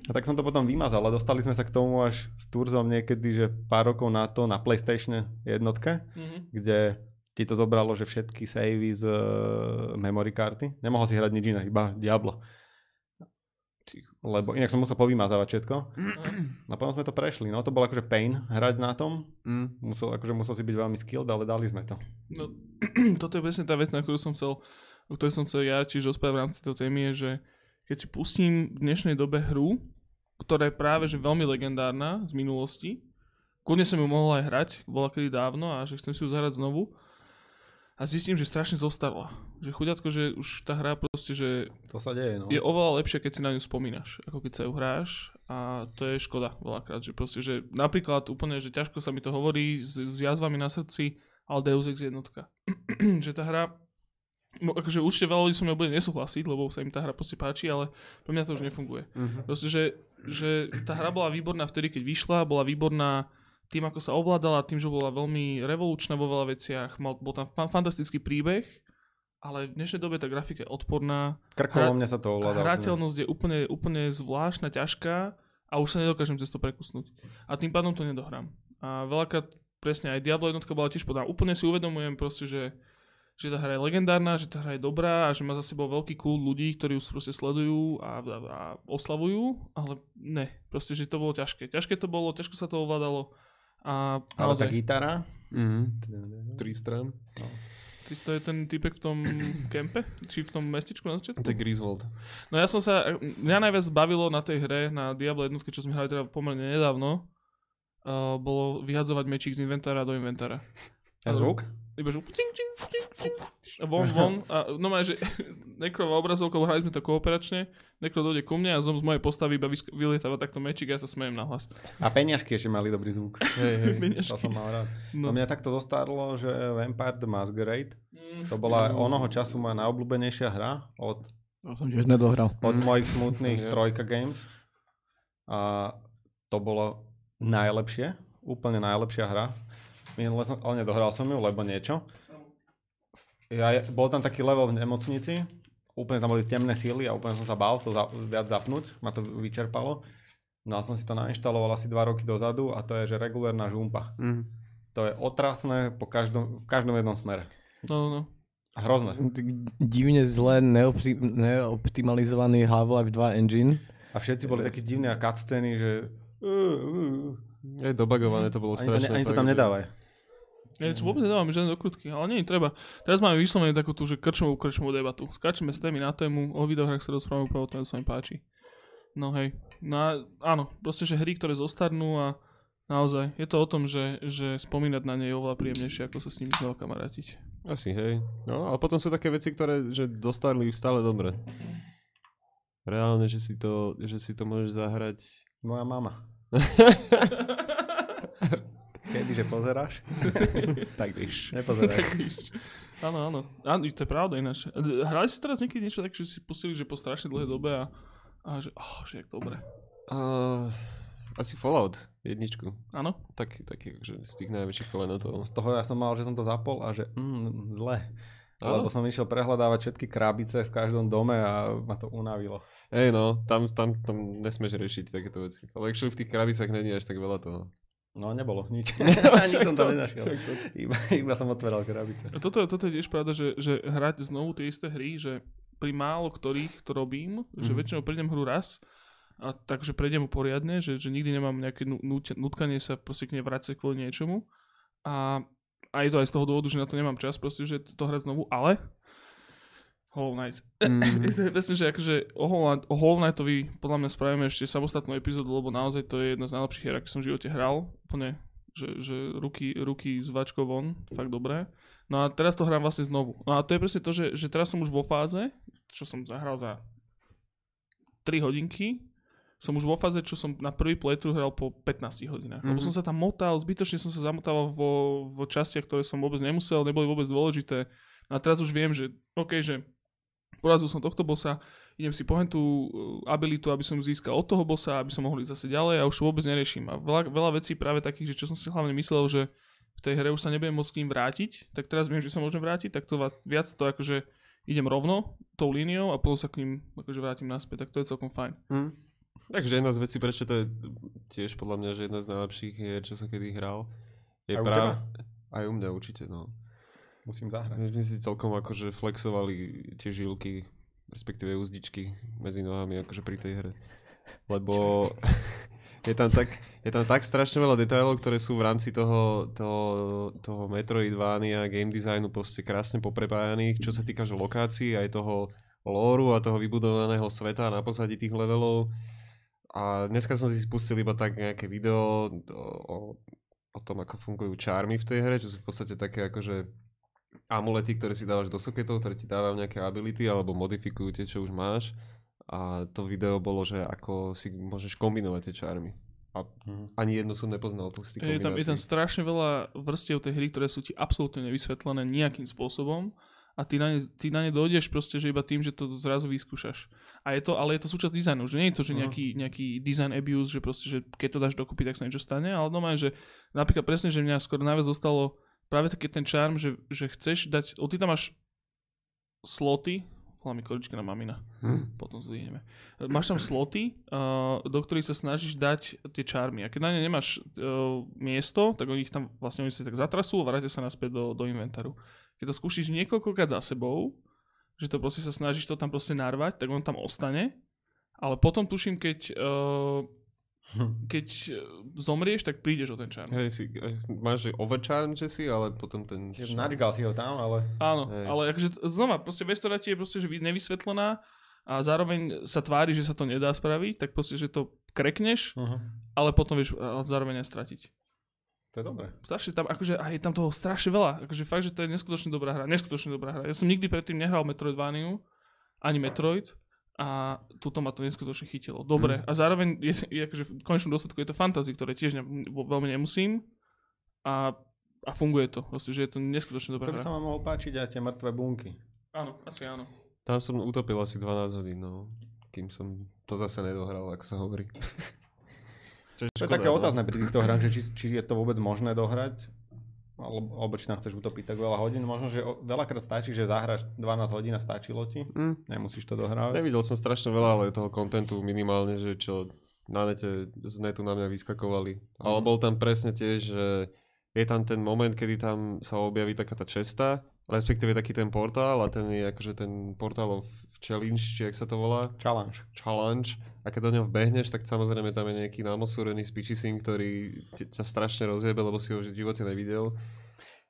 a tak som to potom vymazal a dostali sme sa k tomu až s Turzom niekedy, že pár rokov na to na PlayStation jednotke, Mhm. kde ti to zobralo, že všetky savey z uh, memory karty. Nemohol si hrať nič iné, iba Diablo. Lebo inak som musel povymazávať všetko. No potom sme to prešli. No to bol akože pain hrať na tom. Mm. Musel, akože musel si byť veľmi skilled, ale dali sme to. No, toto je presne tá vec, na ktorú som chcel, o ktorej som chcel ja tiež rozprávať v rámci tejto témy, je, že keď si pustím v dnešnej dobe hru, ktorá je práve že veľmi legendárna z minulosti, kľudne som ju mohol aj hrať, bola kedy dávno a že chcem si ju zahrať znovu, a zistím, že strašne zostarla. Že chuďatko, že už tá hra proste, že To sa deje, no. je oveľa lepšie, keď si na ňu spomínaš, ako keď sa ju hráš a to je škoda veľakrát, že proste, že napríklad úplne, že ťažko sa mi to hovorí s, s jazvami na srdci, ale Deus Ex jednotka. že tá hra, akože určite veľa ľudí so mnou bude nesúhlasiť, lebo sa im tá hra proste páči, ale pre mňa to už nefunguje. Mhm. Proste, že, že tá hra bola výborná vtedy, keď vyšla, bola výborná tým, ako sa ovládala, tým, že bola veľmi revolučná vo veľa veciach, mal, bol tam fa- fantastický príbeh, ale v dnešnej dobe tá grafika je odporná, Krkovo mne sa to ovláda. hrateľnosť je úplne, úplne zvláštna, ťažká a už sa nedokážem cez to prekusnúť. A tým pádom to nedohrám. A veľakrát presne aj Diablo jednotka bola tiež podá. Úplne si uvedomujem proste, že, že tá hra je legendárna, že tá hra je dobrá a že má za sebou veľký kult ľudí, ktorí ju proste sledujú a, a, a oslavujú, ale ne, proste, že to bolo ťažké. Ťažké to bolo, ťažko sa to ovládalo a Ale tá gitara... Mhm. Tri strán. to je ten typek v tom kempe, či v tom mestečku na začiatku? To je Griswold. No ja som sa, mňa najviac bavilo na tej hre, na Diablo jednotke, čo sme hrali teda pomerne nedávno, uh, bolo vyhadzovať mečík z inventára do inventára. A zvuk? Iba že cing, cing, cing, cing, a von, von. A no má, že Nekrová obrazovka, hrali sme to kooperačne, Nekro dojde ku mne a zom z mojej postavy iba vylietáva takto mečík a ja sa smejem na hlas. A peňažky ešte mali dobrý zvuk. Hej, hej. To som mal rád. No. No. Mňa takto zostarlo, že Vampire the Masquerade, Mm. to bola onoho času moja najobľúbenejšia hra od, To som tiež nedohral. od mojich smutných. Trojka Games. A to bolo najlepšie, úplne najlepšia hra. Minule som, ale nedohral som ju, lebo niečo. ja, bol tam taký level v nemocnici, úplne tam boli temné síly a úplne som sa bál to za, viac zapnúť, ma to vyčerpalo. No a som si to nainštaloval asi 2 roky dozadu a to je, že regulárna žumpa. Mm. To je otrasné po každom, v každom jednom smere. No, no, no. Hrozné. Divne zle neopti- neoptimalizovaný Half-Life 2 engine. A všetci boli takí divní a cutscény, že... Aj dobagované to bolo Ani to, strašné. ne, ani to tam že- nedávaj. Ja čo vôbec nedávame žiadne dokrutky, ale nie je treba. Teraz máme vyslovene takú tú, že krčmovú krčmovú debatu. Skáčeme z témy na tému, o videohrách sa rozprávame úplne o tom, sa mi páči. No hej. No a, áno, proste, že hry, ktoré zostarnú a naozaj, je to o tom, že, že spomínať na ne je oveľa príjemnejšie, ako sa s nimi znova kamarátiť. Asi, hej. No, ale potom sú také veci, ktoré že dostarli stále dobre. Reálne, že si to, že si to môžeš zahrať. Moja mama. Kebyže pozeráš? tak víš. Nepozeráš. Áno, áno. Áno, to je pravda ináč. Hrali si teraz niekedy niečo tak, že si pustili, že po strašne dlhej dobe a, a že, oh, že jak dobre. Uh, asi Fallout jedničku. Áno? Tak, taký, že z tých najväčších kolenotov. Z toho ja som mal, že som to zapol a že mm, zle. Áno. Lebo som išiel prehľadávať všetky krabice v každom dome a ma to unavilo. Hej no, tam, tam, tam nesmieš riešiť takéto veci. Ale actually v tých krabicách není až tak veľa toho. No nebolo nič. Nič som tam nenašiel. Iba, iba som otváral krabice. A Toto, toto je tiež pravda, že, že hrať znovu tie isté hry, že pri málo ktorých to robím, že Mhm. väčšinou prejdem hru raz a takže prejdem poriadne, že, že nikdy nemám nejaké nut- nutkanie sa proste k nej vrácať kvôli niečomu. A, a je to aj z toho dôvodu, že na to nemám čas proste, že to hrať znovu, ale Hollow Knight. Mm. presne, že akože o Hollow, o Hollow Knightovi podľa mňa spravíme ešte samostatnú epizódu, lebo naozaj to je jedna z najlepších hier, aké som v živote hral. Úplne, že, že ruky, ruky s vačkou von, fakt dobré. No a teraz to hrám vlastne znovu. No a to je presne to, že, že teraz som už vo fáze, čo som zahral za 3 hodinky, som už vo fáze, čo som na prvý playthrough hral po 15 hodinách. Mm-hmm. Lebo Mhm. som sa tam motal, zbytočne som sa zamotával vo, vo častiach, ktoré som vôbec nemusel, neboli vôbec dôležité. No a teraz už viem, že OK, že porazil som tohto bossa, idem si pohnúť tú uh, abilitu, aby som získal od toho bossa, aby som mohol ísť zase ďalej a už to vôbec neriešim. A veľa, veľa vecí práve takých, že čo som si hlavne myslel, že v tej hre už sa nebudem môcť k ním vrátiť, tak teraz viem, že sa môžem vrátiť, tak to viac to akože idem rovno tou líniou a potom sa k ním akože vrátim naspäť, tak to je celkom fajn. Hm. Takže jedna z vecí, prečo to je tiež podľa mňa, že jedna z najlepších hier, čo som kedy hral, je práve... Aj u mňa určite, no. Musím zahrať. My sme si celkom akože flexovali tie žilky, respektíve úzdičky medzi nohami akože pri tej hre. Lebo je tam tak, je tam tak strašne veľa detailov, ktoré sú v rámci toho, toho, toho Metroidvania game designu proste krásne poprepájaných, čo sa týka že lokácií, aj toho lóru a toho vybudovaného sveta na pozadí tých levelov. A dneska som si spustil iba tak nejaké video o, o, o tom, ako fungujú čármy v tej hre, čo sú v podstate také akože amulety, ktoré si dávaš do soketov, ktoré ti dávajú nejaké ability alebo modifikujú tie, čo už máš. A to video bolo, že ako si môžeš kombinovať tie čármy. A Mhm. ani jednu som nepoznal tu z Je tam, je tam strašne veľa vrstiev tej hry, ktoré sú ti absolútne nevysvetlené nejakým spôsobom a ty na, ne, ty na ne dojdeš proste, že iba tým, že to zrazu vyskúšaš. A je to, ale je to súčasť dizajnu, že nie je to, že Mhm. nejaký, nejaký design abuse, že proste, že keď to dáš dokopy, tak sa niečo stane, ale doma je, že napríklad presne, že mňa skoro najviac zostalo práve taký ten charm, že, že chceš dať, o ty tam máš sloty, volá mi korička na mamina, Hm. potom zvihneme. Máš tam sloty, uh, do ktorých sa snažíš dať tie čarmy. A keď na ne nemáš uh, miesto, tak oni ich tam vlastne oni si tak zatrasú a vrátia sa naspäť do, do inventáru. Keď to skúšiš niekoľkokrát za sebou, že to proste sa snažíš to tam proste narvať, tak on tam ostane. Ale potom tuším, keď, uh, keď uh, zomrieš, tak prídeš o ten čarm. Hej, si, eh, máš že overcharm, že si, ale potom ten... Čiže Načgal si ho tam, ale... Áno, Hej. ale akože znova, proste vestora ti je proste že vy- nevysvetlená a zároveň sa tvári, že sa to nedá spraviť, tak proste, že to krekneš, Uh-huh. ale potom vieš ale zároveň aj stratiť. To je dobré. Strašne tam, akože, a je tam toho strašne veľa. Akože fakt, že to je neskutočne dobrá hra. Neskutočne dobrá hra. Ja som nikdy predtým nehral Metroidvaniu, ani Metroid a tuto ma to neskutočne chytilo. Dobre. A zároveň je, je akože v konečnom dôsledku je to fantasy, ktoré tiež ne, veľmi nemusím a, a funguje to. Proste, že je to neskutočne dobrá To by sa vám mohol páčiť aj tie mŕtve bunky. Áno, asi áno. Tam som utopil asi 12 hodín, no. Kým som to zase nedohral, ako sa hovorí. Čo To je škoda, také no. otázne pri týchto hrách, že či, či je to vôbec možné dohrať. Alebo, či tam chceš utopiť tak veľa hodín. Možno, že veľakrát stačí, že zahráš 12 hodín a stačilo ti. Mm. Nemusíš to dohrávať. Nevidel som strašne veľa, ale toho kontentu minimálne, že čo na nete z netu na mňa vyskakovali. Ale Mhm. bol tam presne tiež, že je tam ten moment, kedy tam sa objaví taká tá česta, respektíve taký ten portál a ten je akože ten portál of challenge, či jak sa to volá, Challenge. challenge. A keď do ňom vbehneš, tak samozrejme tam je nejaký námosúrený spičising, ktorý ťa strašne rozjebe, lebo si ho v živote nevidel.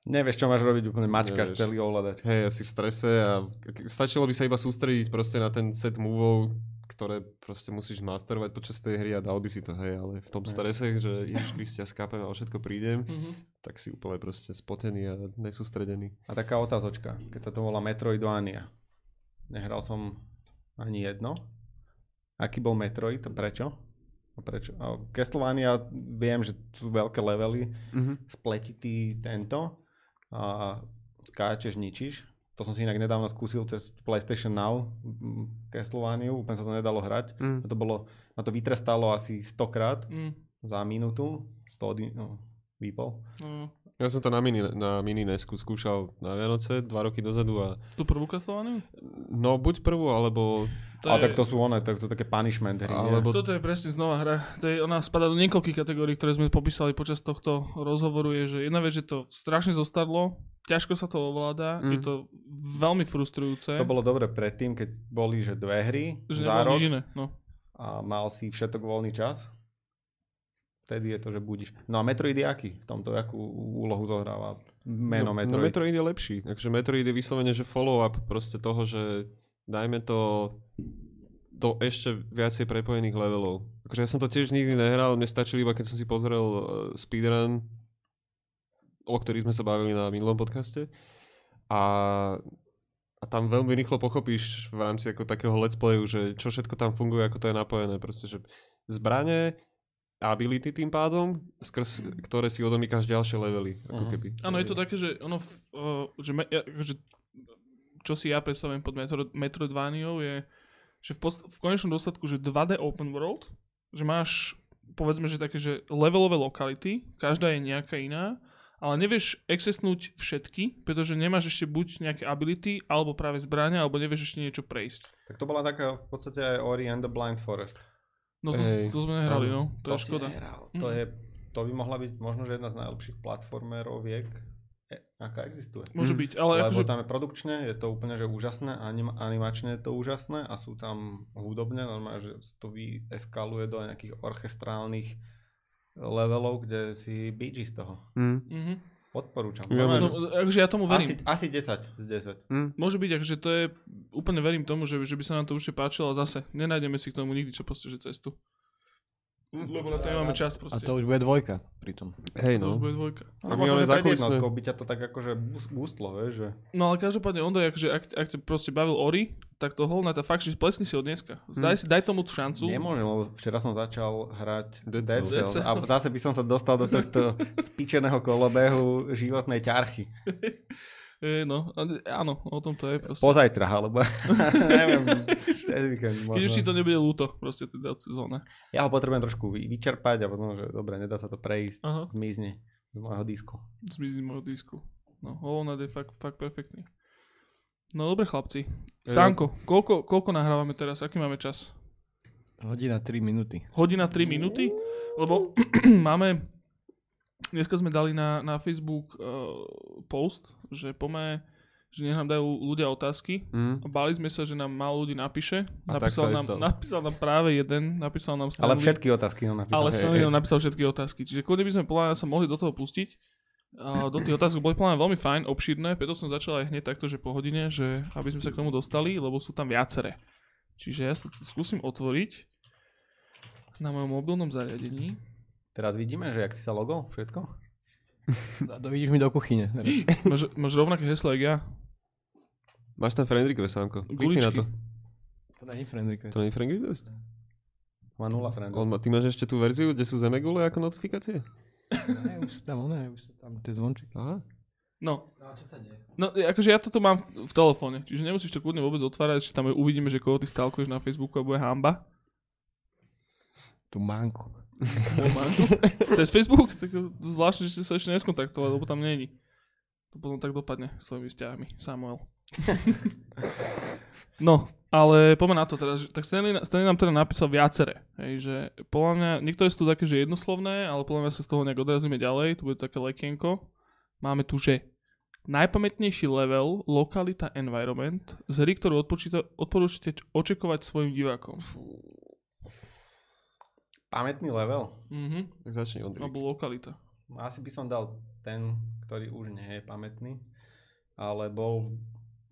Nevieš, čo máš robiť, úplne mačkáš Nevieš. celý ovládač. Hej, asi v strese a stačilo by sa iba sústrediť proste na ten set moveov, ktoré proste musíš masterovať počas tej hry a dal by si to, hej, ale v tom strese, že ježiš Kristia skápem a o všetko prídem, Mhm. tak si úplne proste spotený a nesústredený. A taká otázočka, keď sa to volá Metroidvania. Nehral som ani jedno. Aký bol Metroid a prečo? A prečo? A Castlevania viem, že sú veľké levely, Mhm. spletitý tento a skáčeš, ničíš. To som si inak nedávno skúsil cez PlayStation Now mm, Castlevania, úplne sa to nedalo hrať. Mm. A to bolo, ma to vytrestalo asi 100 krát Mm. za minútu, 100 di- no, vypol. No, Ja som to na mini, na mini NESku skúšal na Vianoce dva roky dozadu a tú prvú Castlevaniu? no buď prvú, alebo, To Ale je- tak to sú one, tak to také punishment hry. alebo Toto je presne znova hra. To je, ona spadá do niekoľkých kategórií, ktoré sme popísali počas tohto rozhovoru. Je, že jedna vec, že to strašne zostarlo, ťažko sa to ovláda, Mm. je to veľmi frustrujúce. To bolo dobre predtým, keď boli že dve hry že za rok nič iné. No. a mal si všetok voľný čas. Vtedy je to, že budíš. No a Metroid je aký? V tomto akú úlohu zohráva meno no, Metroid? No Metroid je lepší. Takže Metroid je vyslovene, že follow-up proste toho, že dajme to do ešte viacej prepojených levelov. Akože ja som to tiež nikdy nehral, mne stačilo iba keď som si pozrel uh, speedrun, o ktorých sme sa bavili na minulom podcaste. A, a tam veľmi rýchlo pochopíš v rámci ako takého let's playu, že čo všetko tam funguje, ako to je napojené. Proste, že zbranie, ability tým pádom, skrz ktoré si odomýkaš ďalšie levely. Ako Mhm. keby. Áno, je to také, že ono, uh, že, me, ja, že čo si ja predstavujem pod Metro, Metroidvaniou je, že v, post, v konečnom dôsledku, že 2D open world, že máš povedzme, že také, že levelové lokality, každá je nejaká iná, ale nevieš accessnúť všetky, pretože nemáš ešte buď nejaké ability, alebo práve zbrania, alebo nevieš ešte niečo prejsť. Tak to bola taká v podstate aj Ori and the Blind Forest. No to, Hej, to sme nehrali, no. To, je si škoda. nehral. To, Mhm. je, to by mohla byť možno, že jedna z najlepších platformeroviek, e, aká existuje. Môže Mm. byť, ale Lebo akože... tam je produkčne, je to úplne že úžasné, anim, animačne je to úžasné a sú tam hudobne, normálne, že to eskaluje do nejakých orchestrálnych levelov, kde si bíči z toho. Mm. Mhm. Odporúčam. Ja No, akože ja tomu verím. asi, asi 10 z 10. Mm. Môže byť, akože to je, úplne verím tomu, že, že by sa nám to určite páčilo, ale zase nenájdeme si k tomu nikdy čo proste, že cestu. Lebo na to nemáme čas A proste. to už bude dvojka pritom. Hej, to už no. bude dvojka. Ale A my pred zákulisné- jednotkou by ťa to tak akože boostlo, vieš, že... No ale každopádne, Ondrej, akože ak, ak ťa proste bavil Ori, tak to holná tá fakt, že spleskni si od dneska. Daj, si, daj tomu šancu. Nemôžem, lebo včera som začal hrať Dead Dead, Cells. Cells. a zase by som sa dostal do tohto spičeného kolobehu životnej ťarchy. E, no, áno, o tom to je proste. Pozajtra, alebo neviem, cez víkend Keď už ti možno. to nebude ľúto, proste teda sezóna. Ja ho potrebujem trošku vy- vyčerpať a potom, že dobre, nedá sa to prejsť, Aha, zmizne z môjho disku. zmizí môjho disku. No, Knight je fakt, fakt perfektný. No dobre chlapci. E, Sánko, koľko, koľko nahrávame teraz? Aký máme čas? Hodina 3 minúty. Hodina 3 minúty? Lebo máme... Dneska sme dali na, na Facebook uh, post, že pome, že nech nám dajú ľudia otázky. Mm. Báli sme sa, že nám málo ľudí napíše. A tak Napísal, nám, napísal nám práve jeden, napísal nám Ale Stanley. všetky otázky nám napísal. Ale Stanley nám napísal všetky otázky. Čiže kľudne by sme mňa sa mohli do toho pustiť. A do tých otázok boli mňa veľmi fajn, obšírne, preto som začal aj hneď takto, že po hodine, že aby sme sa k tomu dostali, lebo sú tam viaceré. Čiže ja sa to skúsim otvoriť na mojom mobilnom zariadení. Teraz vidíme, že jak si sa logo, všetko. Dovidíš mi do kuchyne. Máš, máš rovnaké heslo, jak ja. Máš tam friend request, Sánko. Klikni na to. To friend request. To friend request? Má nula. On má, ty máš ešte tú verziu, kde sú zemegule ako notifikácie? Ne, už tam, one, už sú tam tie zvončeky. Aha. No, No, čo sa deje? no akože ja toto mám v, v telefóne, čiže nemusíš to kľudne vôbec otvárať, že tam uvidíme, že koho ty stalkuješ na Facebooku a bude hamba. Tu manko. Cez Facebook? Tak zvláštne, že si sa ešte neskontaktoval, lebo tam není. To potom tak dopadne s tvojimi vzťahmi, Samuel. no, ale poďme na to že, tak Stanley, Stanley nám teda napísal viacere, hej, že podľa mňa, niektoré sú tu také, že jednoslovné, ale podľa mňa sa z toho nejak odrazíme ďalej, tu bude také lekienko. Máme tu, že najpamätnejší level, lokalita, environment z hry, ktorú odporúčite očakovať svojim divákom. Pamätný level? Mhm. Tak začni Ondrik. Alebo lokalita. Asi by som dal ten, ktorý už nie je pamätný, ale bol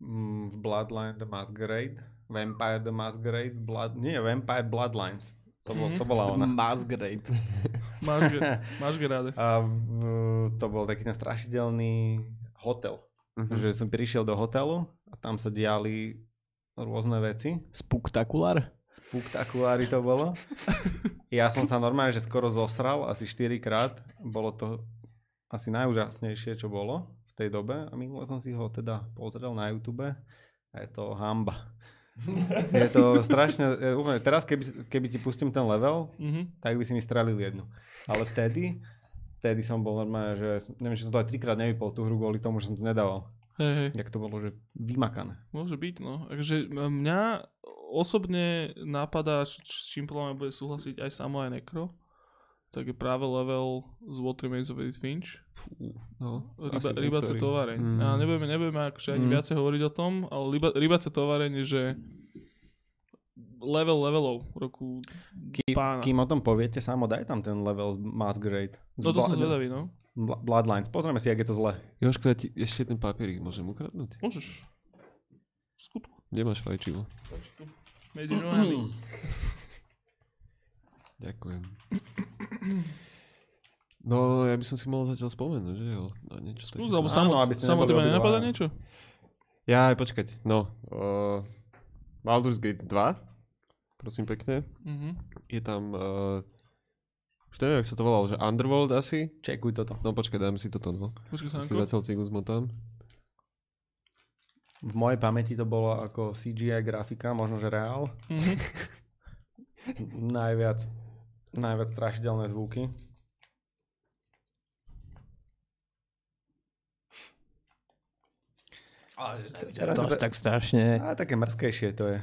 mm, v Bloodline The Masquerade, Vampire The Masquerade, Blood, nie, Vampire Bloodlines. To, bol, Mhm. to bola ona. Masquerade. Ráde. A v, to bol taký ten strašidelný hotel. Mhm. Že som prišiel do hotelu a tam sa diali rôzne veci. Spuktakulár? Spuktakulári to bolo. Ja som sa normálne, že skoro zosral asi 4 krát. Bolo to asi najúžasnejšie, čo bolo v tej dobe. A minule som si ho teda pozrel na YouTube a je to hamba. Je to strašne, úplne, teraz keby, keby ti pustím ten level, Mhm. tak by si mi strelil jednu. Ale vtedy, vtedy som bol normálne, že neviem, či som to aj trikrát nevypol tú hru kvôli tomu, že som to nedával. Hej, hej. Jak to bolo, že vymakané. Môže byť, no. Takže mňa osobne napadá, č- č- s čím podľa mňa bude súhlasiť aj Samo, aj Necro. Tak je práve level z What Remains of Edith Finch. No, Ryba, rybace továreň. Mm. A nebudeme, nebudeme akože ani Mm. viacej hovoriť o tom, ale ryba, rybace továreň je, že level levelov roku Kým, pána. kým o tom poviete, samo daj tam ten level Masquerade. No to som Bla- zvedavý, no. Bloodlines. Pozrieme si, jak je to zle. Jožko, ja ti ešte ten papierik môžem ukradnúť? Môžeš. V skutku. Kde máš fajčivo? Medzi nohami. Ďakujem. No, ja by som si mohol zatiaľ spomenúť, že jo? Na niečo Skús, takéto. alebo Áno, samo, aby ste samo teba nenapadá niečo? Ja, aj počkať. No, uh, Baldur's Gate 2, prosím pekne. Mhm. Je tam, uh, už neviem, jak sa to volalo, že Underworld asi? Čekuj toto. No počkaj, dáme si toto, no. Počkaj, Si Sanko. zatiaľ cigu zmotám. V mojej pamäti to bolo ako CGI grafika, možno že reál. Mhm. najviac, najviac strašidelné zvuky. Teraz To je až tak strašne. A také mrzkejšie to je.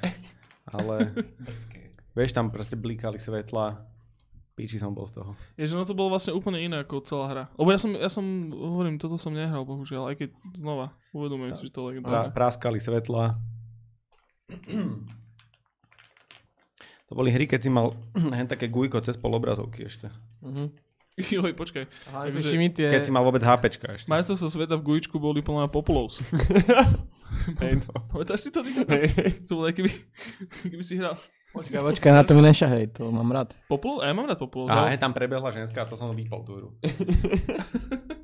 Ale vieš, tam proste blikali svetla. Píči som bol z toho. Je, že no to bolo vlastne úplne iné ako celá hra. Lebo ja som, ja som, hovorím, toto som nehral, bohužiaľ, aj keď znova uvedomujem si, že to je Pra, praskali svetla. To boli hry, keď si mal hen také gujko cez pol obrazovky ešte. Mhm. Joj, počkaj. Takže- si mi tie... Keď si mal vôbec HPčka ešte. Majstrovstvo sveta v Gujičku boli plná Populos. Hej, to. Pamätáš si to? Ty? To bolo, keby, keby si hral. Počkaj, počkaj, na to mi nešahej, to mám rád. Populos? A ja mám rád Populos. A hej, tam prebehla ženská a to som vypol tú hru.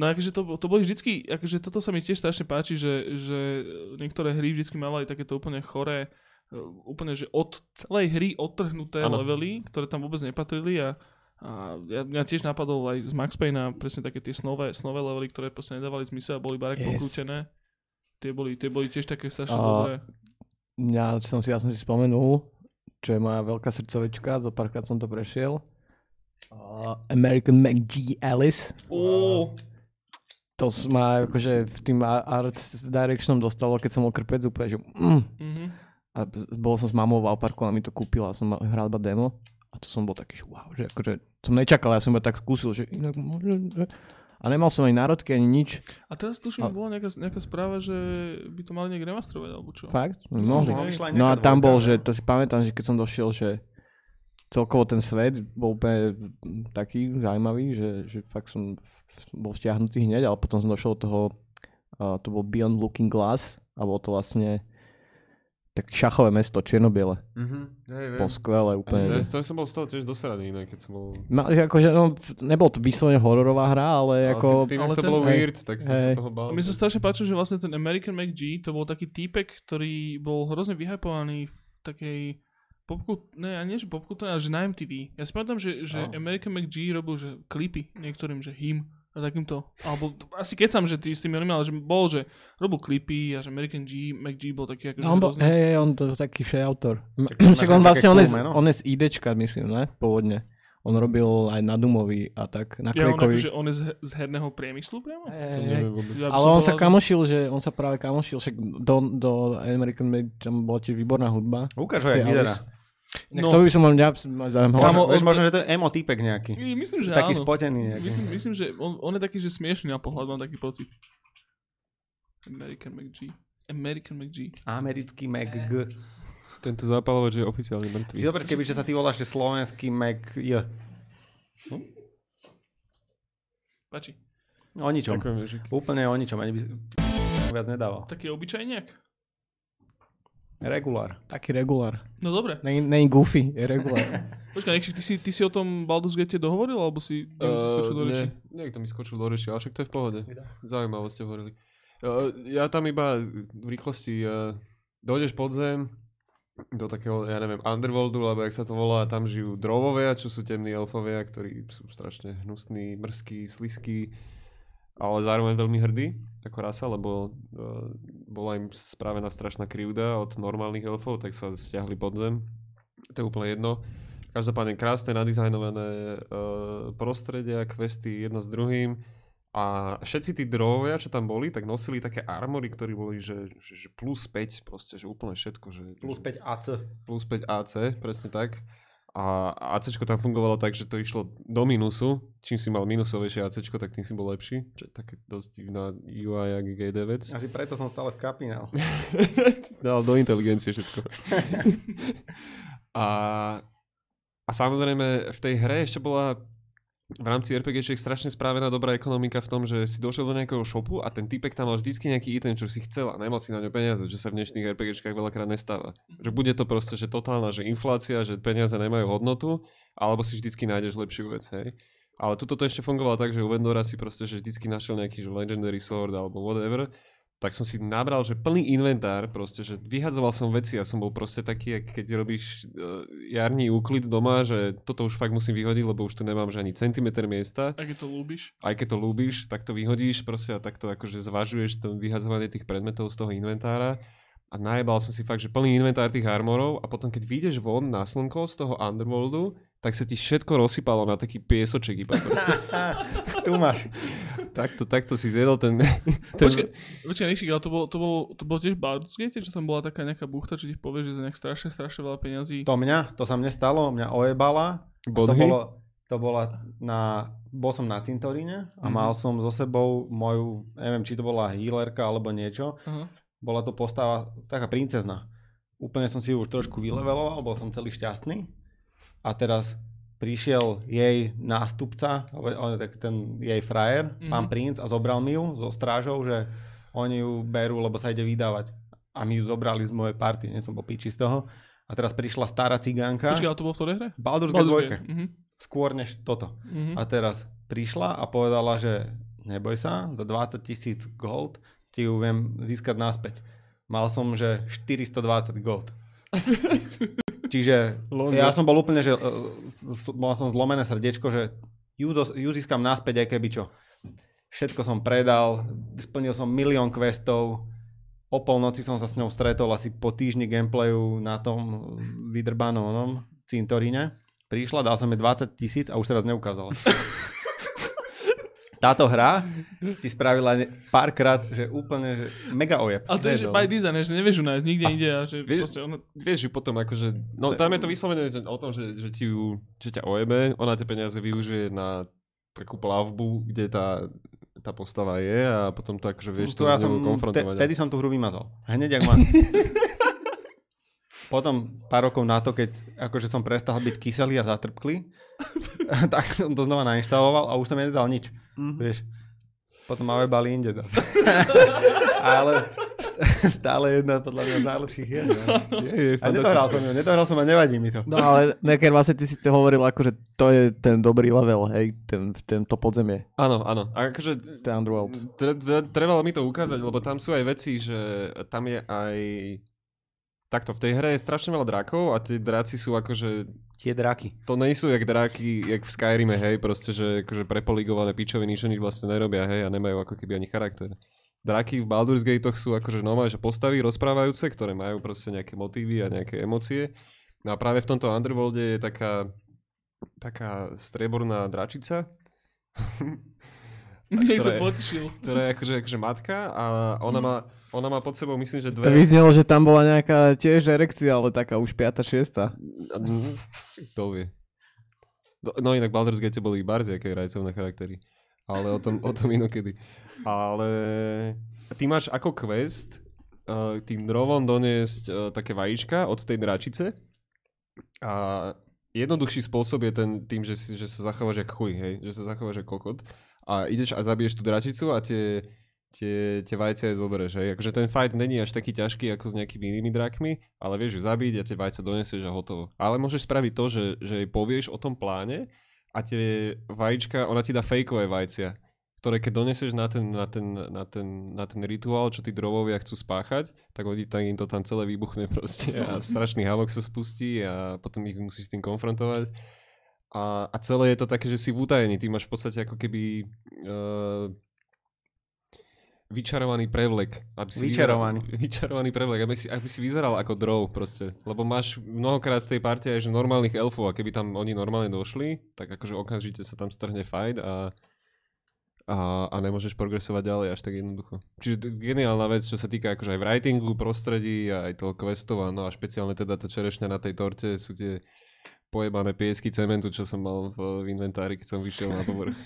No akože to, to boli vždycky, akože toto sa mi tiež strašne páči, že, že niektoré hry vždycky mali takéto úplne choré, e, úplne, že od celej hry odtrhnuté Áno. levely, ktoré tam vôbec nepatrili a, a ja, mňa tiež napadol aj z Max Payne presne také tie snové, snové levely, ktoré proste nedávali zmysel a boli barek Yes. pokrútené. Tie boli, tie boli tiež také strašne A- dobré. Mňa som si, ja som si spomenul, čo je moja veľká srdcovečka, zo párkrát som to prešiel. Uh, American McG Alice. Ó, To ma akože v tým a- art directionom dostalo, keď som bol krpec úplne, že mm. mhm. A bol som s mamou v Alparku a mi to kúpila, som mal- hral iba demo. A to som bol taký, že wow, že akože som nečakal, ja som iba tak skúsil, že inak môže... A nemal som ani národky, ani nič. A teraz tuším, A- bola nejaká, nejaká správa, že by to mali nejak remastrovať, alebo čo? Fakt? Mohli. aj No a tam bol, že to si pamätám, že keď som došiel, že celkovo ten svet bol úplne taký zaujímavý, že, že fakt som bol vtiahnutý hneď, ale potom som došiel do toho, uh, to bol Beyond Looking Glass a bolo to vlastne také šachové mesto, čierno-biele. Mhm. Hej, viem. Bolo skvelé To, úplne. je- to som bol z toho tiež dosraný, inak, keď som bol... Ma, akože, no, nebol to vyslovene hororová hra, ale ako... tým, ale ale to ten- bolo hej, weird, tak som hej. sa toho bál. Mi sa strašne páčilo, že vlastne ten American McG to bol taký týpek, ktorý bol hrozne vyhypovaný v takej popku, ne, a nie že popku, ale že na MTV. Ja si pamätám, že, že Oh. American McG robil že klipy niektorým, že him, A takýmto. Alebo asi keď som, že ty s tým oným, ale že bol, že robil klipy a že American G, McG bol taký akože No, on bol, rôzny. hej, hej, on to taký še autor. Však on vlastne, on je, meno. on je z IDčka, myslím, ne? Pôvodne. On robil aj na Dumovi a tak, na Ja, on, Quakeovi. akože, on je z, z herného priemyslu priamo? Vôbec. Ja Ale on sa kamošil, že on sa práve kamošil, však do, do American Made tam bola tiež výborná hudba. Ukáž ho, jak vyzerá. No. To by som len ja. Kámo, Možno, vieš, on- možno, že to je emo typek nejaký. Myslím, že Taký áno. spotený nejaký. Myslím, myslím, že on, on je taký, že smiešný na pohľad, mám taký pocit. American McG. American McG. Americký Mac G. Tento zápalovač je oficiálne Si mŕtvý. zober, keby že sa ty voláš, že slovenský Mac J. Páči. O ničom. Ďakujem. Úplne o ničom. Ani by si viac nedával. Taký obyčajniak. Regulár. Taký regulár. No dobre. Není, není goofy, je regulár. Počkaj, Nekšik, ty si, ty si o tom Baldur's Gate dohovoril, alebo si uh, skočil do reči? nie, niekto mi skočil do reči, ale však to je v pohode. Zaujímavé ste hovorili. Uh, ja tam iba v rýchlosti uh, dojdeš pod zem, do takého, ja neviem, underworldu, alebo jak sa to volá, tam žijú drovovia, čo sú temní elfovia, ktorí sú strašne hnusní, mrzkí, sliskí, ale zároveň veľmi hrdí ako rasa, lebo uh, bola im spravená strašná krivda od normálnych elfov, tak sa stiahli pod zem. To je úplne jedno. Každopádne krásne nadizajnované uh, prostredia, questy jedno s druhým. A všetci tí drovovia, čo tam boli, tak nosili také armory, ktorí boli, že, že, že plus 5, proste, že úplne všetko. Že, Plus že, 5 AC. plus 5 AC, presne tak. A AC tam fungovalo tak, že to išlo do minusu. Čím si mal minusovejšie AC, tak tým si bol lepší. Čo je také dosť divná UI a GD vec. Asi preto som stále skapínal. Dal do inteligencie všetko. a, a samozrejme v tej hre ešte bola v rámci RPG strašne správená dobrá ekonomika v tom, že si došiel do nejakého shopu a ten typek tam mal vždycky nejaký item, čo si chcel a nemal si na ňo peniaze, čo sa v dnešných RPGčkách veľakrát nestáva. Že bude to proste, že totálna, že inflácia, že peniaze nemajú hodnotu, alebo si vždycky nájdeš lepšiu vec, hej. Ale tuto to ešte fungovalo tak, že u vendora si proste, že vždycky našiel nejaký že legendary sword alebo whatever tak som si nabral, že plný inventár, proste, že vyhadzoval som veci a som bol proste taký, keď robíš uh, jarní úklid doma, že toto už fakt musím vyhodiť, lebo už tu nemám že ani centimetr miesta. Ak je to ľúbiš. Aj keď to ľúbiš, tak to vyhodíš proste a takto akože zvažuješ to vyhadzovanie tých predmetov z toho inventára. A najebal som si fakt, že plný inventár tých armorov a potom keď vyjdeš von na slnko z toho underworldu, tak sa ti všetko rozsypalo na taký piesoček iba tu máš. takto, takto si zjedol ten... ten Počkaj, počkaj, Nekšik, ale to bolo, to bolo, to bolo tiež Baldur's Gate, že tam bola taká nejaká buchta, čo ti povie, že za nejak strašne, strašne veľa peňazí. To mňa, to sa mne stalo, mňa ojebala. To bolo, to bola na, bol som na cintoríne a Mhm. mal som so sebou moju, neviem, či to bola healerka alebo niečo. Aha. Bola to postava, taká princezna. Úplne som si ju už trošku vyleveloval, bol som celý šťastný. A teraz prišiel jej nástupca, tak ten jej frajer, Mhm. pán princ a zobral mi ju so strážou, že oni ju berú, lebo sa ide vydávať. A my ju zobrali z mojej party, nie som bol piči z toho. A teraz prišla stará cigánka. Počkaj, ale to bolo v ktorej hre? Baldur's Gate 2. Mhm. Skôr než toto. Mhm. A teraz prišla a povedala, že neboj sa, za 20 tisíc gold ti ju viem získať naspäť. Mal som, že 420 gold. Čiže ja som bol úplne, že uh, s- mal som zlomené srdiečko, že ju, ju získam naspäť aj keby čo. Všetko som predal, splnil som milión questov, o polnoci som sa s ňou stretol asi po týždni gameplayu na tom vydrbanom cintoríne. Prišla, dal som jej 20 tisíc a už sa raz neukázala. Táto hra ti spravila ne- párkrát, že úplne, že mega ojeb. Ale to je, že Vedel. by design, že nevieš ju nájsť nikde A inde a že vieš- proste ono... Vieš ju potom akože, no tam je to vyslovené že o tom, že, že, ti ju, že ťa ojebe, ona tie peniaze využije na takú plavbu, kde tá, tá postava je a potom to akože vieš to, ja s som, konfrontovať. vtedy som tú hru vymazal. Hneď, ak ma... Potom pár rokov na to, keď akože som prestal byť kyselý a zatrpklý, tak som to znova nainštaloval a už som nedal nič. Mhm. Vieš. Potom ma ojebali inde zase. Ale st- stále jedna podľa mňa z najlepších hier. Je, je, A nedohral som ju, nedohral som a nevadí mi to. No ale Necker, vlastne ty si to hovoril ako, že to je ten dobrý level, hej, ten, ten to podzemie, Áno, áno. A akože ten Underworld. tre, tre, trebalo mi to ukázať, lebo tam sú aj veci, že tam je aj takto, v tej hre je strašne veľa drakov a tie draci sú akože Tie draky. to nejsú jak draky, jak v Skyrime, hej, proste, že akože prepoligované pičoviny, nič nič vlastne nerobia, hej, a nemajú ako keby ani charakter. Draky v Baldur's Gate sú akože normálne, že postavy rozprávajúce, ktoré majú proste nejaké motívy a nejaké emócie. No a práve v tomto Underworlde je taká, taká strieborná dračica, Nech sa potešil. ktorá je akože, akože matka a ona má, ona má pod sebou, myslím, že To dve... vyznelo, že tam bola nejaká tiež erekcia, ale taká už 5. 6. Kto vie. Do- No inak Baldur's Gate boli barzi, aké rajcovné charaktery. Ale o tom, o tom inokedy. Ale ty máš ako quest uh, tým drovom doniesť uh, také vajíčka od tej dračice a jednoduchší spôsob je ten tým, že, si, že sa zachováš jak chuj, hej? Že sa zachováš jak kokot a ideš a zabiješ tú dračicu a tie, tie, tie vajce aj zoberieš, hej? Akože ten fight není až taký ťažký ako s nejakými inými drakmi, ale vieš ju zabiť a tie vajce donesieš a hotovo. Ale môžeš spraviť to, že, že jej povieš o tom pláne a tie vajíčka, ona ti dá fejkové vajcia, ktoré keď donesieš na ten, na ten, na ten, na ten rituál, čo tí drovovia chcú spáchať, tak, oni, tak im to tam celé vybuchne proste a strašný havok sa spustí a potom ich musíš s tým konfrontovať. A, a celé je to také, že si v utajení. Ty máš v podstate ako keby uh, vyčarovaný prevlek. Aby si Vyčarovaný. Vyzeral, vyčarovaný prevlek, aby si, aby si vyzeral ako drov proste. Lebo máš mnohokrát v tej partii aj že normálnych elfov a keby tam oni normálne došli, tak akože okamžite sa tam strhne fight a a, a nemôžeš progresovať ďalej až tak jednoducho. Čiže geniálna vec, čo sa týka akože aj v writingu, prostredí a aj toho questova, no a špeciálne teda tá čerešňa na tej torte sú tie pojebané piesky cementu, čo som mal v, v inventári, keď som vyšiel na povrch.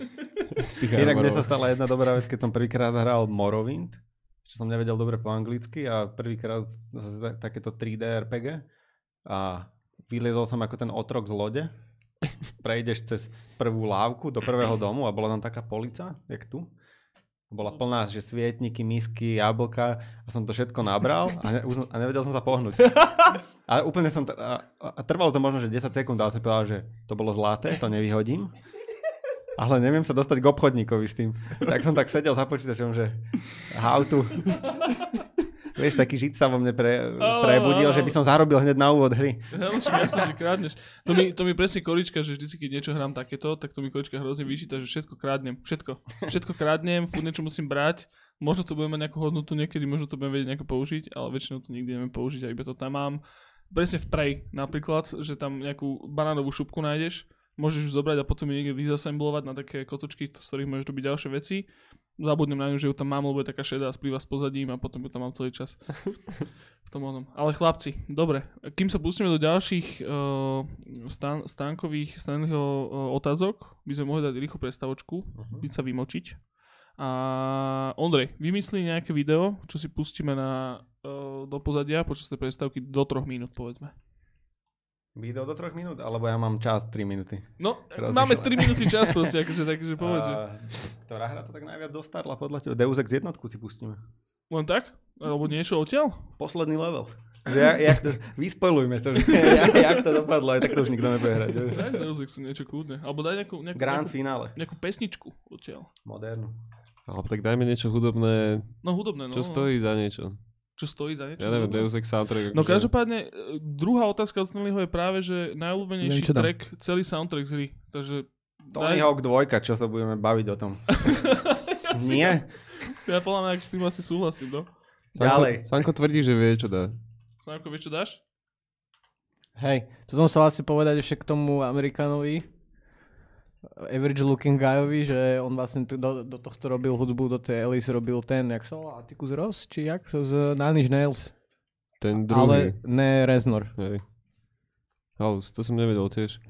Inak mne sa stala jedna dobrá vec, keď som prvýkrát hral Morrowind, čo som nevedel dobre po anglicky a prvýkrát takéto 3D RPG a vyliezol som ako ten otrok z lode. Prejdeš cez prvú lávku do prvého domu a bola tam taká polica, jak tu. Bola plná, že svietniky, misky, jablka a som to všetko nabral a, ne, už, a nevedel som sa pohnúť. A úplne som, a, a trvalo to možno, že 10 sekúnd, ale som povedal, že to bolo zlaté, to nevyhodím. Ale neviem sa dostať k obchodníkovi s tým. Tak som tak sedel za počítačom, že how to... Vieš, taký žid sa vo mne pre, prebudil, že by som zarobil hneď na úvod hry. Jasne, že krádneš. To mi, to mi presne korička, že vždy, keď niečo hrám takéto, tak to mi korička hrozne vyčíta, že všetko krádnem. Všetko. Všetko krádnem, furt niečo musím brať. Možno to budeme mať nejakú hodnotu niekedy, možno to budeme vedieť nejako použiť, ale väčšinou to nikdy neviem použiť a iba to tam mám. Presne v Prey napríklad, že tam nejakú banánovú šupku nájdeš, môžeš ju zobrať a potom ju niekde vyzassemblovať na také kotočky, z ktorých môžeš robiť ďalšie veci. Zabudnem na ňu, že ju tam mám, lebo je taká šedá splýva s pozadím a potom ju tam mám celý čas. v tom onom. Ale chlapci, dobre, kým sa pustíme do ďalších uh, stán, stánkových Stanleyho uh, otázok, by sme mohli dať rýchlu prestavočku, uh-huh. byť sa vymočiť. A Ondrej, vymyslí nejaké video, čo si pustíme na, uh, do pozadia počas tej prestávky do troch minút, povedzme. Video do troch minút, alebo ja mám čas 3 minúty. No, Rozmýšľam. máme 3 minúty čas proste, akože, takže povedz. A, ktorá hra to tak najviac zostarla podľa teba? Deus Ex jednotku si pustíme. Len tak? Alebo niečo odtiaľ? Posledný level. Že jak, jak to, vyspojlujme to, že jak, jak to dopadlo, aj tak to už nikto nebude hrať. Daj Deus Exu niečo kľudne. Alebo daj nejakú, nejakú, Grand nejakú, finále. nejakú pesničku odtiaľ. Modernú. Alebo tak dajme niečo hudobné, No hudobné, no. čo stojí za niečo. Čo stojí za niečo? Ja neviem? Deus Ex soundtrack. No akože- každopádne, e, druhá otázka od Stanleyho je práve, že najľúbenejší Neviem, čo dám. track, celý soundtrack z hry. Takže Tony daj, Hawk 2, čo sa budeme baviť o tom. Nie? ja podľa mňa s tým asi súhlasím, no. Sanko, Ďalej. Sanko tvrdí, že vie, čo dá. Snáko, vieš, čo dáš? Hej, to som sa vlastne povedať ešte k tomu Amerikánovi, average looking guyovi, že on vlastne tu do, do tohto robil hudbu, do tej Alice robil ten, jak sa volá, Atticus Ross, či jak, z Nine Inch Nails. Ten Ale druhý. ne Reznor. Hej. Halus, to som nevedel tiež.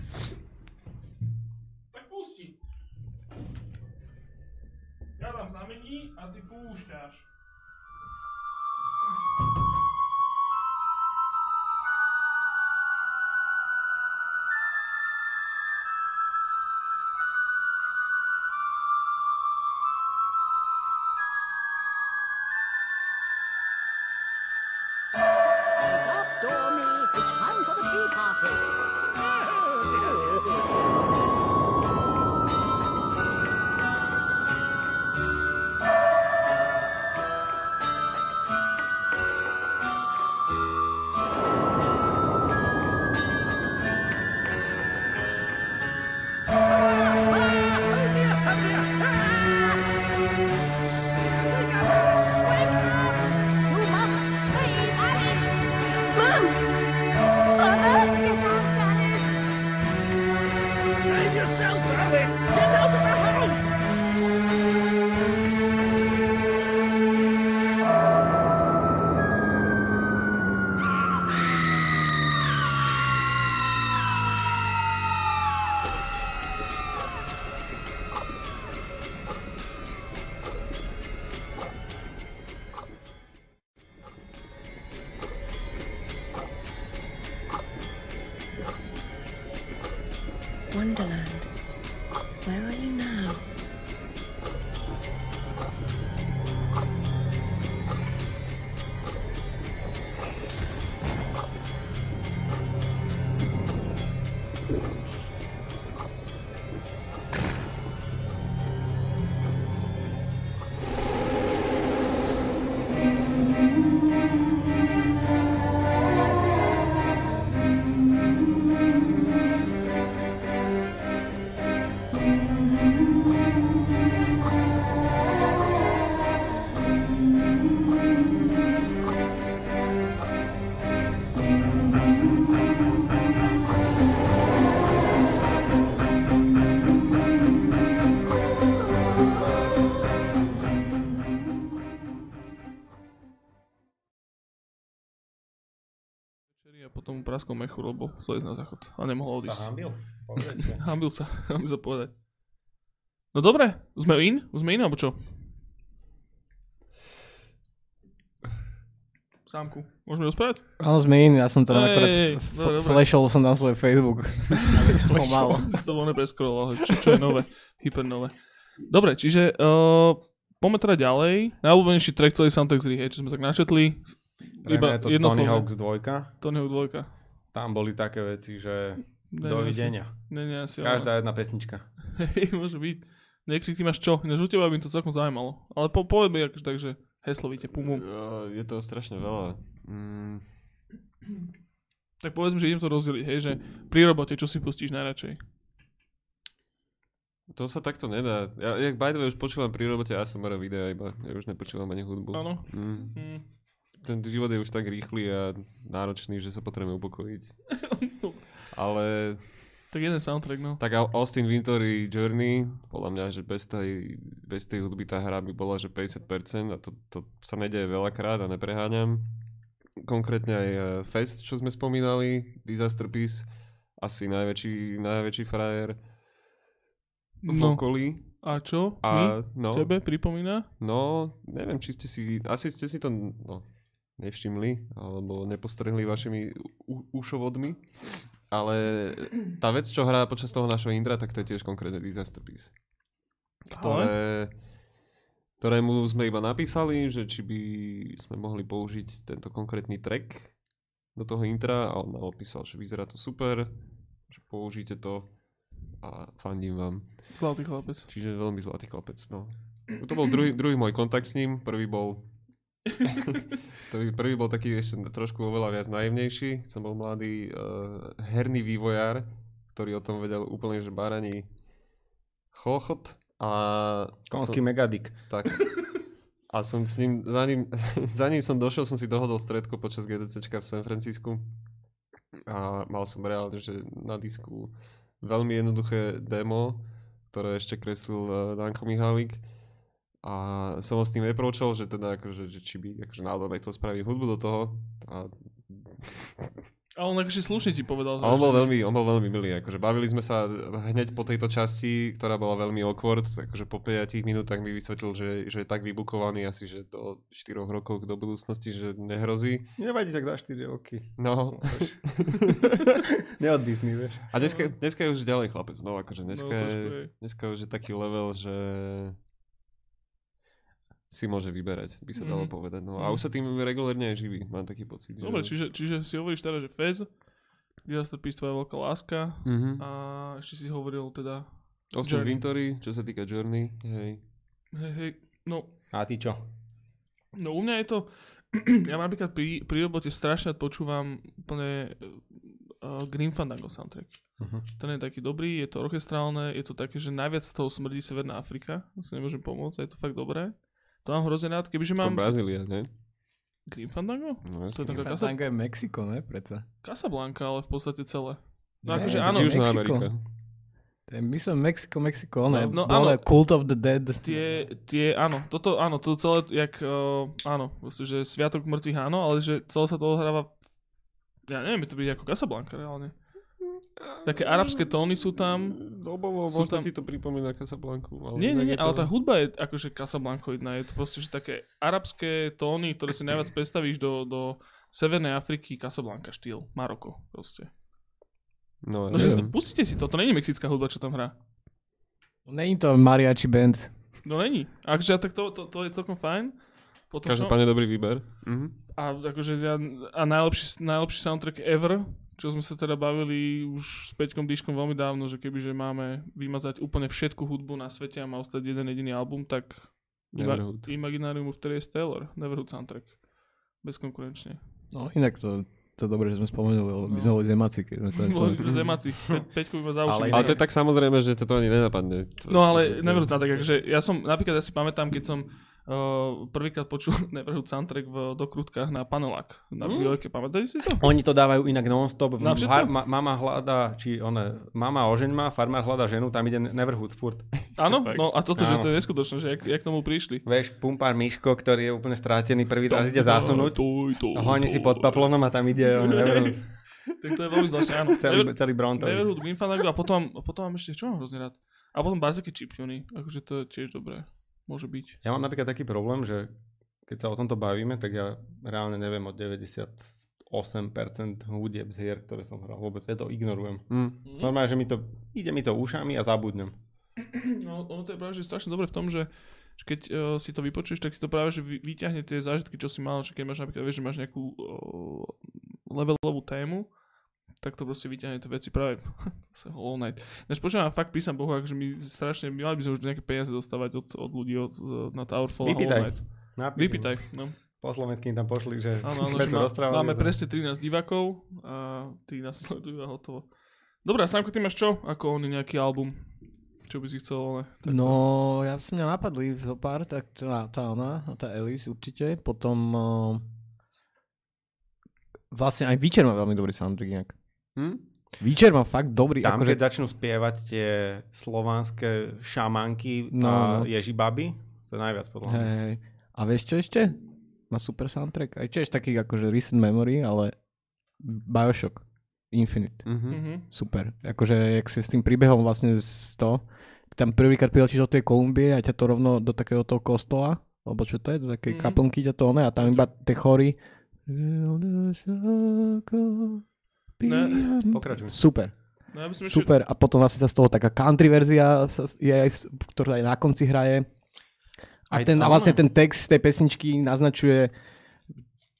Chcel ísť na záchod a nemohol Sa odísť. hambil? Povedete. Hambil sa, hambil sa povedať. No dobre, sme in? Sme in, alebo čo? Sámku, môžeme rozprávať? Áno, sme iní, ja som to akorát flashol som tam svoj Facebook. Pomalo. Si to bol nepreskroloval, čo, čo je nové, hypernové. Dobre, čiže uh, poďme teda ďalej. Najobľúbenejší track celý soundtrack z hej, čo sme tak načetli. Pre mňa je to Tony. Hawk's 2. Tony Hawk 2. Tam boli také veci, že Ne, dovidenia. Ne, ne, asi Každá jedna pesnička. Hej, môže byť. Nekrik, ty máš čo? Ináč u teba by to celkom zaujímalo. Ale po, povedz mi akože tak, že heslovite, pum, pum. Je to strašne veľa. Mm, Tak povedzme, že idem to rozdeliť, hej, že pri robote, čo si pustíš najradšej? to sa takto nedá. Ja, jak by the way, už počúvam pri robote ASMR videa iba. Ja už nepočúvam ani hudbu. Áno. Mm. Hm. Ten život je už tak rýchly a náročný, že sa potrebujeme upokojiť. Ale Tak jeden soundtrack, no. tak Au- Austin Wintory Journey, podľa mňa, že bez tej, bez tej hudby tá hra by bola, že 50% a to, to sa nedeje veľakrát a nepreháňam. Konkrétne aj eh, Fest, čo sme spomínali, Disaster Piece, asi najväčší, najväčší frajer v No, okolí. a čo? A My? no, Tebe pripomína? no, neviem, či ste si, asi ste si to no, nevšimli, alebo nepostrehli vašimi ušovodmi, ale tá vec, čo hrá počas toho našho intra, tak to je tiež konkrétne Disaster Piece. Ktoré, ktorému sme iba napísali, že či by sme mohli použiť tento konkrétny track do toho intra a on nám opísal, že vyzerá to super, že použijte to a fandím vám. Zlatý chlapec. Čiže veľmi zlatý chlapec, no. To bol druhý, druhý môj kontakt s ním, prvý bol prvý, prvý bol taký ešte trošku oveľa viac naivnejší. Som bol mladý uh, herný vývojár, ktorý o tom vedel úplne, že báraní chochot a Konský som, megadik. tak. A som s ním, za ním, za ním som došiel, som si dohodol stredko počas GDCčka v San Francisku. A mal som reálne, že na disku veľmi jednoduché demo, ktoré ešte kreslil uh, Danko Mihálik. A som ho s tým approachol, že teda akože, že či by akože náhodou nechcel spraviť hudbu do toho. A, A on akože slušne ti povedal. a on bol veľmi, on bol veľmi milý. Akože bavili sme sa hneď po tejto časti, ktorá bola veľmi awkward. Takže po 5 minútach mi vysvetlil, že, že je tak vybukovaný asi, že do 4 rokov do budúcnosti, že nehrozí. Nevadí tak za 4 roky. No. Neodbytný, vieš. A dneska, dneska je už ďalej chlapec. No, akože dneska, No, trošku je, je. dneska už je taký level, že si môže vyberať, by sa dalo Mhm. povedať. No, a Mhm. už sa tým regulérne aj živí, mám taký pocit. Dobre, že... čiže, čiže si hovoríš teda, že Fez, Disaster Peace tvoja veľká láska Mhm. a ešte si hovoril teda, Austin. Wintory, čo sa týka Journey, hej. hej, hej, no, A ty čo? no u mňa je to, ja napríklad pri, pri robote strašne počúvam úplne uh, Green Fandango soundtrack. Uh-huh. Ten je taký dobrý, je to orchestrálne, je to také, že najviac z toho smrdí Severná Afrika, si nemôžem pomôcť, je to fakt dobré. To mám hrozne rád, kebyže To mám... Brazília, ne? Green Fandango? No, To je jasne. taká Casa... Fandango je Mexiko, ne? Preca. Casablanca, ale v podstate celé. No Ne, akože to áno, Južná Mexiko. Amerika. To je, myslím Mexiko, Mexiko, ne? No, No, áno. Cult of the Dead. tie, tie, áno, toto, áno, to celé, jak, uh, áno, proste, že Sviatok mŕtvych, áno, ale že celé sa to ohráva, ja neviem, to byť ako Casablanca reálne. Také arabské tóny sú tam. Dobovo, Sú možno tam- ti to pripomína Casablancu. Ale Nie, nie, nie, ale tá hudba je akože Casablancoidná. Je to proste, že také arabské tóny, ktoré si najviac predstavíš do, do Severnej Afriky, Casablanca štýl, Maroko proste. No, No, že si to, pustite si to, to není mexická hudba, čo tam hrá. Není to mariachi band. No není. Akože tak to, to, to je celkom fajn. Potom? Každopádne dobrý výber. Mhm. A akože a najlepší, najlepší soundtrack ever, čo sme sa teda bavili už s Peťkom Dýškom veľmi dávno, že kebyže máme vymazať úplne všetku hudbu na svete a má ostať jeden jediný album, tak Neverhood. Imaginarium of Terry Taylor, Neverhood soundtrack. Bezkonkurenčne. No inak to, to je dobré, že sme spomenuli, lebo my No. sme boli zemáci, keď sme to Boli Zemáci. Pe- Peťko by ma za uši Ale-. Ale to je tak samozrejme, že to, ani nenapadne. To No ale Neverhood soundtrack, akože ja som, napríklad ja si pamätám, keď som uh, prvýkrát počul Neverhood soundtrack v dokrutkách na panelák. Na chvíľke, pamätáte si to? Oni to dávajú inak non-stop. Na har- ma- mama hľadá, či one, mama ožeň ma, farmár hľadá ženu, tam ide Neverhood furt. Áno, no a toto, že to je neskutočné, že jak, jak k tomu prišli. Vieš, pumpár Miško, ktorý je úplne strátený, prvý raz ide zásunúť. Honí si pod paplonom a tam ide on Neverhood. tak to je veľmi zvláštne, áno. Celý, Never- celý Brontový. Neverhood, Grimfandango a potom, potom mám ešte, čo mám hrozne rád? A potom Barzaki Chiptune, akože to je tiež dobré. Môže byť. Ja mám napríklad taký problém, že keď sa o tomto bavíme, tak ja reálne neviem od 98% hudieb z hier, ktoré som hral. Vôbec, ja to ignorujem. Mm. Normálne, že mi to, ide mi to ušami a zabudnem. No, ono to je práve že strašne dobre v tom, že, že keď uh, si to vypočuješ, tak ti to práve že vy, vyťahne tie zážitky, čo si mal, že keď máš napríklad, vieš, že máš nejakú uh, levelovú tému, tak to proste vyťahne tie veci práve zase Hollow Knight. Než počujem, fakt písam Bohu, akože my strašne, mali by sme už nejaké peniaze dostávať od, od ľudí od, na Towerfall a Hollow. Knight. Napíš Vypýtaj, no. Po slovensky im tam pošli, že Áno, áno, sme že sa má, rozprávali. máme to- presne 13 divákov a tí nás sledujú a hotovo. Dobre, a Samko, ty máš čo? Ako on nejaký album? Čo by si chcel, ale... Tak No, ja som mňa napadli zo pár, tak tá, tá ona, tá Alice určite. Potom uh, vlastne aj Witcher má veľmi dobrý soundtrack inak. Hm? Witcher má fakt dobrý, Tam, akože, keď začnú spievať tie slovanské šamanky No, a no. ježibaby, to je najviac podľa mňa. hej, hej. A vieš čo ešte? Má super soundtrack. Aj tiež taký akože recent memory, ale Bioshock Infinite. Mhm. Mhm. Super. Akože, jak si s tým príbehom vlastne z to, tam prvýkrát priletíš do tej Kolumbie a ťa to rovno do takého toho kostola, alebo čo to je, do takej Mhm. kaplnky ťa to one a tam iba tie chory. Ne, Pokračuj. Super, No ja ešte... super. A potom vlastne sa z toho taká country verzia, je aj, ktorá aj na konci hraje. A, Aj- ten, a vlastne ten text tej pesničky naznačuje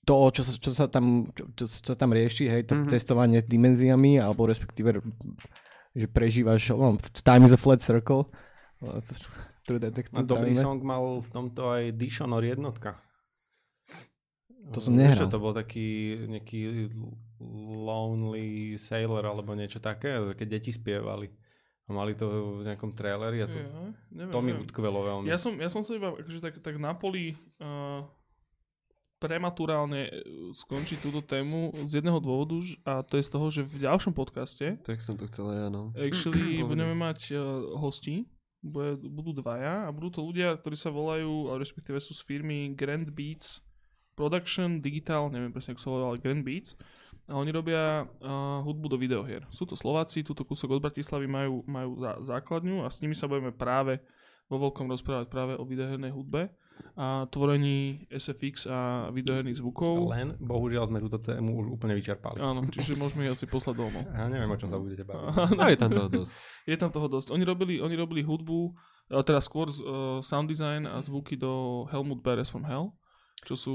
to, čo sa, čo sa, tam, čo, čo, čo sa tam rieši, hej, to Mhm. cestovanie s dimenziami, alebo respektíve, že prežívaš, no, time is a flat circle. True A Detective dobrý pravíme. song mal v tomto aj Dishonor jednotka. To som nehral. čo to bol taký nejaký lonely sailor alebo niečo také, keď deti spievali. A mali to v nejakom traileri a to, Ja, neviem, to mi neviem. utkvelo veľmi. Ja som, ja som sa iba akože tak, tak na poli uh, prematurálne eh, skončiť túto tému z jedného dôvodu, a to je z toho, že v ďalšom podcaste Tak som to chcel aj ja, no. actually budeme mať uh, hostí, bude, budú dvaja a budú to ľudia, ktorí sa volajú, ale respektíve sú z firmy Grand Beats Production Digital, neviem presne, ako sa volá, ale Grand Beats. A oni robia uh, hudbu do videohier. Sú to Slováci, túto kúsok od Bratislavy majú, majú zá, základňu a s nimi sa budeme práve vo veľkom rozprávať práve o videohernej hudbe a tvorení SFX a videoherných zvukov. Len, bohužiaľ sme túto tému už úplne vyčerpali. Áno, čiže môžeme ich asi poslať domov. Ja neviem, o čom sa budete baviť. No je tam toho dosť. Je tam toho dosť. Oni robili, oni robili hudbu, eh, teda skôr uh, sound design a zvuky do Helmut Beres from Hell, čo sú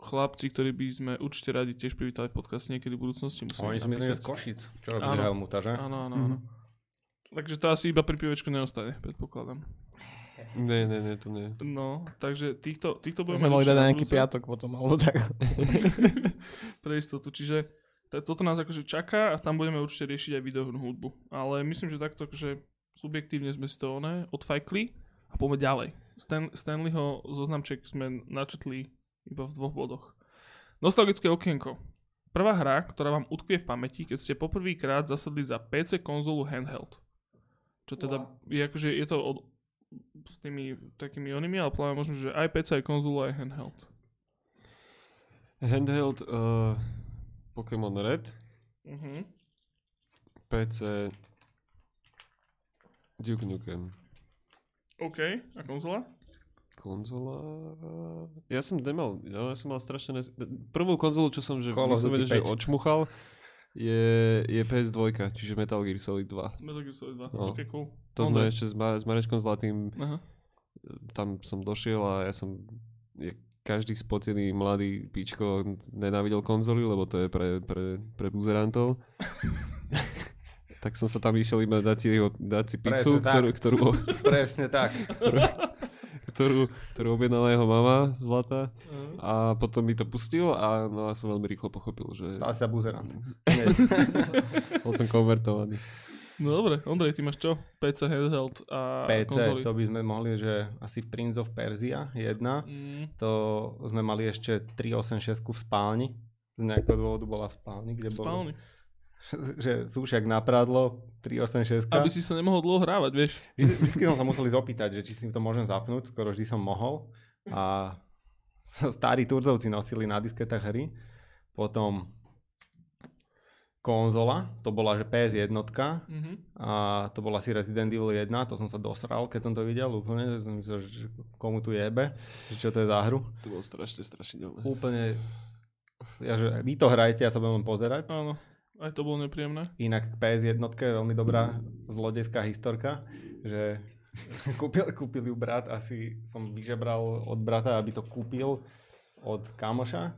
chlapci, ktorí by sme určite radi tiež privítali v podcaste niekedy v budúcnosti. Musíme Oni sú myslím, že z. Košic, čo robili Áno. Helmuta, že? Áno, áno, áno. Takže to asi iba pri pivečku neostane, predpokladám. Ne, ne, ne, to nie. No, takže týchto, týchto budeme Môžeme mali dať na nejaký budúce. piatok potom, alebo tak. pre istotu. Čiže t- toto nás akože čaká a tam budeme určite riešiť aj videohrnú hudbu. Ale myslím, že takto akože subjektívne sme si to one odfajkli a poďme ďalej. Stan- Stanleyho zoznamček sme načetli iba v dvoch bodoch. Nostalgické okienko. Prvá hra, ktorá vám utkvie v pamäti, keď ste poprvýkrát zasadli za PC konzolu handheld. Čo teda je akože, je to od, s tými takými onými, ale plánujem možno, že aj PC, aj konzolu, aj handheld. Handheld uh, Pokémon Red, Mhm. PC Duke Nukem. OK, a konzola? Konzola... Ja som nemal, ja som mal strašne... Nes... Prvú konzolu, čo som že Call vyslovene, Duty že 5. odčmuchal, je, je PS2, čiže Metal Gear Solid 2. Metal Gear Solid 2. No. OK, cool. To sme ešte s, Ma- s Marečkom Zlatým, Aha. tam som došiel a ja som, je, každý spotený mladý píčko nenávidel konzoly, lebo to je pre, pre, pre buzerantov. tak som sa tam išiel iba dať si, jeho- dať si pizzu, Presne tak. ktorú, ktorú, Presne tak. ktorú, ktorú objednala jeho mama zlata. Aha. A potom mi to pustil a no a som veľmi rýchlo pochopil, že Stal sa buzerant. bol som konvertovaný. No dobre, Ondrej, ty máš čo? PC, handheld a PC, konzoly. to by sme mohli, že asi Prince of Persia 1, Mm, to sme mali ešte 386 v spálni. Z nejakého dôvodu bola v spálni, kde spálny. bolo, že súšiak na prádlo, 386. Aby si sa nemohol dlho hrávať, vieš. Vždy, vždy som sa musel opýtať, že či si to môžem zapnúť, skoro vždy som mohol. A starí Turzovci nosili na disketách hry. Potom konzola, to bola že PS1 Mhm. a to bola asi Resident Evil 1, to som sa dosral, keď som to videl úplne, že som myslel, že komu tu jebe, že čo to je za hru. To bolo strašne strašidelné. Úplne, ja, že vy to hrajte, ja sa budem len pozerať. Áno, aj to bolo nepríjemné. Inak k PS1 je veľmi dobrá zlodejská historka, že kúpil, kúpil ju brat, asi som vyžebral od brata, aby to kúpil od kamoša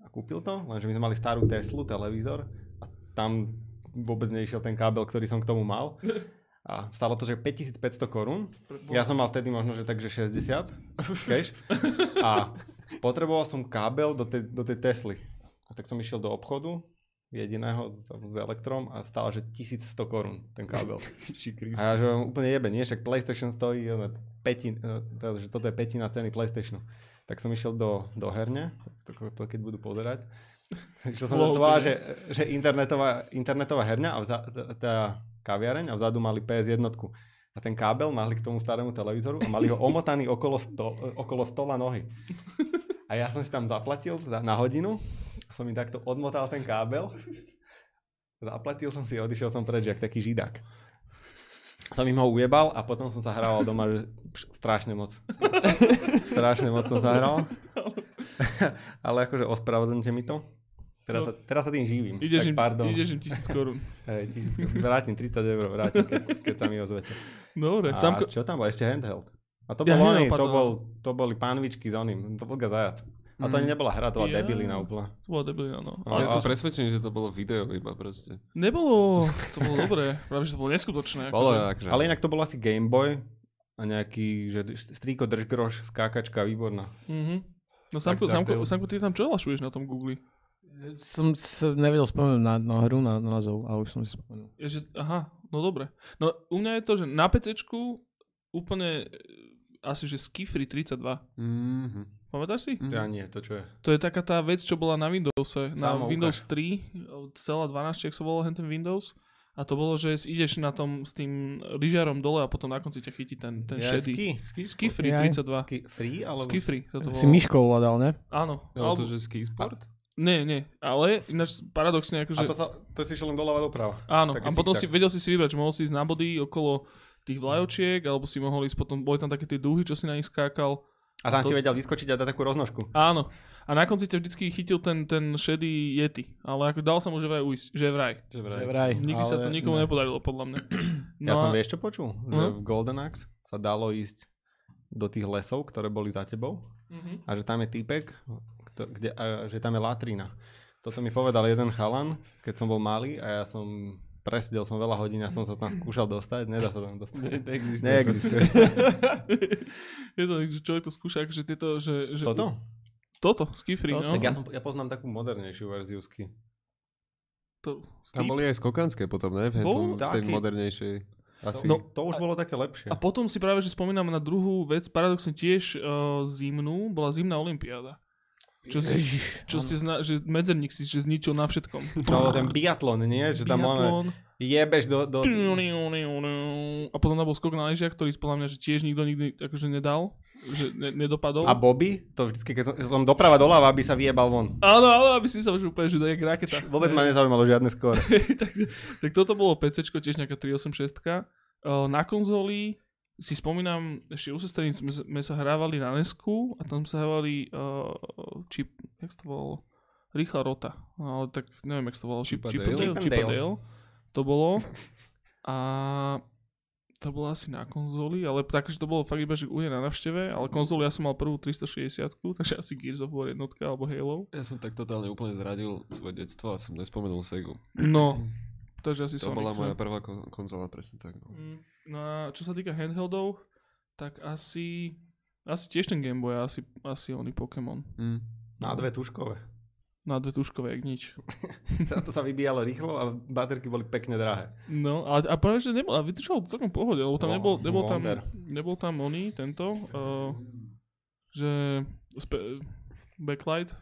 a kúpil to, lenže my sme mali starú Teslu, televízor a tam vôbec neišiel ten kábel, ktorý som k tomu mal. A stalo to, že 5500 korún. Ja som mal vtedy možno, že takže 60, vieš? A potreboval som kábel do tej, do tej Tesly. A tak som išiel do obchodu, jediného s, s elektrom a stál, že 1100 korún ten kábel. a ja že úplne jebe, nie? Však PlayStation stojí petin, to, že toto je petina ceny PlayStationu. Tak som išiel do, do herne, to, to keď budú pozerať. Čo som to volá, že, že internetová, internetová herňa a vza, tá kaviareň a vzadu mali PS1. A ten kábel mali k tomu starému televízoru a mali ho omotaný okolo, sto, okolo stola nohy. A ja som si tam zaplatil za, na hodinu som im takto odmotal ten kábel. Zaplatil som si odišiel som preč, jak taký židák. Som im ho ujebal a potom som sa hral doma, že strašne moc. strašne moc som sa hral. Ale akože ospravedlňte mi to. Teraz, sa, teraz sa tým živím. Ideš tak im, pardon. ideš im tisíc korún. Tisíc, vrátim 30 eur, vrátim, keď, keď sa mi ozvete. Dobre, A Samko, čo tam bol? Ešte handheld. A to, Ja, bol handheld, oný, to, bol, to boli pánvičky s oným, to bol zajac. A to ani nebola hra, to bola Ja. debilina úplná. to bolo debilina, no. No, Ja Ale som presvedčený, že to bolo video iba proste. nebolo, to bolo dobré, práve že to bolo neskutočné. Bolo akože. akože... Ale inak to bol asi Game Boy a nejaký, že strýko držgroš, skákačka, výborná. Mhm. No Samko, Tak Samko. Samko, ty tam čo lašuješ na tom Google? Som sa nevedel spomenúť na, na hru, na, na názov, ale už som si spomenul. Je, že, aha, no dobre. No u mňa je to, že na PCčku úplne e, asi, že Skifry 32. Mhm. Pamätáš si? Ja nie, to čo je? To je taká tá vec, čo bola na Windowse, na Samo Windows 3, celá 12, či ak sa volal ten Windows. A to bolo, že ideš na tom s tým lyžiarom dole a potom na konci ťa chytí ten, ten Ja, šedý. ski. Skifry Jaj. 32. Ski free, alebo... Skifry sa to Si volalo. myškou ovládal, ne? Áno. Ale Alebo, to, že ski sport? nie, nie. Ale ináč paradoxne, A akože... to, sa, to si išiel len doľava doprava. Áno, Také a potom si, vedel si si vybrať, že mohol si ísť na body okolo tých vlajočiek, alebo si mohol ísť potom, boli tam také tie dúhy, čo si na nich skákal. A tam to- si vedel vyskočiť a dať takú roznožku. Áno. A na konci ťa vždycky chytil ten, ten šedý Yeti. Ale ako dal sa mu že vraj ujsť. Že vraj. Že vraj. Že vraj. Nikdy sa to ale nikomu ne. nepodarilo, podľa mňa. No Ja som a- vieš čo počul? Že No. v Golden Axe sa dalo ísť do tých lesov, ktoré boli za tebou Mhm. a že tam je týpek, kto- kde, a, že tam je latrina. Toto mi povedal jeden chalan, keď som bol malý a ja som presedel som veľa hodín a som sa tam skúšal dostať, nedá sa tam dostať. Ne- neexistuje to. Neexistuje. je to, že človek to skúša, akože tieto, že... že Toto? Toto, Skifry, Toto? no. Tak ja, som, ja poznám takú modernejšiu verziu ski. To, Tam boli aj skokanské potom, ne? V, tom, v tej modernejšej. Asi. No, To už bolo také lepšie. A potom si práve, že spomínam na druhú vec, paradoxne tiež uh, zimnú, bola zimná olimpiáda. Čo si, Ježiš, čo ste zna, že medzerník si že zničil na všetkom. To ten biatlon, nie? Že tam máme, Biatlon. jebeš do... do... A potom tam bol skok na lyžiach, ktorý podľa mňa, že tiež nikto nikdy akože nedal, že ne, nedopadol. A Bobby, to vždycky, keď som, som doprava doľava, aby sa vyjebal von. Áno, áno, aby si sa už úplne, že to je raketa. Vôbec ma nezaujímalo žiadne skóre. tak, tak toto bolo PC, tiež nejaká 386. Uh, na konzoli si spomínam, ešte u sestrení sme, sme sa hrávali na Nesku a tam sa hrávali uh, čip, jak sa to volalo? Rýchla rota. No, tak neviem, jak to volalo. Chip, Chip Chip, Dale? Dale, Chip. To bolo. A to bolo asi na konzoli, ale takže to bolo fakt iba, že uje na navšteve, ale konzolu ja som mal prvú 360, takže asi Gears of War jednotka alebo Halo. Ja som tak totálne úplne zradil svoje detstvo a som nespomenul Segu. No, takže asi To Sonic, bola že? moja prvá kon- konzola, presne tak. No. Mm, No a čo sa týka handheldov, tak asi, asi tiež ten Game Boy, asi, asi oný Pokémon. Mm. Na dve tuškové. Na dve tuškové, jak nič. To sa vybíjalo rýchlo a baterky boli pekne drahé. No a, a práve, že nebol, a vydržal to celkom pohode, lebo tam No, nebol, nebol, tam, nebol tam oný, tento, uh, že spe, backlight,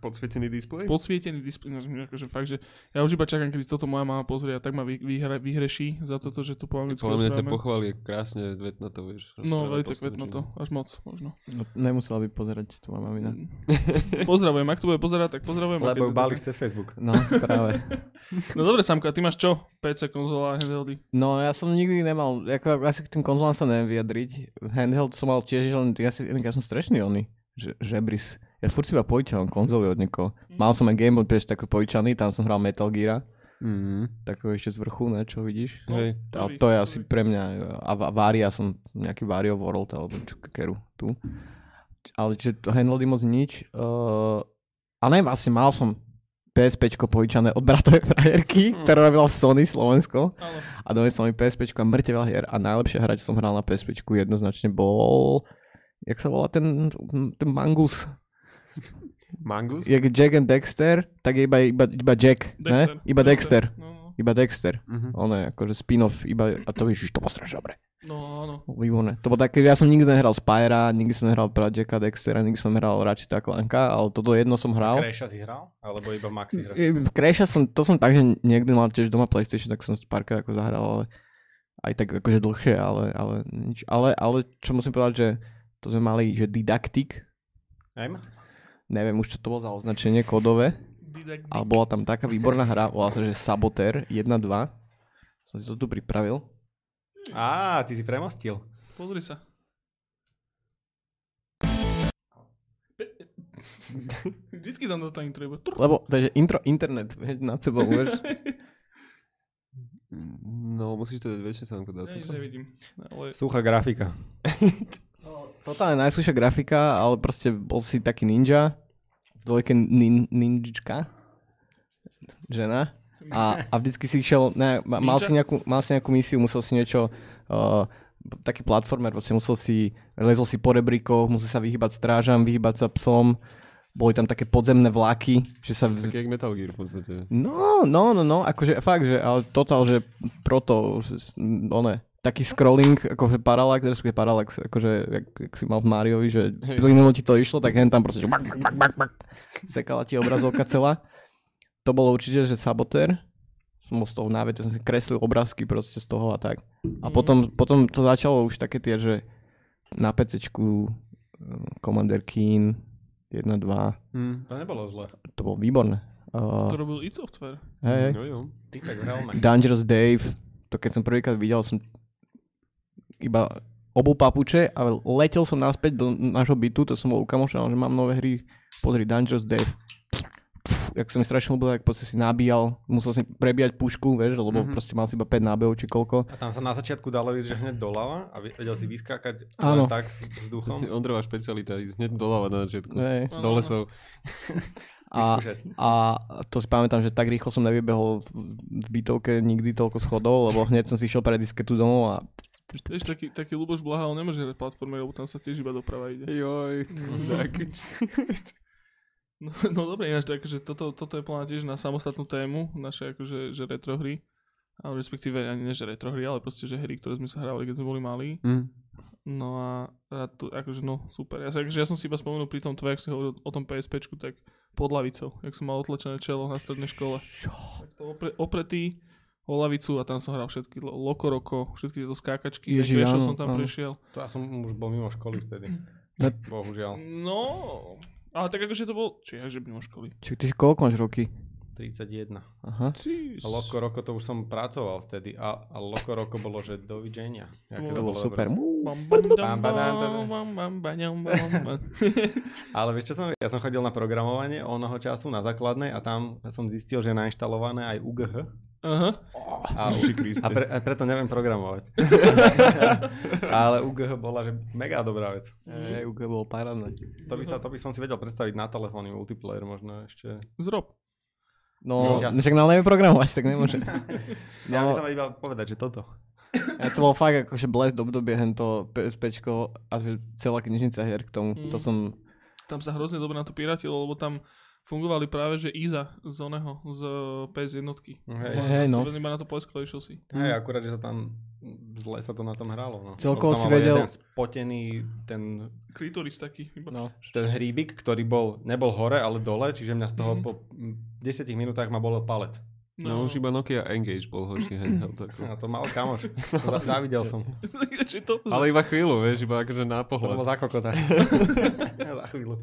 Podsvietený displej? podsvietený displej, no, že akože fakt, že ja už iba čakám, kedy toto moja mama pozrie a tak ma vy, vyhre, vyhreší za toto, že tu po anglicky Podľa mňa ťa pochváli, krásne vetno to vieš. No, posledný kvetno to, až moc možno. No, nemusela by pozerať tvoja mamina. Pozdravujem, ak to bude pozerať, tak pozdravujem. a Lebo balíš cez Facebook. No, práve. No dobre, Samka, ty máš čo? PC, konzola, handheldy. No, ja som nikdy nemal, ako, asi k tým konzolám sa neviem vyjadriť. Handheld som mal tiež, len ja, si, ja som strašný oný. Že, žebris. Ja furt si iba požičavam konzoly od niekoho. Mal som aj Game Boy tiež taký požičaný, tam som hral Metal Gear. Mhm. Takého ešte z vrchu, ne, čo vidíš? No, Hej. Ale prvý, to je asi pre mňa, a Varia som nejaký Vario World, alebo čo, keru, tu. Ale že to handledy moc nič. Uh, a ne, vlastne mal som PSPčko požičané od bratovej frajerky, Hm. ktorá robila v Sony Slovensko. Áno. A donesol mi PSPčko a mŕte veľa hier. A najlepšia hra, čo som hral na PSPčku jednoznačne bol... Jak sa volá ten, ten Mangus? Mangus? Jak Jack and Dexter, tak je iba, iba, iba Jack, Dexter. ne? Iba Dexter. No, no. Iba Dexter. Mhm. Ono je akože spin-off, iba, a to víš, to bolo strašne dobre. No, áno. Výborné. To bolo také, ja som nikdy nehral Spyra, nikdy som nehral Projecta Dextera, nikdy som hral Ratcheta Clanka, ale toto jedno som hral. Crasha si hral? Alebo iba Maxi hra? Crasha som, to som tak, že niekdy mal tiež doma PlayStation, tak som párkrát ako zahral, ale aj tak akože dlhšie, ale, ale nič. Ale, ale čo musím povedať, že to sme mali, že Didactic, M? Neviem už čo to bolo za označenie kódové, ale bola tam taká výborná hra, volá sa, že Saboteur 1.2. Som si to tu pripravil. Á, ty si premostil. Pozri sa. Vždycky tam do toho intro iba. Lebo, takže intro, internet, veď nad sebou, vieš. No, musíš to väčšie samko, dá sa to. nevidím. Ale Suchá grafika. Totálne najsúšia grafika, ale proste bol si taký ninja, dvojke nin, ninjička, žena. A, a vždycky si išiel, ne, ma- mal, si nejakú, mal si nejakú misiu, musel si niečo, uh, taký platformer, proste musel si, lezol si po rebríkoch, musel sa vyhybať strážam, vyhybať sa psom, boli tam také podzemné vlaky, že sa... Taký jak Metal Gear v podstate. No, no, no, no, akože fakt, že, ale totál, že proto, one, taký scrolling, akože parallax, respektíve parallax, akože, jak, jak si mal v Mariovi, že plynulo ti to išlo, tak hen tam proste, že bak, bak, bak, bak, sekala ti obrazovka celá. To bolo určite, že sabotér. Som bol z toho návete, som si kreslil obrázky proste z toho a tak. A potom, potom to začalo už také tie, že na PCčku eh, Commander Keen 1, 2, Hm. To nebolo zle. to bolo výborné. Uh, to robil id Software. hej, hej. Dangerous Dave, to keď som prvýkrát videl, som iba obul papuče a letel som naspäť do nášho bytu, to som bol u kamoša, že mám nové hry, pozri Dangerous Dave. Jak som mi strašne ľúbil, jak proste si nabíjal, musel si prebíjať pušku, vieš, lebo mm-hmm. proste mal si iba 5 nábehov či koľko. A tam sa na začiatku dalo ísť, že hneď doľava a ve- vedel si vyskakať Áno. tak vzduchom. Ondrová špecialita, ísť hneď doľava na začiatku. Áno, Do lesov. A, a to si pamätám, že tak rýchlo som nevybehol v- v bytovke nikdy toľko schodov, lebo hneď som si išiel pre disketu domov a Vieš, taký, taký Luboš Blaha, on nemôže hrať platformy, lebo tam sa tiež iba doprava ide. Joj, tak. No, no dobre, ináč tak, že toto, toto je plná tiež na samostatnú tému, naše akože že retro hry. Ale respektíve ani nie, že retro hry, ale proste, že hry, ktoré sme sa hrávali, keď sme boli malí. Hm. No a rád tu, akože no, super. Ja, sa, akože ja som si iba spomenul pri tom tvoje, ak si hovoril o tom PSPčku, tak pod lavicou, jak som mal otlačené čelo na strednej škole. Tak to opre, opretý o lavicu a tam som hral všetky lo- Lokoroko, všetky tieto skákačky, Ježi, áno, som tam áno. prešiel. To ja som už bol mimo školy vtedy. No. Bohužiaľ. No, ale tak akože to bol, či ja, že mimo školy. či ty si koľko máš roky? 31. Aha. Cis. A Loko Roko to už som pracoval vtedy. A, a Loko Roko bolo, že dovidenia. Jaké To bolo super. Ale vieš čo som, ja som chodil na programovanie onoho času na základnej a tam som zistil, že je nainštalované aj UGH. Aha. A, Ježiši Kriste. a, pre, a preto neviem programovať. Ale UGH bola, že mega dobrá vec. Ej, UG bol parádne. To by, sa, to by som si vedel predstaviť na telefónny multiplayer možno ešte. Zrob. No, No, však nám nevie programovať, tak nemôže. Ja by No, som iba povedať, že toto. ja to bol fakt akože blest obdobie hento PSPčko a celá knižnica hier k tomu. Mm. To som, Tam sa hrozne dobre na to piratilo, lebo tam fungovali práve, že Iza z oného, z PS jednotky. Hej. Hej, no. Iba na to Polsko, išiel si. Hej, akurát, že sa tam zle sa to na tom hralo. No. Celkovo si vedel- Jeden spotený, ten, Klitoris taký. Iba. No. ten hríbik, ktorý bol, nebol hore, ale dole, čiže mňa z toho Mhm. po mm, 10 minútach ma bolel palec. No, už iba Nokia Engage bol horší handheld. Ako. A to mal kamoš. Závidel som. Či to? Ale iba chvíľu, vieš, iba akože na To bolo pohľad. za kokota. za chvíľu.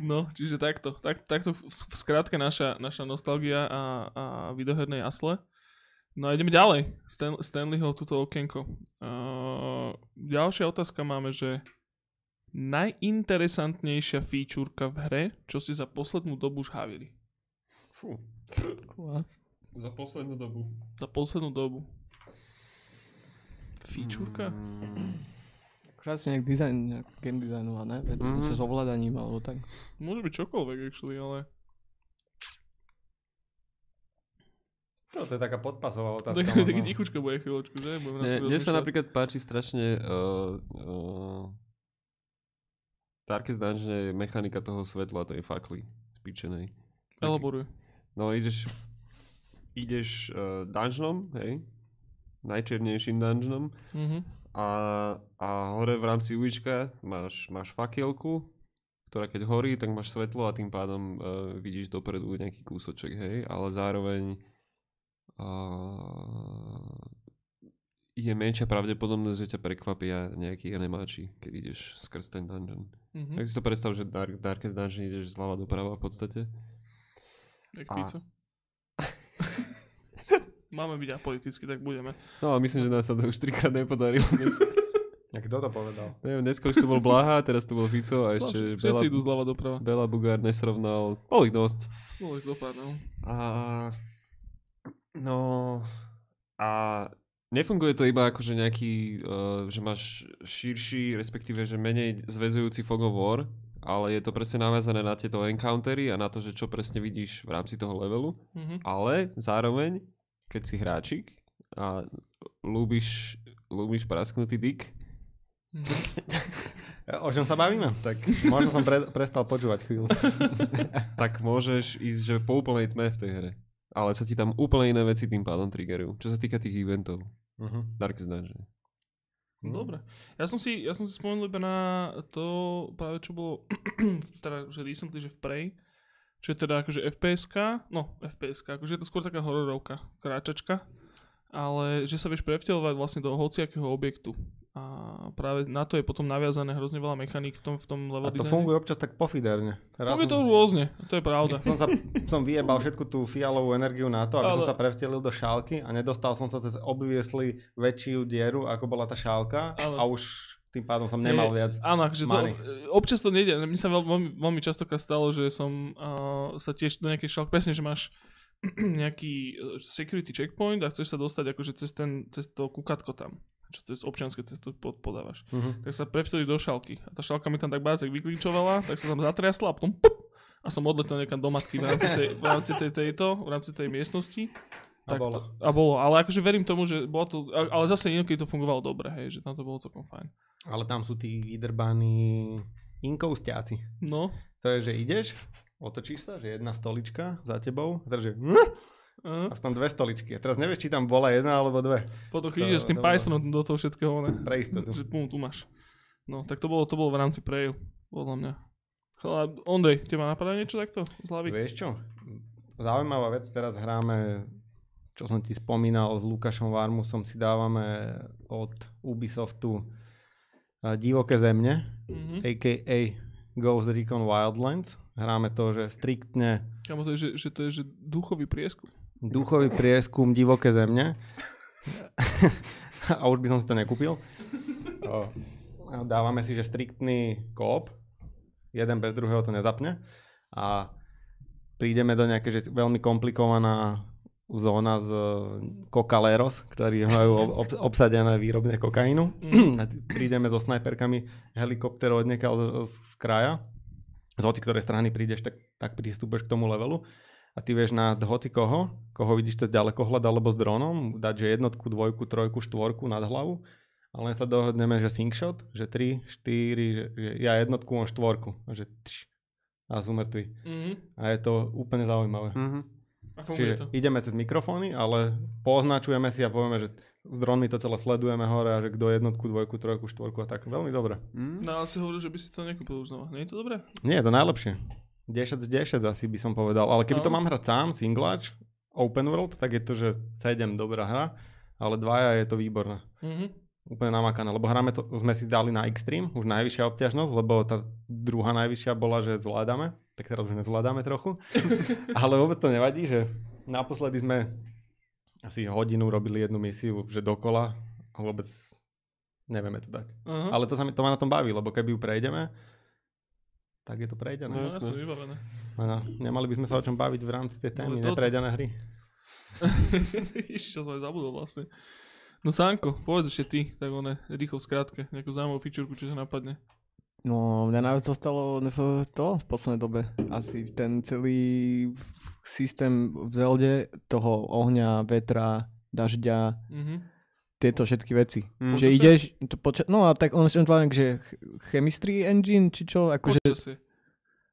No, čiže takto. Tak, takto v, skrátke naša, naša nostalgia a, a videohernej asle. No a ideme ďalej. Stan, Stanleyho túto okienko. Uh, ďalšia otázka máme, že najinteresantnejšia featureka v hre, čo ste za poslednú dobu žhavili. Fú. Za poslednú dobu. Za poslednú dobu. Featureka? Mm, Akože asi nejak design, nejak game designované veci, Mhm. mm-hmm. s ovládaním alebo tak. Môže byť čokoľvek, actually, ale... To, to je taká podpasová otázka. Tak, tichučko bude chvíľočku, že? Budem Mne, sa napríklad páči strašne uh, uh, Darkest Dungeon je mechanika toho svetla, tej fakly spíčenej. Tak- Elaboruj. No ideš, ideš uh, dungeonom, hej, najčiernejším dungeonom Mhm. a, a hore v rámci ulička máš, máš fakielku, ktorá keď horí, tak máš svetlo a tým pádom uh, vidíš dopredu nejaký kúsoček, hej, ale zároveň uh, je menšia pravdepodobnosť, že ťa prekvapia nejakí animáči, keď ideš skrz ten dungeon. Mhm. Tak si to predstav, že Dark, Darkest Dungeon ideš zľava doprava v podstate. Jak A- pizza. Máme byť apoliticky, tak budeme. No a myslím, že nás sa to už trikrát nepodarilo. Dneska, A kto to povedal? neviem, dneska už to bol Blaha, teraz to bol Fico a ešte Bela, Všetci idú zľava doprava. Bela Bugár nesrovnal. Bol ich dosť. Bolo ich zopár, no. A no a nefunguje to iba ako, že nejaký, uh, že máš širší, respektíve, že menej zväzujúci fog of war, ale je to presne naviazané na tieto encountery a na to, že čo presne vidíš v rámci toho levelu. Mhm. Ale zároveň, keď si hráčik a ľúbiš, ľúbiš prasknutý dick, Mhm. O čom sa bavíme? Tak možno som pre, prestal počúvať chvíľu. tak môžeš ísť že po úplnej tme v tej hre. Ale sa ti tam úplne iné veci tým pádom triggerujú. Čo sa týka tých eventov. Uh-huh. Darkest Dungeon. Dobre. Ja som si, ja som si spomenul iba na to práve čo bolo, teda, že recently, že v Prey, čo je teda akože FPS-ka, no FPS-ka, akože je to skôr taká hororovka, kráčačka, ale že sa vieš prevteľovať vlastne do hociakého objektu. A práve na to je potom naviazané hrozne veľa mechaník v tom, v tom level A to designe. funguje občas tak pofiderne. Funguje to som, rôzne, to je pravda. som, sa, som vyjebal všetku tú fialovú energiu na to, aby som Ale- sa prevtelil do šálky a nedostal som sa cez obviesli väčšiu dieru, ako bola tá šálka Ale- a už tým pádom som nemal Je- viac. Áno, akože to, občas to nejde. Mne sa veľ, veľmi, veľmi častokrát stalo, že som uh, sa tiež do nejakej šalky, presne, že máš nejaký uh, security checkpoint a chceš sa dostať akože cez, ten, cez to kukatko tam, čo cez občianske cesto pod, podávaš. Uh-huh. Tak sa prevtelíš do šalky a tá šalka mi tam tak bázek vyklíčovala, tak sa tam zatriasla a potom pup, a som odletel niekam do matky v rámci tej, v rámci tej, tejto, v rámci tej miestnosti. A Tak bolo. To, a bolo, ale akože verím tomu, že bolo to, a- ale zase inokedy to fungovalo dobre, hej, že tam to bolo celkom fajn. Ale tam sú tí vydrbaní inkoustiaci. No, To je, že ideš, otočíš sa, že jedna stolička za tebou, a teraz že uh, a sú tam dve stoličky. A teraz nevieš, či tam bola jedna alebo dve. Potom To- chytíš s tým Pythonom do toho všetkého, ne? Pre istotu. Že pum, tu máš. No, tak to bolo, to bolo v rámci Preju, podľa mňa. Chala, Ondrej, teba napadá niečo takto z hlavy? Vieš čo? Zaujímavá vec, teraz hráme, čo som ti spomínal, s Lukášom Varmusom si dávame od Ubisoftu eh, Divoké zemne, Mhm. a.k.a. Ghost Recon Wildlands. Hráme to, že striktne Kamo to je, že, že to je že duchový prieskum. duchový prieskum Divoké zemne. a už by som si to nekúpil. Dávame si, že striktný kóp. Jeden bez druhého to nezapne. A prídeme do nejaké že veľmi komplikovaná zóna z Kokaleros, ktorí majú ob- ob- obsadené výrobne kokainu. T- prídeme so snajperkami helikopterov od z, z kraja. Z hoci ktorej strany prídeš, tak, tak pristúpeš k tomu levelu a ty vieš nad hoci koho, koho vidíš cez ďalekohľad alebo s dronom, dať že jednotku, dvojku, trojku, štvorku nad hlavu a len sa dohodneme, že sync shot, že 3, 4, že, že ja jednotku, on štvorku. A že tš, a sú mŕtvi. Mhm. A je to úplne zaujímavé. Mhm. A Čiže to. ideme cez mikrofóny, ale poznačujeme si a povieme, že s dronmi to celé sledujeme hore a že kto jednotku, dvojku, trojku, štvorku a tak. Veľmi dobre. Mm. No ale si hovoril, že by si to nekúpil už znova. Nie je to dobré? Nie, je to najlepšie. 10 z 10 asi by som povedal. Ale keby to No. mám hrať sám, singlač, open world, tak je to, že 7 dobrá hra, ale dvaja je to výborné. Mhm. Úplne namakané, lebo hráme to, sme si dali na extreme, už najvyššia obťažnosť, lebo tá druhá najvyššia bola, že zvládame, tak teraz už nezvládame trochu. ale vôbec to nevadí, že naposledy sme asi hodinu robili jednu misiu, že dokola a vôbec nevieme to dať. Aha. Ale to, sa mi, to ma na tom baví, lebo keby ju prejdeme, tak je to prejdené. No, jasne, vybavené. Áno, nemali by sme sa o čom baviť v rámci tej témy, No, to- neprejdené hry. Ja som aj zabudol vlastne. No Sanko, povedz ešte ty, tak one, rýchlo v skratke, nejakú zaujímavú fičurku, čo sa napadne. No, mňa najviac zostalo v- to v poslednej dobe. Asi ten celý systém v Zelde toho ohňa, vetra, dažďa, Mhm. tieto všetky veci. Mm. že ideš, to poča- no a tak on si len, že ch- chemistry engine, či čo, akože.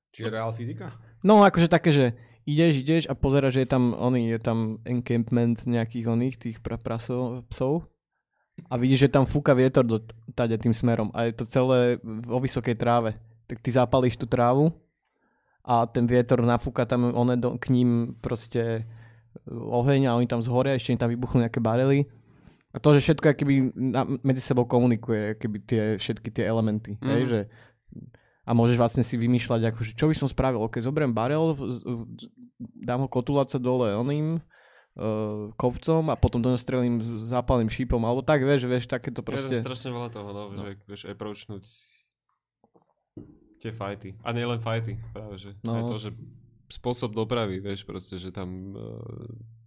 Čiže reál fyzika? no akože také, že ideš, ideš a pozeráš, že je tam, oný, je tam encampment nejakých oných, tých pra, prasov, psov a vidíš, že tam fúka vietor do tade tým smerom a je to celé vo vysokej tráve. Tak ty zapalíš tú trávu a ten vietor nafúka tam one do, k ním proste oheň a oni tam zhoria, ešte im tam vybuchnú nejaké barely. A to, že všetko keby medzi sebou komunikuje, keby tie, všetky tie elementy. Mm. Hej, Mhm. že, a môžeš vlastne si vymýšľať, akože, čo by som spravil, ok, zoberiem barel, dám ho kotuláca dole oným, uh, kopcom a potom do neho strelím s zápalným šípom, alebo tak, vieš, vieš, takéto Proste... proste... strašne veľa toho, no, že vieš approachnúť tie fighty. A nie len fighty, práve, že No. aj to, že spôsob dopravy, vieš, proste, že tam uh,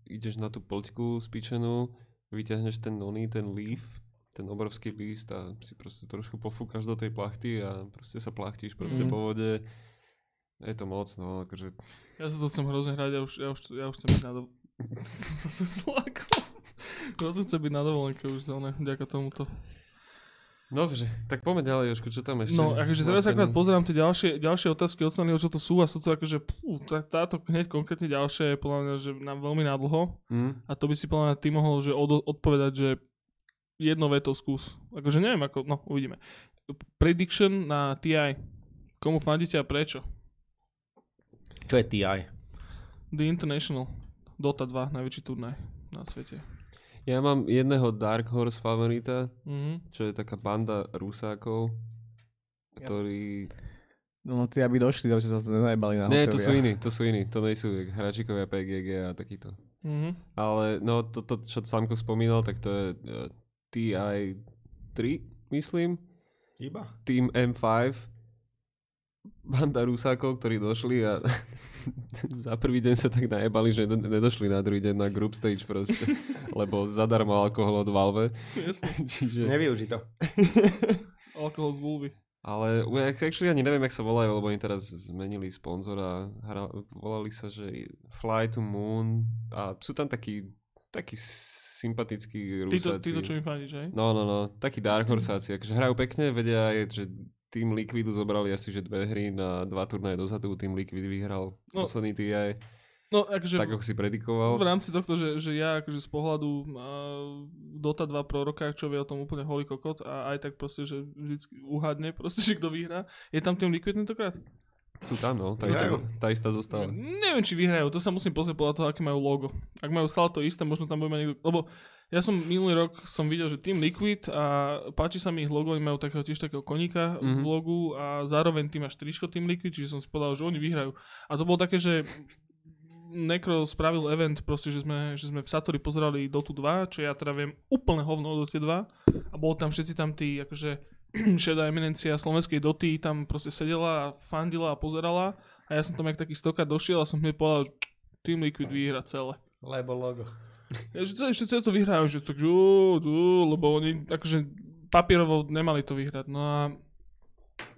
ideš na tú poľku spíčenú, vyťahneš ten oný, ten leaf, ten obrovský list a si proste trošku pofúkaš do tej plachty a proste sa plachtíš proste Mhm. po vode. Je to moc, no, akože Ja sa to chcem hrozne hrať, ja už, ja už, ja už chcem byť na dovolenke. Som sa slakol. Zase chcem byť na dovolenke už zóne, vďaka tomuto. Dobre, tak poďme ďalej, Jožko, čo tam ešte? No, akože teraz Vlastne- akorát pozerám tie ďalšie, ďalšie otázky od strany, čo to sú a sú to akože, pú, tá, táto hneď konkrétne ďalšia je podľa mňa, že nám veľmi nadlho Hm? a to by si podľa mňa ty mohol že od, odpovedať, že jedno veto skús. Akože neviem, ako, no uvidíme. Prediction na TI. Komu fandíte a prečo? Čo je TI? The International. Dota 2, najväčší turnaj na svete. Ja mám jedného Dark Horse favorita, Mhm. čo je taká banda Rusákov, ktorí... No ty aby došli, že sa nenajbali na Nie, to hoteli sú iní, to sú iní, to nejsú jak hračikovia PGG a takýto. Mhm. Ale no, toto, čo Samko spomínal, tak to je uh, TI3, myslím, Iba? Team M5, banda Rusákov, ktorí došli a za prvý deň sa tak najebali, že nedo- nedošli na druhý deň na group stage proste, lebo zadarmo alkohol od Valve. Jasne. Čiže... Nevyuží to. Alkohol z vulvy. Ale actually ani neviem, jak sa volajú, lebo oni teraz zmenili sponzora. Hra, volali sa, že Fly to Moon a sú tam takí, takí sympatickí Títo, rusáci. títo, čo mi fandíš, hej? No, no, no, takí Dark Horsáci, akože hrajú pekne, vedia aj, že Team Liquidu zobrali asi, že dve hry na dva turnaje dozadu, Team Liquid vyhral No. posledný TI, No, akože tak ako si predikoval. v rámci tohto, že, že ja akože z pohľadu uh, Dota 2 proroka, čo vie o tom úplne holý kokot a aj tak proste, že vždycky uhadne proste, že kto vyhrá. Je tam tým Liquid tentokrát? Sú tam, no, tá istá, tá istá zostala. Neviem, či vyhrajú, to sa musím pozrieť podľa toho, aké majú logo. Ak majú stále to isté, možno tam bude mať niekto... Lebo ja som minulý rok som videl, že Team Liquid a páči sa mi ich logo, oni majú takého tiež takého koníka mm-hmm. v Mhm. logu a zároveň tým máš tričko Team Liquid, čiže som si povedal, že oni vyhrajú. A to bolo také, že Necro spravil event, proste, že sme, že sme v Satori pozerali Dotu 2, čo ja teda viem úplne hovno o Dote 2 a bolo tam všetci tam tí, akože šedá eminencia slovenskej Doty tam proste sedela a fandila a pozerala a ja som tam jak taký stoka došiel a som hneď povedal, že Team Liquid vyhra celé. Lebo logo. Ja, že celé, ešte celé to vyhrajú, že ó, lebo oni akože papierovo nemali to vyhrať. No a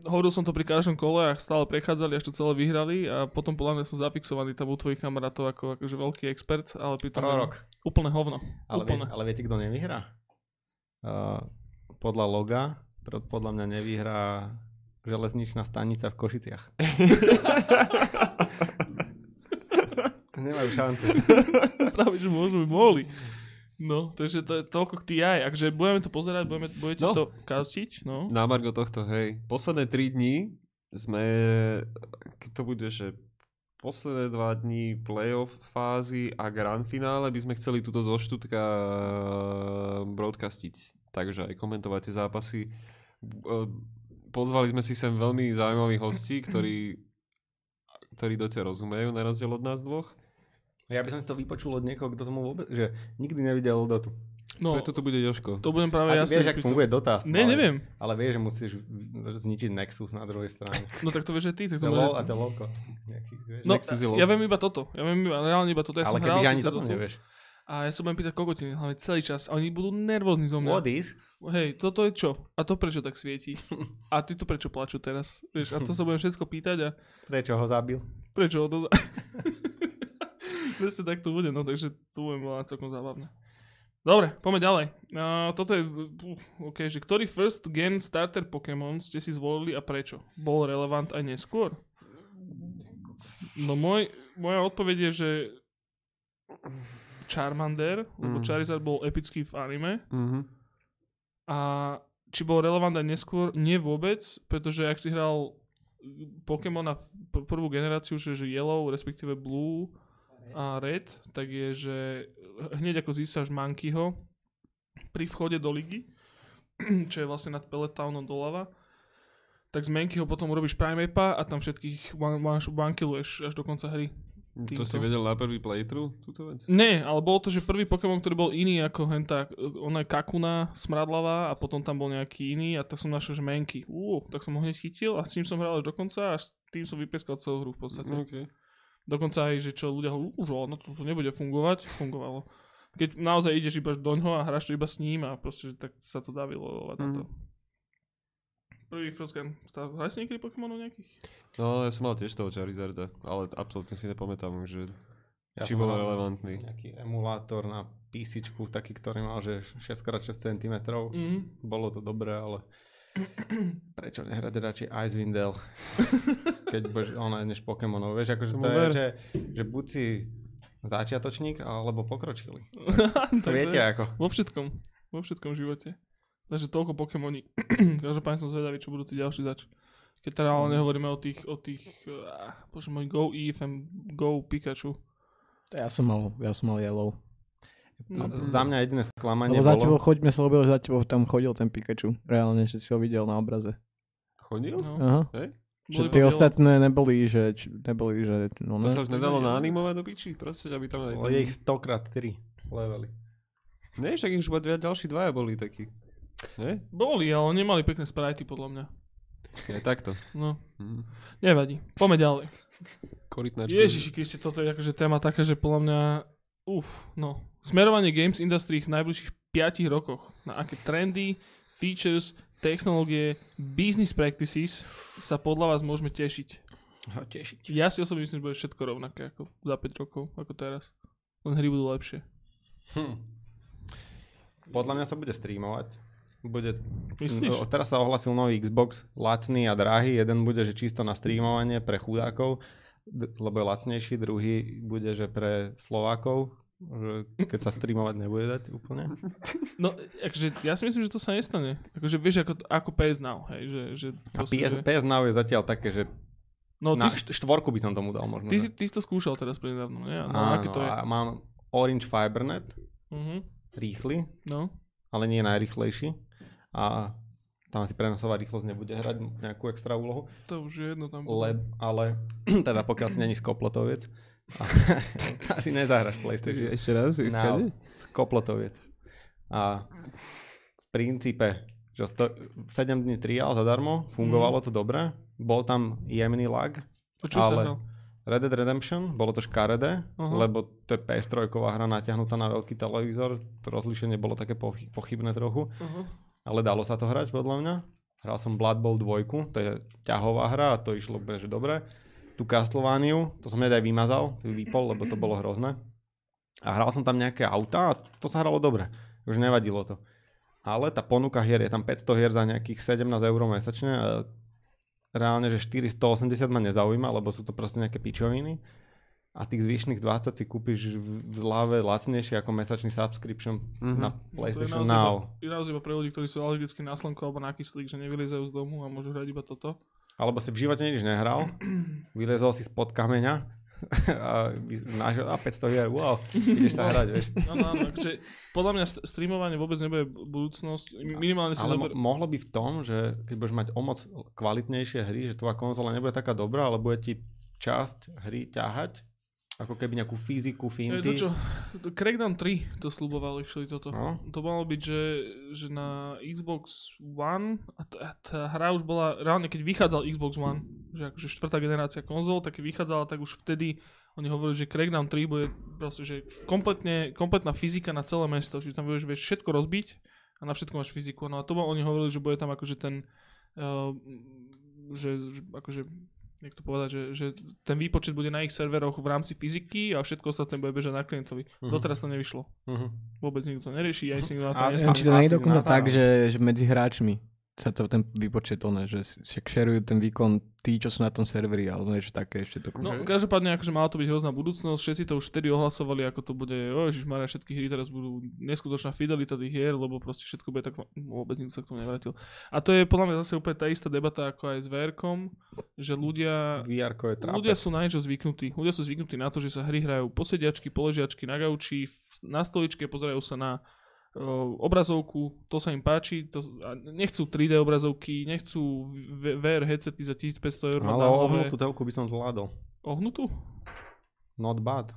hovoril som to pri každom kole a stále prechádzali, až to celé vyhrali a potom podľa mňa som zafixovaný tam u tvojich kamarátov ako akože veľký expert, ale pri tom Prorok. úplne hovno. Ale, vie, úplne. ale viete, kto nevyhrá? Uh, podľa loga, podľa mňa nevyhrá železničná stanica v Košiciach. Nemajú šancu. Práve, že môžu by mohli. No, takže to je toľko k TI. Akže budeme to pozerať, budeme, budete No. to kastiť, no. Na Margo tohto, hej. Posledné 3 dní sme, keď to bude, že posledné 2 dní playoff fázy a grand finále by sme chceli túto zo Štútka broadcastiť. Takže aj komentovať tie zápasy. B- e, Pozvali sme si sem veľmi zaujímavých hostí, ktorí, ktorí dote rozumejú, na rozdiel od nás dvoch. Ja by som si to vypočul od niekoho, kto tomu vôbec, že nikdy nevidel Dotu. No, Preto to bude Joško. to budem práve A ja ty vieš, ako funguje Dota. Ne, ale, neviem. Ale vieš, že musíš zničiť Nexus na druhej strane. No tak to vieš aj ty. Tak to lol a to lolko. Nejaký, vieš. No, Nexus je ja logo. viem iba toto. Ja viem iba, reálne iba toto. Ja ale som hral ani toto nevieš. A ja sa budem pýtať kokotiny, hlavne celý čas. A oni budú nervózni zo mňa. What is? Hej, toto je čo? A to prečo tak svieti? A ty to prečo plačú teraz? Vieš, a to sa budem všetko pýtať a Prečo ho zabil? prečo odoza... Presne tak to bude, no takže to budem volať celkom zábavné. Dobre, poďme ďalej. Uh, toto je, uh, OK, že ktorý first gen starter Pokémon ste si zvolili a prečo? Bol relevant aj neskôr? No môj, moja odpoveď je, že Charmander, lebo Mm. Charizard bol epický v anime Mhm. a či bol relevant aj neskôr? Nie vôbec, pretože ak si hral Pokémon na p- prvú generáciu, že, že Yellow, respektíve Blue a Red, tak je, že hneď ako získaš Monkeyho pri vchode do ligy, čo je vlastne nad Peletownom doľava, tak z Mankyho potom urobíš Primapa a tam všetkých one, one, one až do konca hry. To si Týmto. vedel na prvý playthrough, túto vec? Nie, ale bol to, že prvý Pokémon, ktorý bol iný ako henta, ona je Kakuna, smradlavá a potom tam bol nejaký iný a tak som našiel, že Menky. Ú, tak som ho hneď chytil a s tým som hral až do konca a s tým som vypeskal celú hru v podstate. Okay. Dokonca aj, že čo ľudia hovorili, už no to, to nebude fungovať, fungovalo. Keď naozaj ideš iba doňho a hráš to iba s ním a proste, že tak sa to vylovovať na to. Mhm. Prvý first game. Hraj si niekedy Pokémonov nejakých? No, ja som mal tiež toho Charizarda, ale absolútne si nepamätám, že Ja či bol relevantný. Nejaký emulátor na PC, taký, ktorý mal, že 6x6 cm. Mhm. Bolo to dobré, ale prečo nehrať radšej Icewind Dale? Keď budeš ona než Pokémonov. Vieš, akože to Tomu je, že, že buď si začiatočník, alebo pokročilý. Takže To viete ako. Vo všetkom. Vo všetkom živote. Takže toľko Pokémoni. Každopádne som zvedavý, čo budú tí ďalší zač. Keď teda ale nehovoríme o tých, o tých, uh, bože môj, Go EFM, Go Pikachu. Ja som mal, ja som mal yellow. No, Za mňa jediné sklamanie Lebo za bolo... tebou, choďme sa ľúbil, že za tebou tam chodil ten Pikachu. Reálne, že si ho videl na obraze. Chodil? no. Aha. Hej? Že Boli tie ostatné neboli, že, neboli, že, no To ne. sa už nedalo naanimovať do piči? Proste, aby tam aj Bolo je ich 100 x 3 levely. Nie, však ich už iba ďalší dvaja boli takí. Nie? Boli, ale nemali pekné sprajty podľa mňa. Nie, takto. No, Hm. nevadí. Poďme ďalej. Korytnačky. Ježiši Kriste, toto je akože téma taká, že podľa mňa, uf, no. Smerovanie games industry v najbližších 5 rokoch. Na aké trendy, features, technológie, business practices sa podľa vás môžeme tešiť. Ho tešiť. Ja si osobne myslím, že bude všetko rovnaké ako za 5 rokov, ako teraz. Len hry budú lepšie. Hm. Podľa mňa sa bude streamovať. Bude, Myslíš? Teraz sa ohlasil nový Xbox, lacný a drahý. Jeden bude, že čisto na streamovanie pre chudákov, lebo je lacnejší. Druhý bude, že pre Slovákov, že keď sa streamovať nebude dať úplne. No, akože, ja si myslím, že to sa nestane. Akože vieš, ako, ako PS Now, hej, že... že A PS, že, PS Now je zatiaľ také, že no, na ty, štvorku by som tomu dal možno. ty, že. si, ty si to skúšal teraz prednedávno, nie? No, Áno, aké to je? a mám Orange Fibernet, Uh-huh. rýchly, No. ale nie najrýchlejší. A tam asi prenosová rýchlosť nebude hrať nejakú extra úlohu. To už je jedno tam. Le, ale teda pokiaľ si není skoplotoviec, asi nezahraš PlayStation. Ešte raz, Now, skoplotoviec. A v princípe, že sto, 7 dní trial zadarmo, fungovalo to dobre, bol tam jemný lag, čo sa ale- hral? Red Dead Redemption, bolo to škaredé, Aha. lebo to je PS3 hra natiahnutá na veľký televízor, to rozlíšenie bolo také pochy- pochybné trochu, Uh-huh. Ale dalo sa to hrať podľa mňa. Hral som Blood Bowl 2, to je ťahová hra a to išlo úplne, že dobre. Tu Castlevaniu, to som hneď aj vymazal, vypol, lebo to bolo hrozné. A hral som tam nejaké auta a to sa hralo dobre, už nevadilo to. Ale tá ponuka hier, je tam 500 hier za nejakých 17 eur mesačne a reálne, že 480 ma nezaujíma, lebo sú to proste nejaké pičoviny. A tých zvyšných 20 si kúpiš v zľave lacnejšie ako mesačný subscription Mhm. na No, PlayStation naozaj, Now. je naozaj iba pre ľudí, ktorí sú alergickí na slnko alebo na kyslík, že nevylizajú z domu a môžu hrať iba toto. Alebo si v živote nič nehral, vylezol si spod kameňa a máš a 500 hier, wow, ideš sa hrať, vieš. Áno, áno, akože podľa mňa st- streamovanie vôbec nebude budúcnosť. Minimálne si Ale zober... mo- mohlo by v tom, že keď budeš mať o moc kvalitnejšie hry, že tvoja konzola nebude taká dobrá, ale bude ti časť hry ťahať, ako keby nejakú fyziku, finty. to čo? Crackdown 3 to sluboval actually toto. No. To malo byť, že, že na Xbox One a t- a tá hra už bola, reálne keď vychádzal Xbox One, že akože štvrtá generácia konzol, tak keď vychádzala, tak už vtedy oni hovorili, že Crackdown 3 bude proste, že kompletne, kompletná fyzika na celé mesto, čiže tam budeš vieš všetko rozbiť a na všetko máš fyziku. No a to bol- oni hovorili, že bude tam akože ten, uh, že, že akože jak to povedať, že, že ten výpočet bude na ich serveroch v rámci fyziky a všetko ostatné bude bežať na klientovi. Mhm. Doteraz to nevyšlo. Mhm. Vôbec nikto to nerieši, aj si nikto na to A-. Neviem, či to nie je dokonca tak, že, že medzi hráčmi sa to ten výpočet oné, že si- však šerujú ten výkon tí, čo sú na tom serveri, alebo niečo také ešte to. No, každopádne, akože mala to byť hrozná budúcnosť, všetci to už vtedy ohlasovali, ako to bude, o Ježišmarja, všetky hry teraz budú neskutočná fidelita tých hier, lebo proste všetko bude tak, vôbec nikto sa k tomu nevrátil. A to je podľa mňa zase úplne tá istá debata ako aj s vr že ľudia, je trápec. ľudia sú na niečo zvyknutí. Ľudia sú zvyknutí na to, že sa hry hrajú posediačky, poležiačky na gauči, na stoličke, pozerajú sa na obrazovku, to sa im páči, to, a nechcú 3D obrazovky, nechcú VR headsety za 1500 eur. Ale ohnutú telku by som zvládol. Ohnutú? Not bad.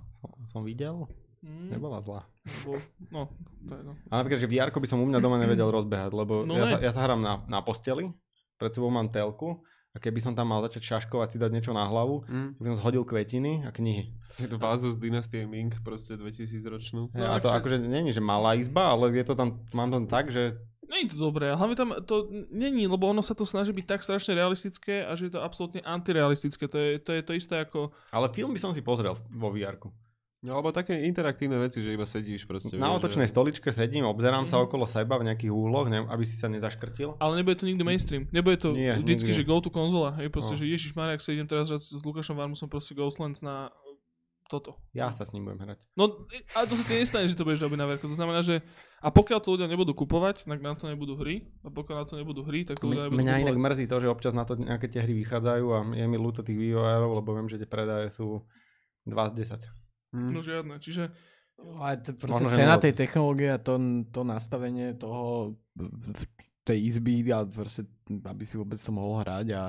Som videl, Mm, nebola zlá. Bo, no, to je no. Ale napríklad, že VR by som u mňa doma nevedel rozbehať, lebo No ja, ne. sa, ja sa hrám na, na posteli, pred sebou mám telku a keby som tam mal začať šaškovať, si dať niečo na hlavu, Mm. by som zhodil kvetiny a knihy. Je to vázu z dynastie Ming, proste 2000 ročnú. No, No, a to akže- akože není, že malá izba, ale je to tam, mám tam tak, že Není to dobré, hlavne tam to není, lebo ono sa to snaží byť tak strašne realistické a že je to absolútne antirealistické. To je to, je to isté ako... ale film by som si pozrel vo vr No alebo také interaktívne veci, že iba sedíš proste. Na vieš, otočnej že... stoličke sedím, obzerám sa Mhm. okolo seba v nejakých úhloch, ne, aby si sa nezaškrtil. Ale nebude to nikdy mainstream. Nebude to Nie, vždycky, nikdy. že go to konzola. Hej, proste, No. že Ježiš Marek, ak sa idem teraz hrať s Lukášom Varmusom, proste Ghostlands na toto. Ja sa s ním budem hrať. No, ale to sa ti nestane, že to budeš robiť na verku. To znamená, že a pokiaľ to ľudia nebudú kupovať, tak na to nebudú hry. A pokiaľ na to nebudú hry, tak to ľudia nebudú Mňa inak kupovať. mrzí to, že občas na to nejaké tie hry vychádzajú a je mi ľúto tých vývojárov, lebo viem, že tie predaje sú 2 z 10. Mm. No žiadne. Čiže Ale to proste Možno, cena tej technológie a to, to nastavenie toho tej izby a proste, aby si vôbec to mohol hrať a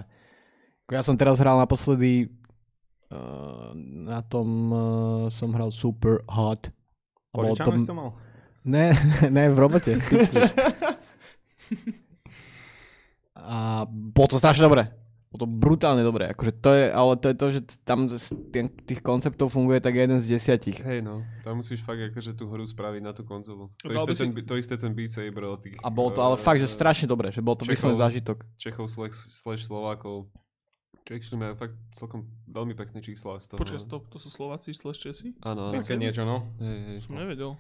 ja som teraz hral naposledy uh, na tom uh, som hral Super Hot. Požičané si to mal? Ne, ne, v robote. A bolo to strašne dobré. Bolo to brutálne dobré. Akože to je, ale to je to, že tam z tých, konceptov funguje tak jeden z desiatich. Hej no, tam musíš fakt akože tú hru spraviť na tú konzolu. To, isté si- ten, to isté ten Beat Saber od tých A bolo to ale fakt, že strašne dobré, že bol to vyslovene zážitok. Čechov slash, slash Slovákov. Čo actually majú fakt celkom veľmi pekné čísla z toho. počkaj, stop, to sú Slováci slash Česi? Áno, áno. Také niečo, no. Hej, hej. Som nevedel.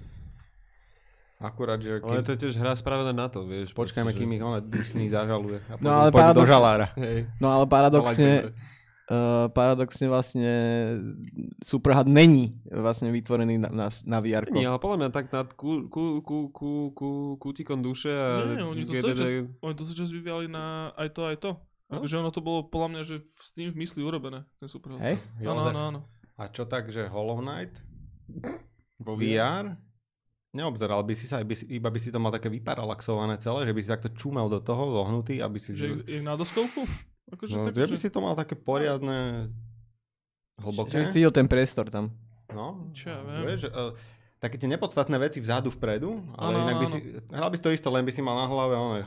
Akurát, že Ale keď... to je tiež hra spravená na to, vieš. Počkajme, proste, kým ich ona Disney zažaluje. A No, ale do paradox- žalára. že- Hej. No ale paradoxne, uh, paradoxne vlastne Superhot není vlastne vytvorený na, na, na VR. Nie, ale podľa mňa tak nad kú, kú, kú, kú, kú, kútikom duše a... Nie, oni to celý čas, oni to čas vyvíjali na aj to, aj to. No. Akože ono to bolo podľa mňa, že s tým v mysli urobené, ten super. Hej? Áno, áno, áno. A čo tak, že Hollow Knight? Vo VR? Neobzeral by si sa, by si, iba by si to mal také vyparalaxované celé, že by si takto čumel do toho, zohnutý, aby si... Že je na doskovku? Akože no, tak, že by si to mal také poriadne... Hlboké. Že si ten priestor tam. No, Čo ja viem. Vieš, uh, také tie nepodstatné veci vzadu, vpredu, ale Áno, inak by áno. si... Hral by si to isté, len by si mal na hlave one.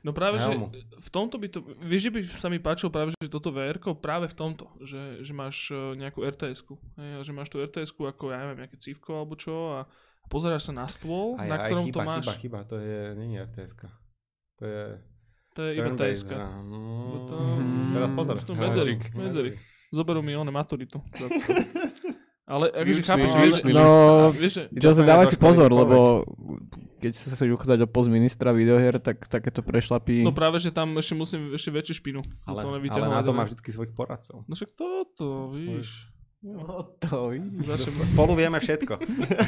No práve, že Helmu. v tomto by to, vieš, že by sa mi páčilo práve, že toto vr práve v tomto, že, že máš eh, nejakú RTS-ku, hej, že máš tú RTS-ku ako, ja neviem, nejaké cívko alebo čo a pozeráš sa na stôl, Aj, na aj, ktorom chyba, to máš. chyba, chyba, to je, nie je rts To je... To je iba hra. No, to- teraz pozor. To medzery, Háčik. medzery. Zoberú mi one maturitu. Ale akože chápeš, ale, No, vieš, že, Jose, dávaj si pozor, lebo keď sa chceš uchádzať o post ministra videohier, tak takéto prešlapy... No práve, že tam ešte musím ešte väčšiu špinu. Ale, to ale na to má vždy svojich poradcov. No však toto, víš. No to vidíš. Naše Spolu vieme všetko.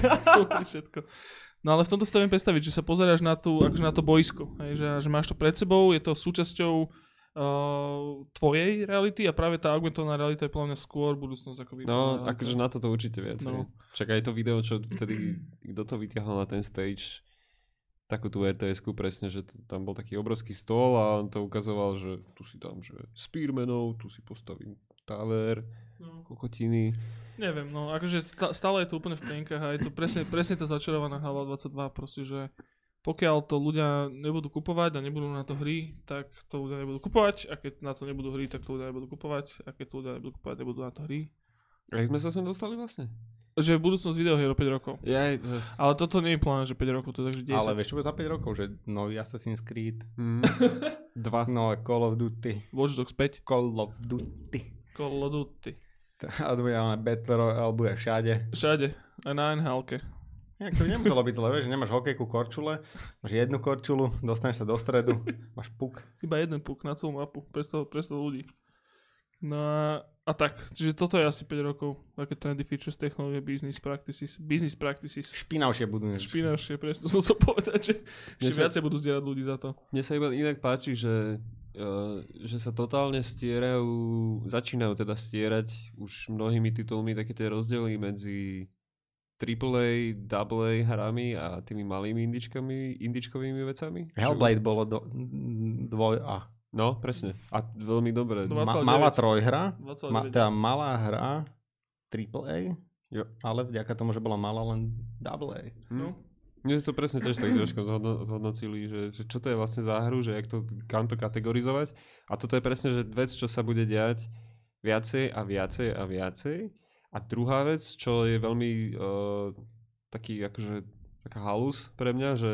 Všetko. No ale v tomto si to viem predstaviť, že sa pozeráš na, tú, akože na to boisko, hej, že, že máš to pred sebou, je to súčasťou uh, tvojej reality a práve tá augmentovaná realita je podľa mňa skôr budúcnosť ako No, virtuálna realita. akože na toto určite viac. No. No. Čak aj to video, čo vtedy, kto to vyťahol na ten stage, takú tú rts presne, že tam bol taký obrovský stôl a on to ukazoval, že tu si dám, že spearmanov, tu si postavím taver, No, kokotiny. neviem, no akože stále je to úplne v plienkach a je to presne, presne tá začarovaná hlava 22, proste, že pokiaľ to ľudia nebudú kupovať a nebudú na to hry, tak to ľudia nebudú kupovať a keď na to nebudú hry, tak to ľudia nebudú kupovať a keď to ľudia nebudú kupovať, nebudú na to hry. A jak sme sa sem dostali vlastne? Že v budúcnosť videohier o 5 rokov. Ja, to... Ale toto nie je plán, že 5 rokov, to je takže 10. Ale vieš čo bude za 5 rokov? Že nový Assassin's Creed, mm, dva. no Call of Duty, Watch Dogs 5. Call of Duty. Call of Duty. A bude Battle Royale, bude všade. Všade. Aj na nhl Jak to by nemuselo byť zle, vieš, že nemáš hokejku korčule, máš jednu korčulu, dostaneš sa do stredu, máš puk. Iba jeden puk na celú mapu. Pre 100, pre 100 ľudí. No a, a tak. Čiže toto je asi 5 rokov. Také trendy features, technológie, business practices. Business practices. Špinavšie budú než... Špinavšie, presne to som povedať, že ešte sa- viacej budú zdierať ľudí za to. Mne sa iba inak páči, že, že sa totálne stierajú, začínajú teda stierať už mnohými titulmi také tie rozdiely medzi AAA, AA hrami a tými malými indičkami, indičkovými vecami. Hellblade bolo do, dvoj A. No, presne. A veľmi dobre. Ma, 29. malá trojhra, 2,9. ma, teda malá hra, triple A, Jo. ale vďaka tomu, že bola malá len double A. No. Mne to presne tiež tak trošku zhodno, zhodnocili, že, že čo to je vlastne za hru, že jak to, kam to kategorizovať. A toto je presne, že vec, čo sa bude diať viacej a viacej a viacej. A druhá vec, čo je veľmi uh, taký akože taká halus pre mňa, že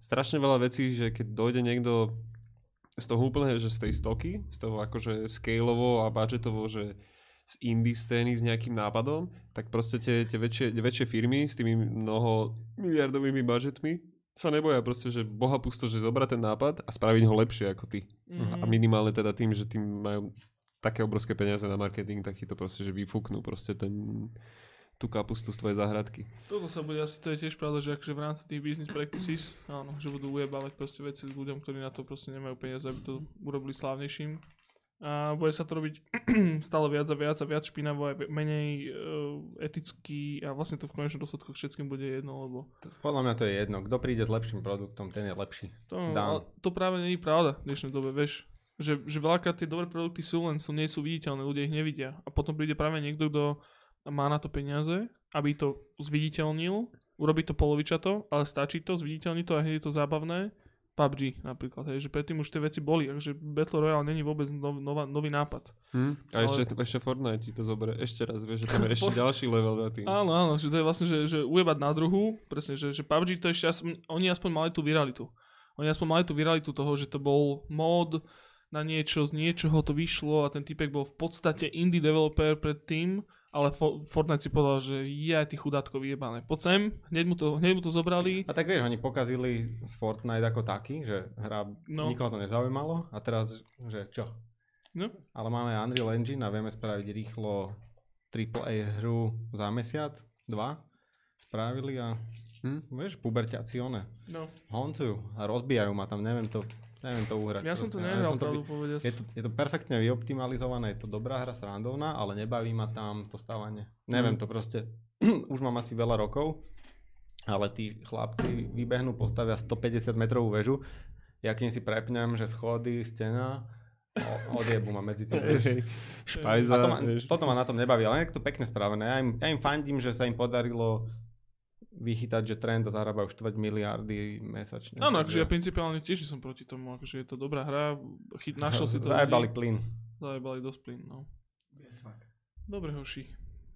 strašne veľa vecí, že keď dojde niekto z toho úplne, že z tej stoky, z toho akože scaleovo a budgetovo, že z indie scény s nejakým nápadom, tak proste tie, tie väčšie, väčšie firmy s tými mnoho miliardovými budžetmi sa neboja proste, že boha pusto, že zobrať ten nápad a spraviť ho lepšie ako ty. Mhm. A minimálne teda tým, že tým majú také obrovské peniaze na marketing, tak ti to proste, že vyfúknú proste ten, tú kapustu z tvojej záhradky. Toto sa bude asi, to je tiež pravda, že akože v rámci tých business practices, áno, že budú ujebávať proste veci ľuďom, ktorí na to proste nemajú peniaze, aby to urobili slávnejším. A bude sa to robiť stále viac a viac a viac špinavo aj menej uh, eticky a vlastne to v konečnom dôsledku všetkým bude jedno, lebo Podľa mňa to je jedno. Kto príde s lepším produktom, ten je lepší. to, to práve nie je pravda v dnešnej dobe, vieš. Že, že veľakrát tie dobré produkty sú, len sú, nie sú viditeľné, ľudia ich nevidia. A potom príde práve niekto, kto má na to peniaze, aby to zviditeľnil, urobí to polovičato, ale stačí to, zviditeľní to a hneď je to zábavné. PUBG napríklad, hej, že predtým už tie veci boli, takže Battle Royale není vôbec nov, nová, nový nápad. Hm? A Ale- ešte, ešte Fortnite si to zoberie ešte raz, vieš, že tam je ešte ďalší level za tým. Áno, áno, že to je vlastne, že, že ujebať na druhu, presne, že, že PUBG to ešte, aspoň, oni aspoň mali tú viralitu. Oni aspoň mali tú viralitu toho, že to bol mod na niečo, z niečoho to vyšlo a ten typek bol v podstate indie developer predtým, ale Fo- Fortnite si povedal, že je aj tí chudátko vyjebané. Poď sem, hneď mu to, hneď mu to zobrali. A tak vieš, oni pokazili Fortnite ako taký, že hra no. nikoho to nezaujímalo a teraz, že čo? No. Ale máme Unreal Engine a vieme spraviť rýchlo AAA hru za mesiac, dva. Spravili a Hm? vieš, puberťaci one. No. Honcujú a rozbijajú ma tam, neviem to, neviem to uhrať. Ja som to nehral, som to pravdu je to, je to perfektne vyoptimalizované, je to dobrá hra, srandovná, ale nebaví ma tam to stávanie. Neviem Mm. to proste, už mám asi veľa rokov, ale tí chlapci vybehnú, postavia 150 metrovú väžu, ja kým si prepnem, že schody, stena, odjebu ma medzi tým. Špajza, to ma, toto ma na tom nebaví, ale je to pekne spravené. Ja im, ja im fandím, že sa im podarilo vychytať, že trend a zarábajú 4 miliardy mesačne. Áno, akože ja Takže- principiálne tiež som proti tomu, akože je to dobrá hra, chyt, našiel si to. Zajebali ľudí. plyn. Zajebali dosť plyn, no. Dobre, hoši.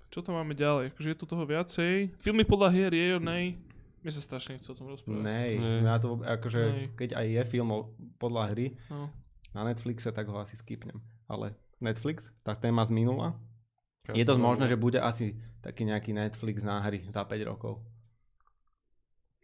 Čo tam máme ďalej? Akože je tu toho viacej. Filmy podľa hier je nej. Mne sa strašne nechce o tom rozprávať. Nej, Nej. ja to akože, Nej. keď aj je film podľa hry No. na Netflixe, tak ho asi skipnem. Ale Netflix, tá téma z minula, Krásne je dosť možné, že bude asi taký nejaký Netflix na hry za 5 rokov.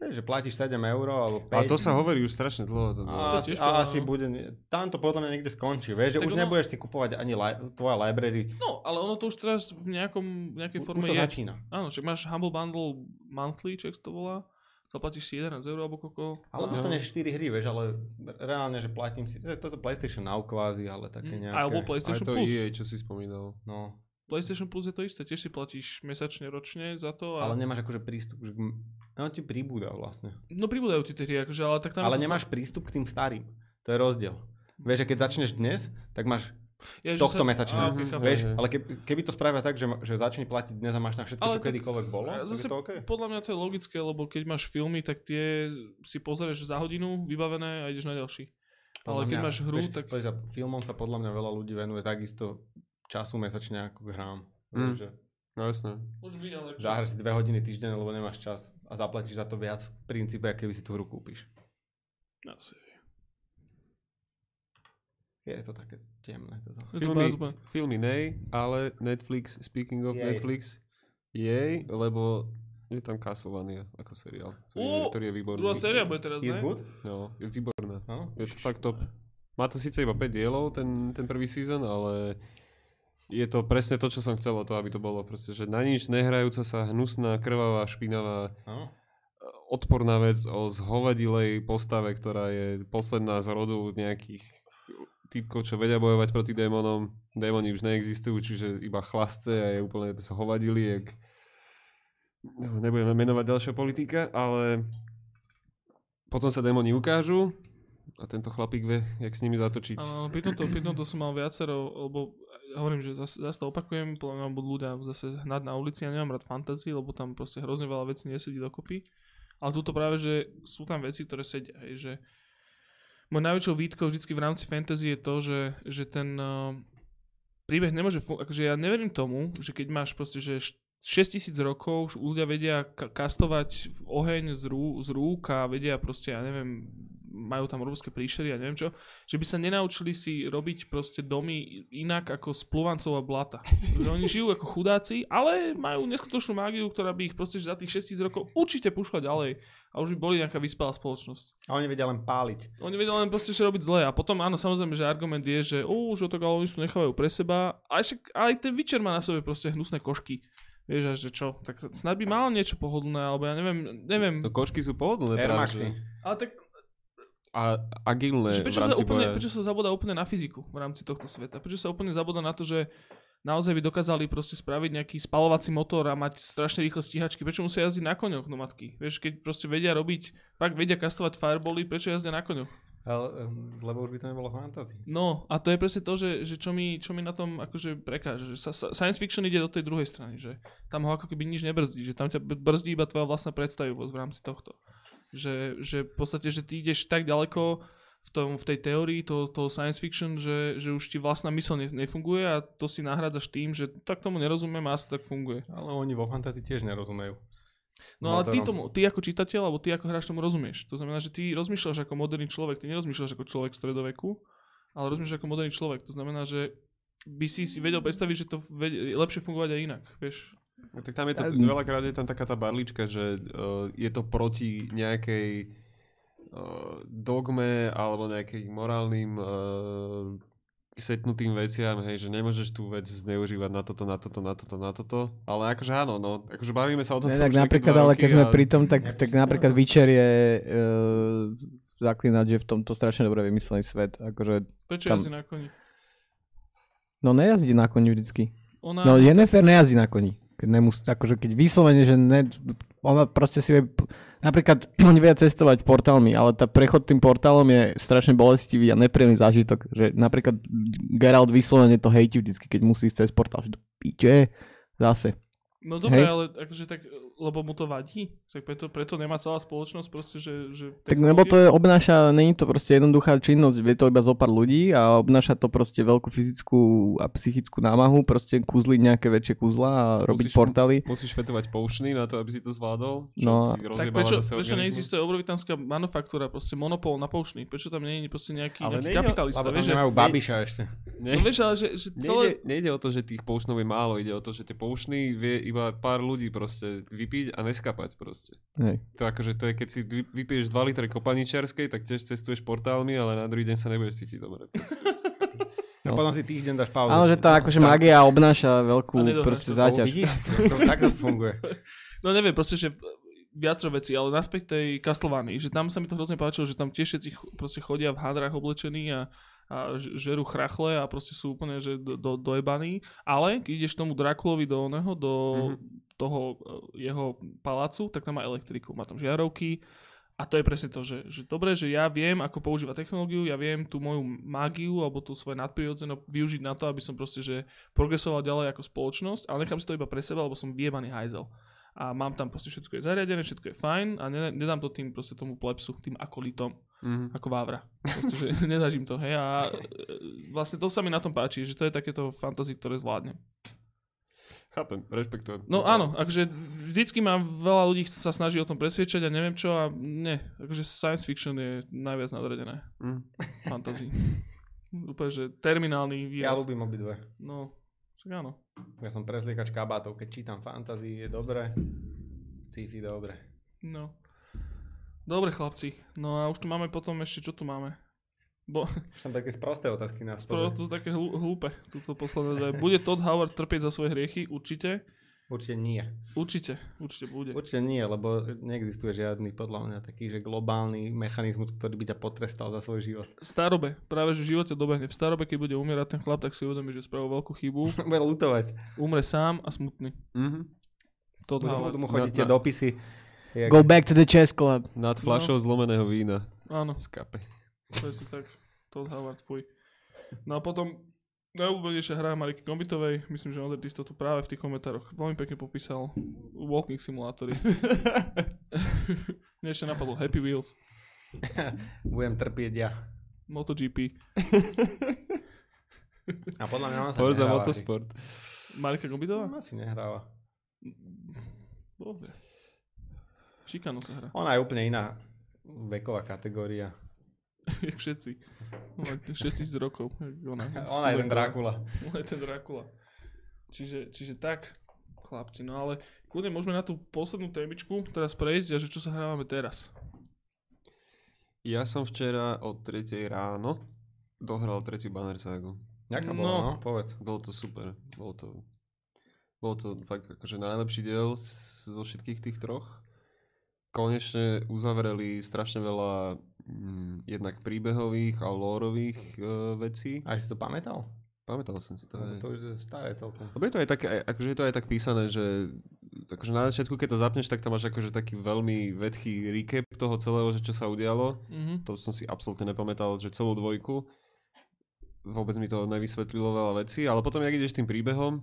Že platíš 7 eur alebo 5. Ale to sa hovorí už strašne dlho. To A, To asi, tiež a asi no. bude, tam to podľa mňa niekde skončí, vieš, že Tak už ono- nebudeš si kupovať ani li- tvoja library, No, ale ono to už teraz v nejakom, nejakej už forme to je. začína. Áno, však máš Humble Bundle Monthly, čo to volá. Zaplatíš si 11 eur alebo koľko. Ale No. dostaneš 4 hry, vieš, ale reálne, že platím si, toto PlayStation Now kvázi, ale také Mm, nejaké. Alebo Aj PlayStation to Plus. EA, čo si spomínal. No, PlayStation Plus je to isté, tiež si platíš mesačne, ročne za to. A... ale nemáš akože prístup, že k- no ti pribúda vlastne. No pribúdajú ti tie hry, akože, ale tak tam... Ale nemáš prístup k tým starým. To je rozdiel. Vieš, že keď začneš dnes, tak máš Ja, tohto mesačne. Á, ok, chápem. Vieš, ale keby, keby to spravia tak, že, že začne platiť dnes a máš na všetko, Ale čo tak- kedykoľvek bolo, tak zase je to OK. podľa mňa to je logické, lebo keď máš filmy, tak tie si pozrieš za hodinu, vybavené a ideš na ďalší. Ale Podľa keď mňa, máš hru, vieš, tak... Vieš, za filmom sa podľa mňa veľa ľudí venuje takisto času mesačne ako k hrám. Mm. Vieš, že No jasné. Zahraš si dve hodiny týždeň, lebo nemáš čas a zaplatíš za to viac v princípe, ako keby si tú hru kúpiš. Asi. Je to také temné. Toto. Je to Filmy, nej, ale Netflix, speaking of Jej. Netflix, jej, lebo je tam Castlevania ako seriál, ktorý, je, Ó, ktorý je výborný. Druhá séria bude teraz, Is ne? good? No, je výborná. No? Je to fakt top. Má to síce iba 5 dielov, ten, ten prvý season, ale je to presne to, čo som chcel to, aby to bolo. Proste, že na nič nehrajúca sa hnusná, krvavá, špinavá, No? odporná vec o zhovadilej postave, ktorá je posledná z rodu nejakých typkov, čo vedia bojovať proti démonom. Démoni už neexistujú, čiže iba chlasce a je úplne sa hovadili, jak... No, nebudeme menovať ďalšia politika, ale potom sa démoni ukážu a tento chlapík vie, jak s nimi zatočiť. Áno, pri tomto, pri tomto som mal viacero, lebo hovorím, že zase, zase to opakujem, podľa mňa budú ľudia zase hnať na ulici, ja nemám rád fantasy, lebo tam proste hrozne veľa vecí nesedí dokopy. Ale tuto práve, že sú tam veci, ktoré sedia, hej, že môj najväčšou výtkou vždycky v rámci fantasy je to, že, že ten uh, príbeh nemôže fungovať, akože ja neverím tomu, že keď máš proste, že 6000 rokov už ľudia vedia ka- kastovať oheň z, rú, z rúk a vedia proste, ja neviem, majú tam obrovské príšery a neviem čo, že by sa nenaučili si robiť proste domy inak ako z pluvancov a blata. Že oni žijú ako chudáci, ale majú neskutočnú mágiu, ktorá by ich proste za tých 6000 rokov určite pušla ďalej a už by boli nejaká vyspelá spoločnosť. A oni vedia len páliť. Oni vedia len proste, že robiť zle a potom áno, samozrejme, že argument je, že ó, že ale oni to nechávajú pre seba, a však aj ten Witcher má na sebe proste hnusné košky. Vieš, a že čo, tak snad by mal niečo pohodlné, alebo ja neviem, neviem. No košky sú pohodlné Air práve, Maxi. Ale tak a agilné Že v prečo, sa rámci úplne, boja. prečo sa zabúda úplne na fyziku v rámci tohto sveta? Prečo sa úplne zabúda na to, že naozaj by dokázali proste spraviť nejaký spalovací motor a mať strašne rýchle stíhačky? Prečo musia jazdiť na koňoch nomadky? Vieš, keď proste vedia robiť, fakt vedia kastovať firebally, prečo jazdia na koňoch? Ale, lebo už by to nebolo fantasy. No a to je presne to, že, že čo, mi, čo mi na tom akože prekáže. Že sa, sa, science fiction ide do tej druhej strany, že tam ho ako keby nič nebrzdí, že tam ťa brzdí iba tvoja vlastná predstavivosť v rámci tohto. Že, že v podstate, že ty ideš tak ďaleko v, tom, v tej teórii toho, toho science fiction, že, že už ti vlastná mysl ne, nefunguje a to si nahrádzaš tým, že tak tomu nerozumiem a asi tak funguje. Ale oni vo fantasy tiež nerozumejú. No ale ty, Motorom. tomu, ty ako čitateľ, alebo ty ako hráč tomu rozumieš. To znamená, že ty rozmýšľaš ako moderný človek, ty nerozmýšľaš ako človek stredoveku, ale rozmýšľaš ako moderný človek. To znamená, že by si si vedel predstaviť, že to vedie, lepšie fungovať aj inak, vieš. No, tak tam je to, Ja- veľakrát je tam taká tá barlička, že uh, je to proti nejakej uh, dogme alebo nejakým morálnym uh, setnutým veciam, hej, že nemôžeš tú vec zneužívať na toto, na toto, na toto, na toto. Ale akože áno, no, akože bavíme sa o tom Ne, tak napríklad, ale keď sme pri tom, tak, tak napríklad Witcher je uh, zaklínať, že v tomto strašne dobre vymyslený svet. Akože, Prečo Tam- jazdí na koni? no nejazdí na koni vždycky. Ona, No Yennefer nejazdí na koni. Keď, nemus, akože keď vyslovene, že ne, ona proste si vie, napríklad oni vedia cestovať portálmi, ale tá prechod tým portálom je strašne bolestivý a nepríjemný zážitok. Že napríklad Geralt vyslovene to hejti vždycky, keď musí ísť cez portál. Že to piče, zase. no dobre, hej. ale akože tak, lebo mu to vadí, tak preto, preto nemá celá spoločnosť proste, že... že Tak lebo to je, obnáša, není to proste jednoduchá činnosť, vie to iba zo pár ľudí a obnáša to proste veľkú fyzickú a psychickú námahu, proste kúzliť nejaké väčšie kúzla a robiť Musíš- portály. Musíš fetovať poušny na to, aby si to zvládol. Čo No, Tak prečo, prečo neexistuje obrovitánska manufaktúra, proste monopol na poušný? Prečo tam nie je proste nejaký, Ale nejaký kapitalista? Vieš, tam nemajú babiša ešte. Ne, No vieš, ale že, že nejde, celé... nejde o to, že tých poušnov je málo, ide o to, že tie poušny vie iba pár ľudí proste vypiť a neskapať proste. Hej. To akože to je, keď si vy- vypiješ 2 litre kopaničiarskej, tak tiež cestuješ portálmi, ale na druhý deň sa nebudeš cítiť dobre. Proste. A potom si týždeň dáš pauzu. Áno, že tá akože magia obnáša veľkú proste záťaž. Vidíš? To, takto to funguje. No neviem, proste, že viacero veci, ale naspäť tej Castlevanii, že tam sa mi to hrozne páčilo, že tam tiež všetci ch- proste chodia v hadrách oblečení a, a žerú chrachle a proste sú úplne že do, do, dojebaní, ale keď ideš tomu Drakulovi do oného, do Mhm. toho e, jeho palácu, tak tam má elektriku, má tam žiarovky a to je presne to, že, že dobre, že ja viem, ako používať technológiu, ja viem tú moju mágiu alebo tú svoje nadprirodzené využiť na to, aby som proste, že progresoval ďalej ako spoločnosť, ale nechám si to iba pre seba, lebo som vyjebaný hajzel. A mám tam proste všetko je zariadené, všetko je fajn a ne, nedám to tým proste tomu plepsu, tým akolitom, Mhm. ako Vávra. Proste, im to, hej. A e, vlastne to sa mi na tom páči, že to je takéto fantasy, ktoré zvládnem. Chápem, rešpektujem. No áno, akože vždycky ma veľa ľudí sa snaží o tom presviečať a neviem čo a nie, akože science fiction je najviac nadradené. Mhm. Fantasy. Úplne, že terminálny Ja výraz. ľúbim obidve. No, však áno. Ja som prezliekač kabátov, keď čítam fantasy, je dobre. Sci-fi dobre. No. Dobre chlapci, no a už tu máme potom ešte, čo tu máme? Bo, Už som také sprosté otázky na spolu. to sú také hlú- hlúpe, túto posledné dve. Bude Todd Howard trpieť za svoje hriechy? Určite. Určite nie. Určite, určite bude. Určite nie, lebo neexistuje žiadny podľa mňa taký, že globálny mechanizmus, ktorý by ťa potrestal za svoj život. V starobe, práve že v živote dobehne. V starobe, keď bude umierať ten chlap, tak si uvedomí, že spravil veľkú chybu. Bude lutovať. Umre sám a smutný. Mhm. Todd Budú, mu chodiť Na- tie na- dopisy. Jak, Go back to the chess club. Nad fľašou zlomeného vína Áno, z kape. presne tak. Todd Howard, fuj. No a potom najúbenejšia hra Mariky Kombitovej, myslím, že Ondrej, si to tu práve v tých komentároch veľmi pekne popísal. Walking simulátory. Mne ešte napadlo Happy Wheels, budem trpieť ja. MotoGP, A podľa mňa ona sa Forza. Motorsport. Marika Kombitová? Ona si nehráva. Dobre. Šikano sa hra, Ona je úplne iná veková kategória. jak všetci. Má 6000 rokov. Ona, Ona je ten Drákula. Ona je ten Drákula. Čiže, čiže tak, chlapci. No ale kľudne môžeme na tú poslednú témičku teraz prejsť a že čo sa hrávame teraz. Ja som včera od 3 ráno dohral tretiu Banner Sagu. Ďaká No. bola, no, povedz. Bolo to super. Bolo to, bolo to fakt akože najlepší diel z- zo všetkých tých troch. Konečne uzavreli strašne veľa mm, jednak príbehových a lórových uh, vecí. A si to pamätal? Pamätal som si to. Hej. to už je staré celkom. Je to aj tak, aj- akože je to aj tak písané, že akože na začiatku, keď to zapneš, tak tam máš akože taký veľmi vedchý recap toho celého, že čo sa udialo. Mhm. To som si absolútne nepamätal, že celú dvojku. Vôbec mi to nevysvetlilo veľa vecí, ale potom, jak ideš tým príbehom,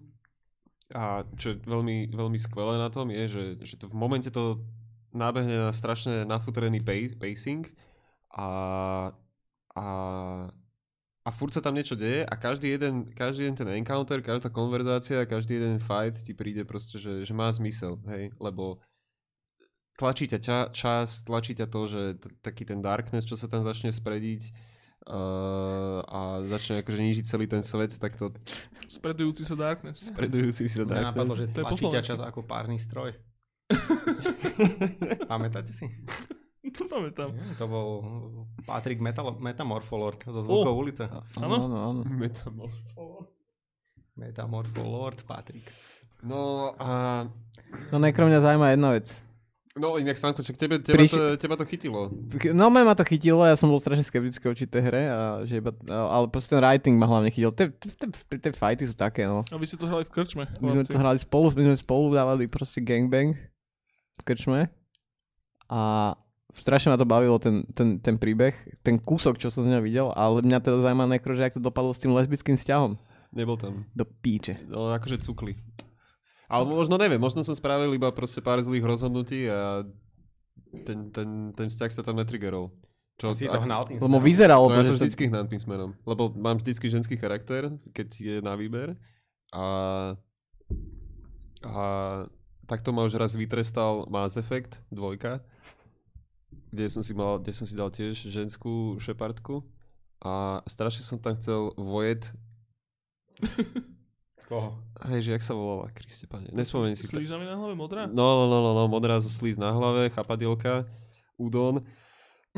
a čo je veľmi, veľmi skvelé na tom, je, že, že to v momente to nábehne na strašne nafutrený pacing a, a, a furt sa tam niečo deje a každý jeden, každý jeden ten encounter, každá konverzácia, každý jeden fight ti príde proste, že, že má zmysel, hej, lebo tlačí ťa ča, čas, tlačí ťa to, že t- taký ten darkness, čo sa tam začne sprediť uh, a začne akože nižiť celý ten svet, tak to Spredujúci sa Darkness. spredujúci sa Mňa napadlo, darkness. že tlačí ťa čas ako párny stroj. Pamätáte si? To pamätám. Nie, To bol Patrick Metal- Metamorpholord zo Zvukov Oh. ulice. Áno? áno, áno. Metamorpholord Patrick. No a... No najkrát mňa zaujíma jedna vec. No inak Stanko, čak tebe, teba, Priš- to, teba to chytilo. No ma to chytilo, ja som bol strašne skeptický voči tej hre, a že iba, ale proste ten writing ma hlavne chytil. Tie, tie, tie, fighty sú také, no. A vy ste to hrali v krčme. My sme to hrali spolu, my sme spolu dávali proste gangbang krčme a strašne ma to bavilo ten, ten, ten príbeh, ten kúsok, čo som z neho videl, ale mňa teda zaujíma nekro, že ak to dopadlo s tým lesbickým vzťahom. Nebol tam. Do píče. No akože cukli. Ale možno neviem, možno som spravil iba proste pár zlých rozhodnutí a ten, ten, ten vzťah sa tam netriggerol. Čo, Si to hnal tým Lebo vyzeralo No to, ja že to sa... vždycky hnám tým smerom. Lebo mám vždycky ženský charakter, keď je na výber. A, a takto ma už raz vytrestal Mass Effect 2, kde som si, mal, kde som si dal tiež ženskú šepardku. A strašne som tam chcel Void Koho? Hej, že jak sa volala, Kriste pane. Nespomeniem si S to. lížami na hlave modrá? No, no, no, no, no, modrá z slíz na hlave, chapadielka, udon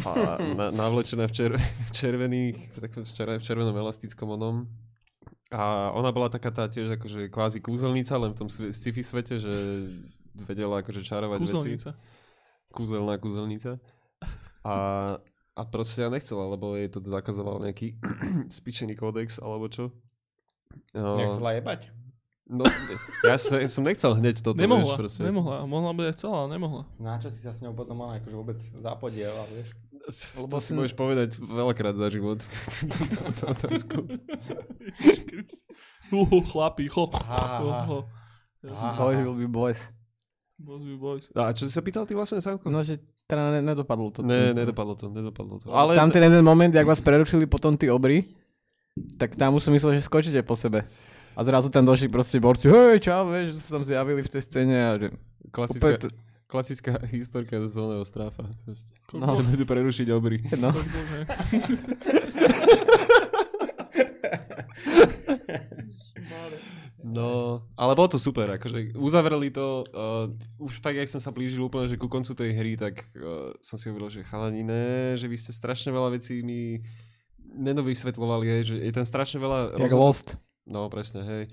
a na, navlečená v, čer, v červených, v čer, v červenom elastickom onom. A ona bola taká tá tiež akože kvázi kúzelnica, len v tom sci-fi svete, že vedela akože čarovať veci. Kúzelnica. Kúzelná kúzelnica. A, a proste ja nechcela, lebo jej to zakazoval nejaký spičený kódex alebo čo. No, Nechcela jebať? No, ja som, som nechcel hneď toto, Nemohla, vieš, proste. nemohla. Mohla by aj chcela, ale nemohla. Na čo si sa s ňou potom mala akože vôbec zapodielal, vieš? Lebo si môžeš povedať veľakrát za život túto otázku. Uhu, chlapi. Ho. Boys will be boys. Boys will be boys. A čo si sa pýtal ty vlastne, Sávko? No, že teda ne, nedopadlo to. Ne, nedopadlo to, nedopadlo to. Ale... Tam ten jeden moment, jak vás prerušili potom tí obry, tak tam už som myslel, že skočíte po sebe. A zrazu tam došli proste borci, hej, čau, vieš, že sa tam zjavili v tej scéne a že... klasická, to- klasická historka z zóneho stráfa. proste. No. Čo budú prerušiť obry. No. No, ale bolo to super, akože uzavreli to, uh, už fakt, jak som sa blížil úplne, že ku koncu tej hry, tak uh, som si hovoril, že chalani, ne, že vy ste strašne veľa vecí mi nenovysvetľovali, hej, že je tam strašne veľa... Jak rozhod- Lost. No, presne, hej.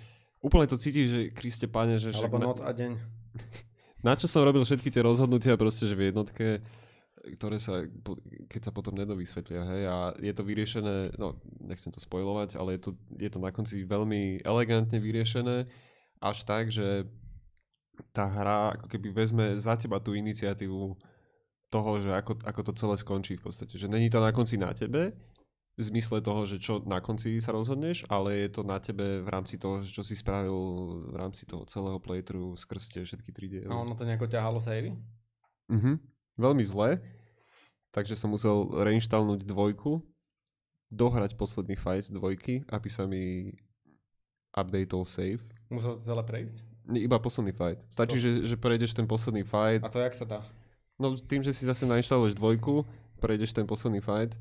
Úplne to cítiš, že Kriste pane, že... Alebo na, noc a deň. na čo som robil všetky tie rozhodnutia proste, že v jednotke, ktoré sa, keď sa potom nedovysvetlia, hej, a je to vyriešené, no, nechcem to spojovať, ale je to, je to na konci veľmi elegantne vyriešené, až tak, že tá hra ako keby vezme za teba tú iniciatívu toho, že ako, ako to celé skončí v podstate. Že není to na konci na tebe, v zmysle toho, že čo na konci sa rozhodneš, ale je to na tebe v rámci toho, čo si spravil v rámci toho celého playthrough skrz tie všetky tri diely. A ono to nejako ťahalo savey? Mhm. Veľmi zle. Takže som musel reinštalnúť dvojku, dohrať posledný fight dvojky, aby sa mi updateol save. Musel to celé prejsť? Nie, Iba posledný fight. Stačí, že, že prejdeš ten posledný fight. A to jak sa dá? No tým, že si zase nainštaluješ dvojku, prejdeš ten posledný fight,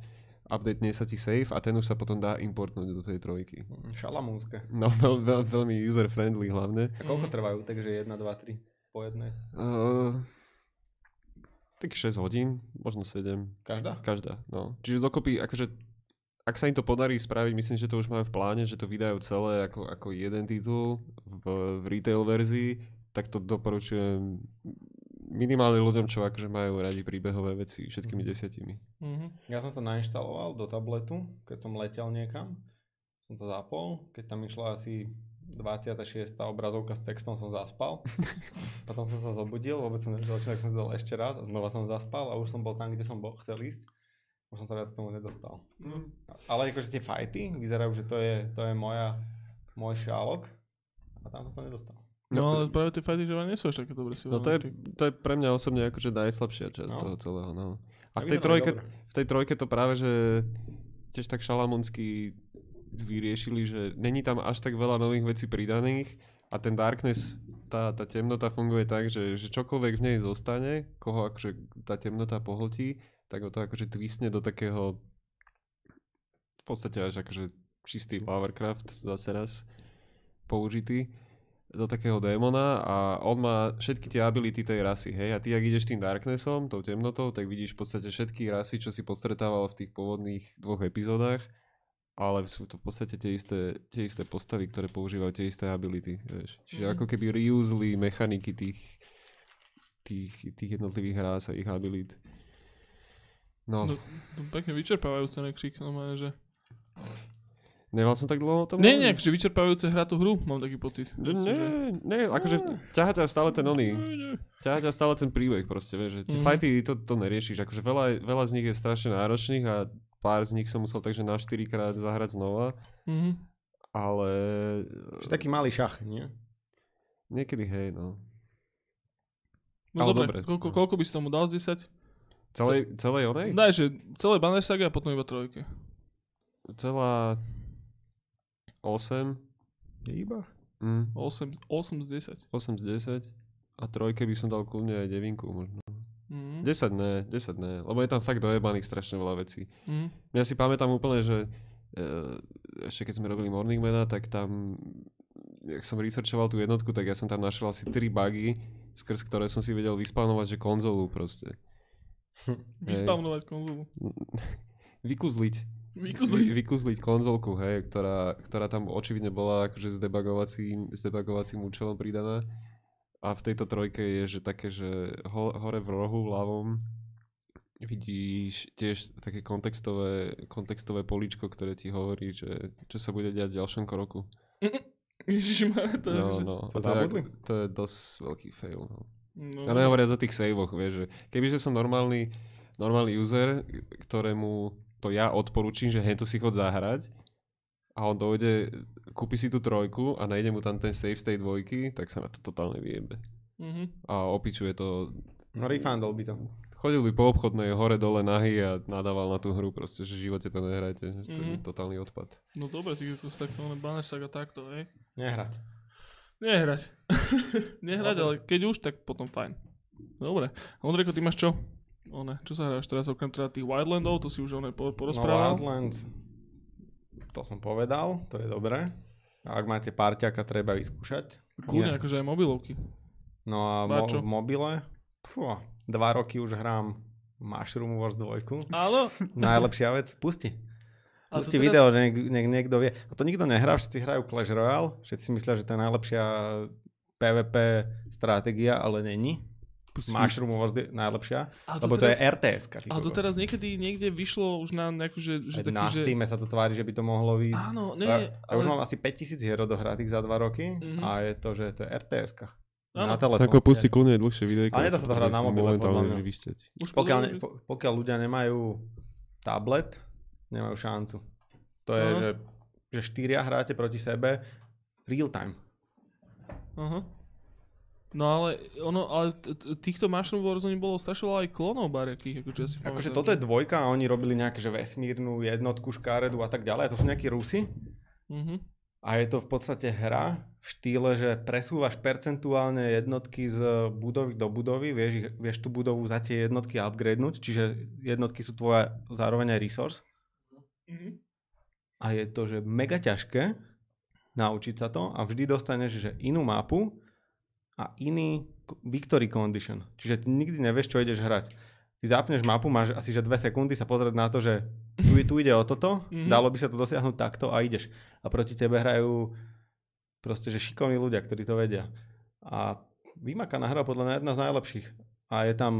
updatene sa ti save a ten už sa potom dá importnúť do tej trojky. Mm, Šalamúnske. No veľ, veľ, veľmi user-friendly hlavne. A koľko trvajú? Takže 1, 2, 3 po jednej. Uh, tak 6 hodín, možno 7. Každá? Každá, no. Čiže dokopy, akože, ak sa im to podarí spraviť, myslím, že to už máme v pláne, že to vydajú celé ako, ako jeden titul v, v retail verzii, tak to doporučujem minimálne ľuďom, čo akože majú radi príbehové veci všetkými desiatimi. Mhm. Ja som sa nainštaloval do tabletu, keď som letel niekam. Som to zapol. Keď tam išla asi 26. obrazovka s textom, som zaspal. Potom som sa zobudil, vôbec som nevedel, čo, tak som si dal ešte raz a znova som zaspal a už som bol tam, kde som bol, chcel ísť. Už som sa viac k tomu nedostal. Ale akože tie fighty vyzerajú, že to je, to je moja, môj šálok a tam som sa nedostal. No ale práve tie fighty, že vám nie sú až také dobre si No to je, to je pre mňa osobne akože najslabšia časť No. toho celého, no. A v tej, trojke, v tej trojke to práve, že tiež tak šalamonsky vyriešili, že není tam až tak veľa nových vecí pridaných a ten darkness, tá, tá temnota funguje tak, že, že čokoľvek v nej zostane, koho akože tá temnota pohltí, tak ho to akože twistne do takého v podstate až akože čistý Lovercraft zase raz použitý do takého démona a on má všetky tie ability tej rasy, hej, a ty, ak ideš tým Darknessom, tou temnotou, tak vidíš v podstate všetky rasy, čo si postretával v tých pôvodných dvoch epizódach, ale sú to v podstate tie isté, tie isté postavy, ktoré používajú tie isté ability, vieš. Čiže Mhm. ako keby reusli mechaniky tých, tých, tých jednotlivých rás a ich abilit. No, No, to pekne vyčerpávajúce nekřík, no že... nemal som tak dlho o tom? Nie, nie, že vyčerpávajúce hrať tú hru, mám taký pocit. Ne, Proste, že- ne, akože ťaha ťa stále ten oný, Nie, nie. ťaha ťa stále ten príbeh proste, vieš, že tie Mhm. fighty to, to neriešiš, akože veľa, veľa z nich je strašne náročných a pár z nich som musel takže na 4 krát zahrať znova, Mhm. ale Čiže taký malý šach, nie? niekedy hej, no. No Ale dobre, dobre. Koľko, koľko by si tomu dal z 10? Celej, celej onej? Daj, že celé Banner Saga a potom iba trojke. Celá 8, Iba? mm, 8, 8 z 10. 8 z 10 a trojke by som dal kľudne aj devinku možno. Mhm. 10 ne, 10 ne, lebo je tam fakt dojebaných strašne veľa vecí. Mhm. Ja si pamätám úplne, že e, ešte keď sme robili Morning Mana, tak tam, jak som researchoval tú jednotku, tak ja som tam našiel asi 3 bugy, skrz ktoré som si vedel vyspawnovať, že konzolu proste. Vyspavnovať konzolu. Vykuzliť. Vykuzliť. Vy- Vykuzliť konzolku, hej, ktorá, ktorá tam očividne bola akože s debugovacím, s debugovacím účelom pridaná. A v tejto trojke je, že také, že ho, hore v rohu v ľavom vidíš tiež také kontextové, kontextové políčko, ktoré ti hovorí, že čo sa bude diať v ďalšom kroku. Ježišmarja, to je... No, no. To to, je, to je dosť veľký fail. No. No, A nehovoria o tých saveoch, vieš, že kebyže som normálny, normálny user, ktorému to ja odporučím, že hento si chod zahrať a on dojde, kúpi si tú trojku a nájde mu tam ten save z tej dvojky, tak sa na to totálne vyjebe. Mhm. A opičuje to, No refundol by to. chodil by po obchodnej hore dole nahy a nadával na tú hru proste, že v živote to nehrajte, že to je Mhm. totálny odpad. No dobre, ty ako tak no, sa takto, hej. Nehrať. Nehrať. Nehrať, ale keď už, tak potom fajn. Dobre. A Ondrejko, ty máš čo? One, čo sa hráš teraz okrem teda tých Wildlandov, to si už one po, No porozprával. Wildlands, to som povedal, to je dobré. A ak máte parťaka, treba vyskúšať. Kľudne, akože aj mobilovky. No a mo- v mobile, fú, dva roky už hrám Mushroom Wars 2. Áno. Najlepšia vec, pusti. Pusti teraz- video, že niek, niek, niekto vie. A to nikto nehrá, všetci hrajú Clash Royale, všetci myslia, že to je najlepšia PvP stratégia, ale není. Mushroom Wars je najlepšia, A lebo to je RTS. A to teraz niekedy niekde vyšlo už na nejakú, že, že taký, na že... Steam sa to tvári, že by to mohlo výjsť. Áno, nie, ja, ja už ale- mám asi 5000 hier odohratých za 2 roky Mhm. a je to, že to je RTS. Na telefón. Ako pusti kľudne dlhšie videjko. Ale nedá sa to hrať na mobile, podľa mňa. Už Pokiaľ, ne, pokiaľ ľudia nemajú tablet, nemajú šancu. To je, Aha. že, že štyria hráte proti sebe real time. Aha. No ale, ono, ale týchto Wars oni bolo strašne veľa aj klonov barekých, akože ja si Akože toto je dvojka a oni robili nejaké že vesmírnu jednotku, škáredu a tak ďalej. A to sú nejakí Rusi. Mhm. A je to v podstate hra v štýle, že presúvaš percentuálne jednotky z budovy do budovy, vieš, ich- vieš tú budovu za tie jednotky upgradenúť, čiže jednotky sú tvoja zároveň aj resource. Mhm. A je to, že mega ťažké naučiť sa to a vždy dostaneš že inú mapu a iný victory condition. Čiže ty nikdy nevieš, čo ideš hrať. Ty zapneš mapu, máš asi že dve sekundy sa pozrieť na to, že tu, tu ide o toto, Mhm. dalo by sa to dosiahnuť takto a ideš. A proti tebe hrajú proste, že šikovní ľudia, ktorí to vedia. A vymakaná hra podľa mňa jedna z najlepších. A je tam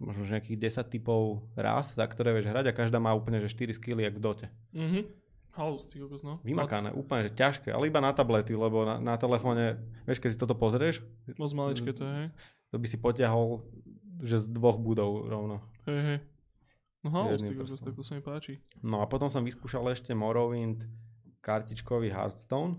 možno že nejakých 10 typov rás, za ktoré vieš hrať a každá má úplne že 4 skilly, jak v dote. Mhm. Halus, ty kokos, no. Vymakané, úplne že ťažké, ale iba na tablety, lebo na, na telefóne, vieš, keď si toto pozrieš, Moc maličké to je, hej. to by si potiahol, že z dvoch budov rovno. Hej, hej. No halus, ty tak to sa mi páči. No a potom som vyskúšal ešte Morrowind kartičkový Hearthstone.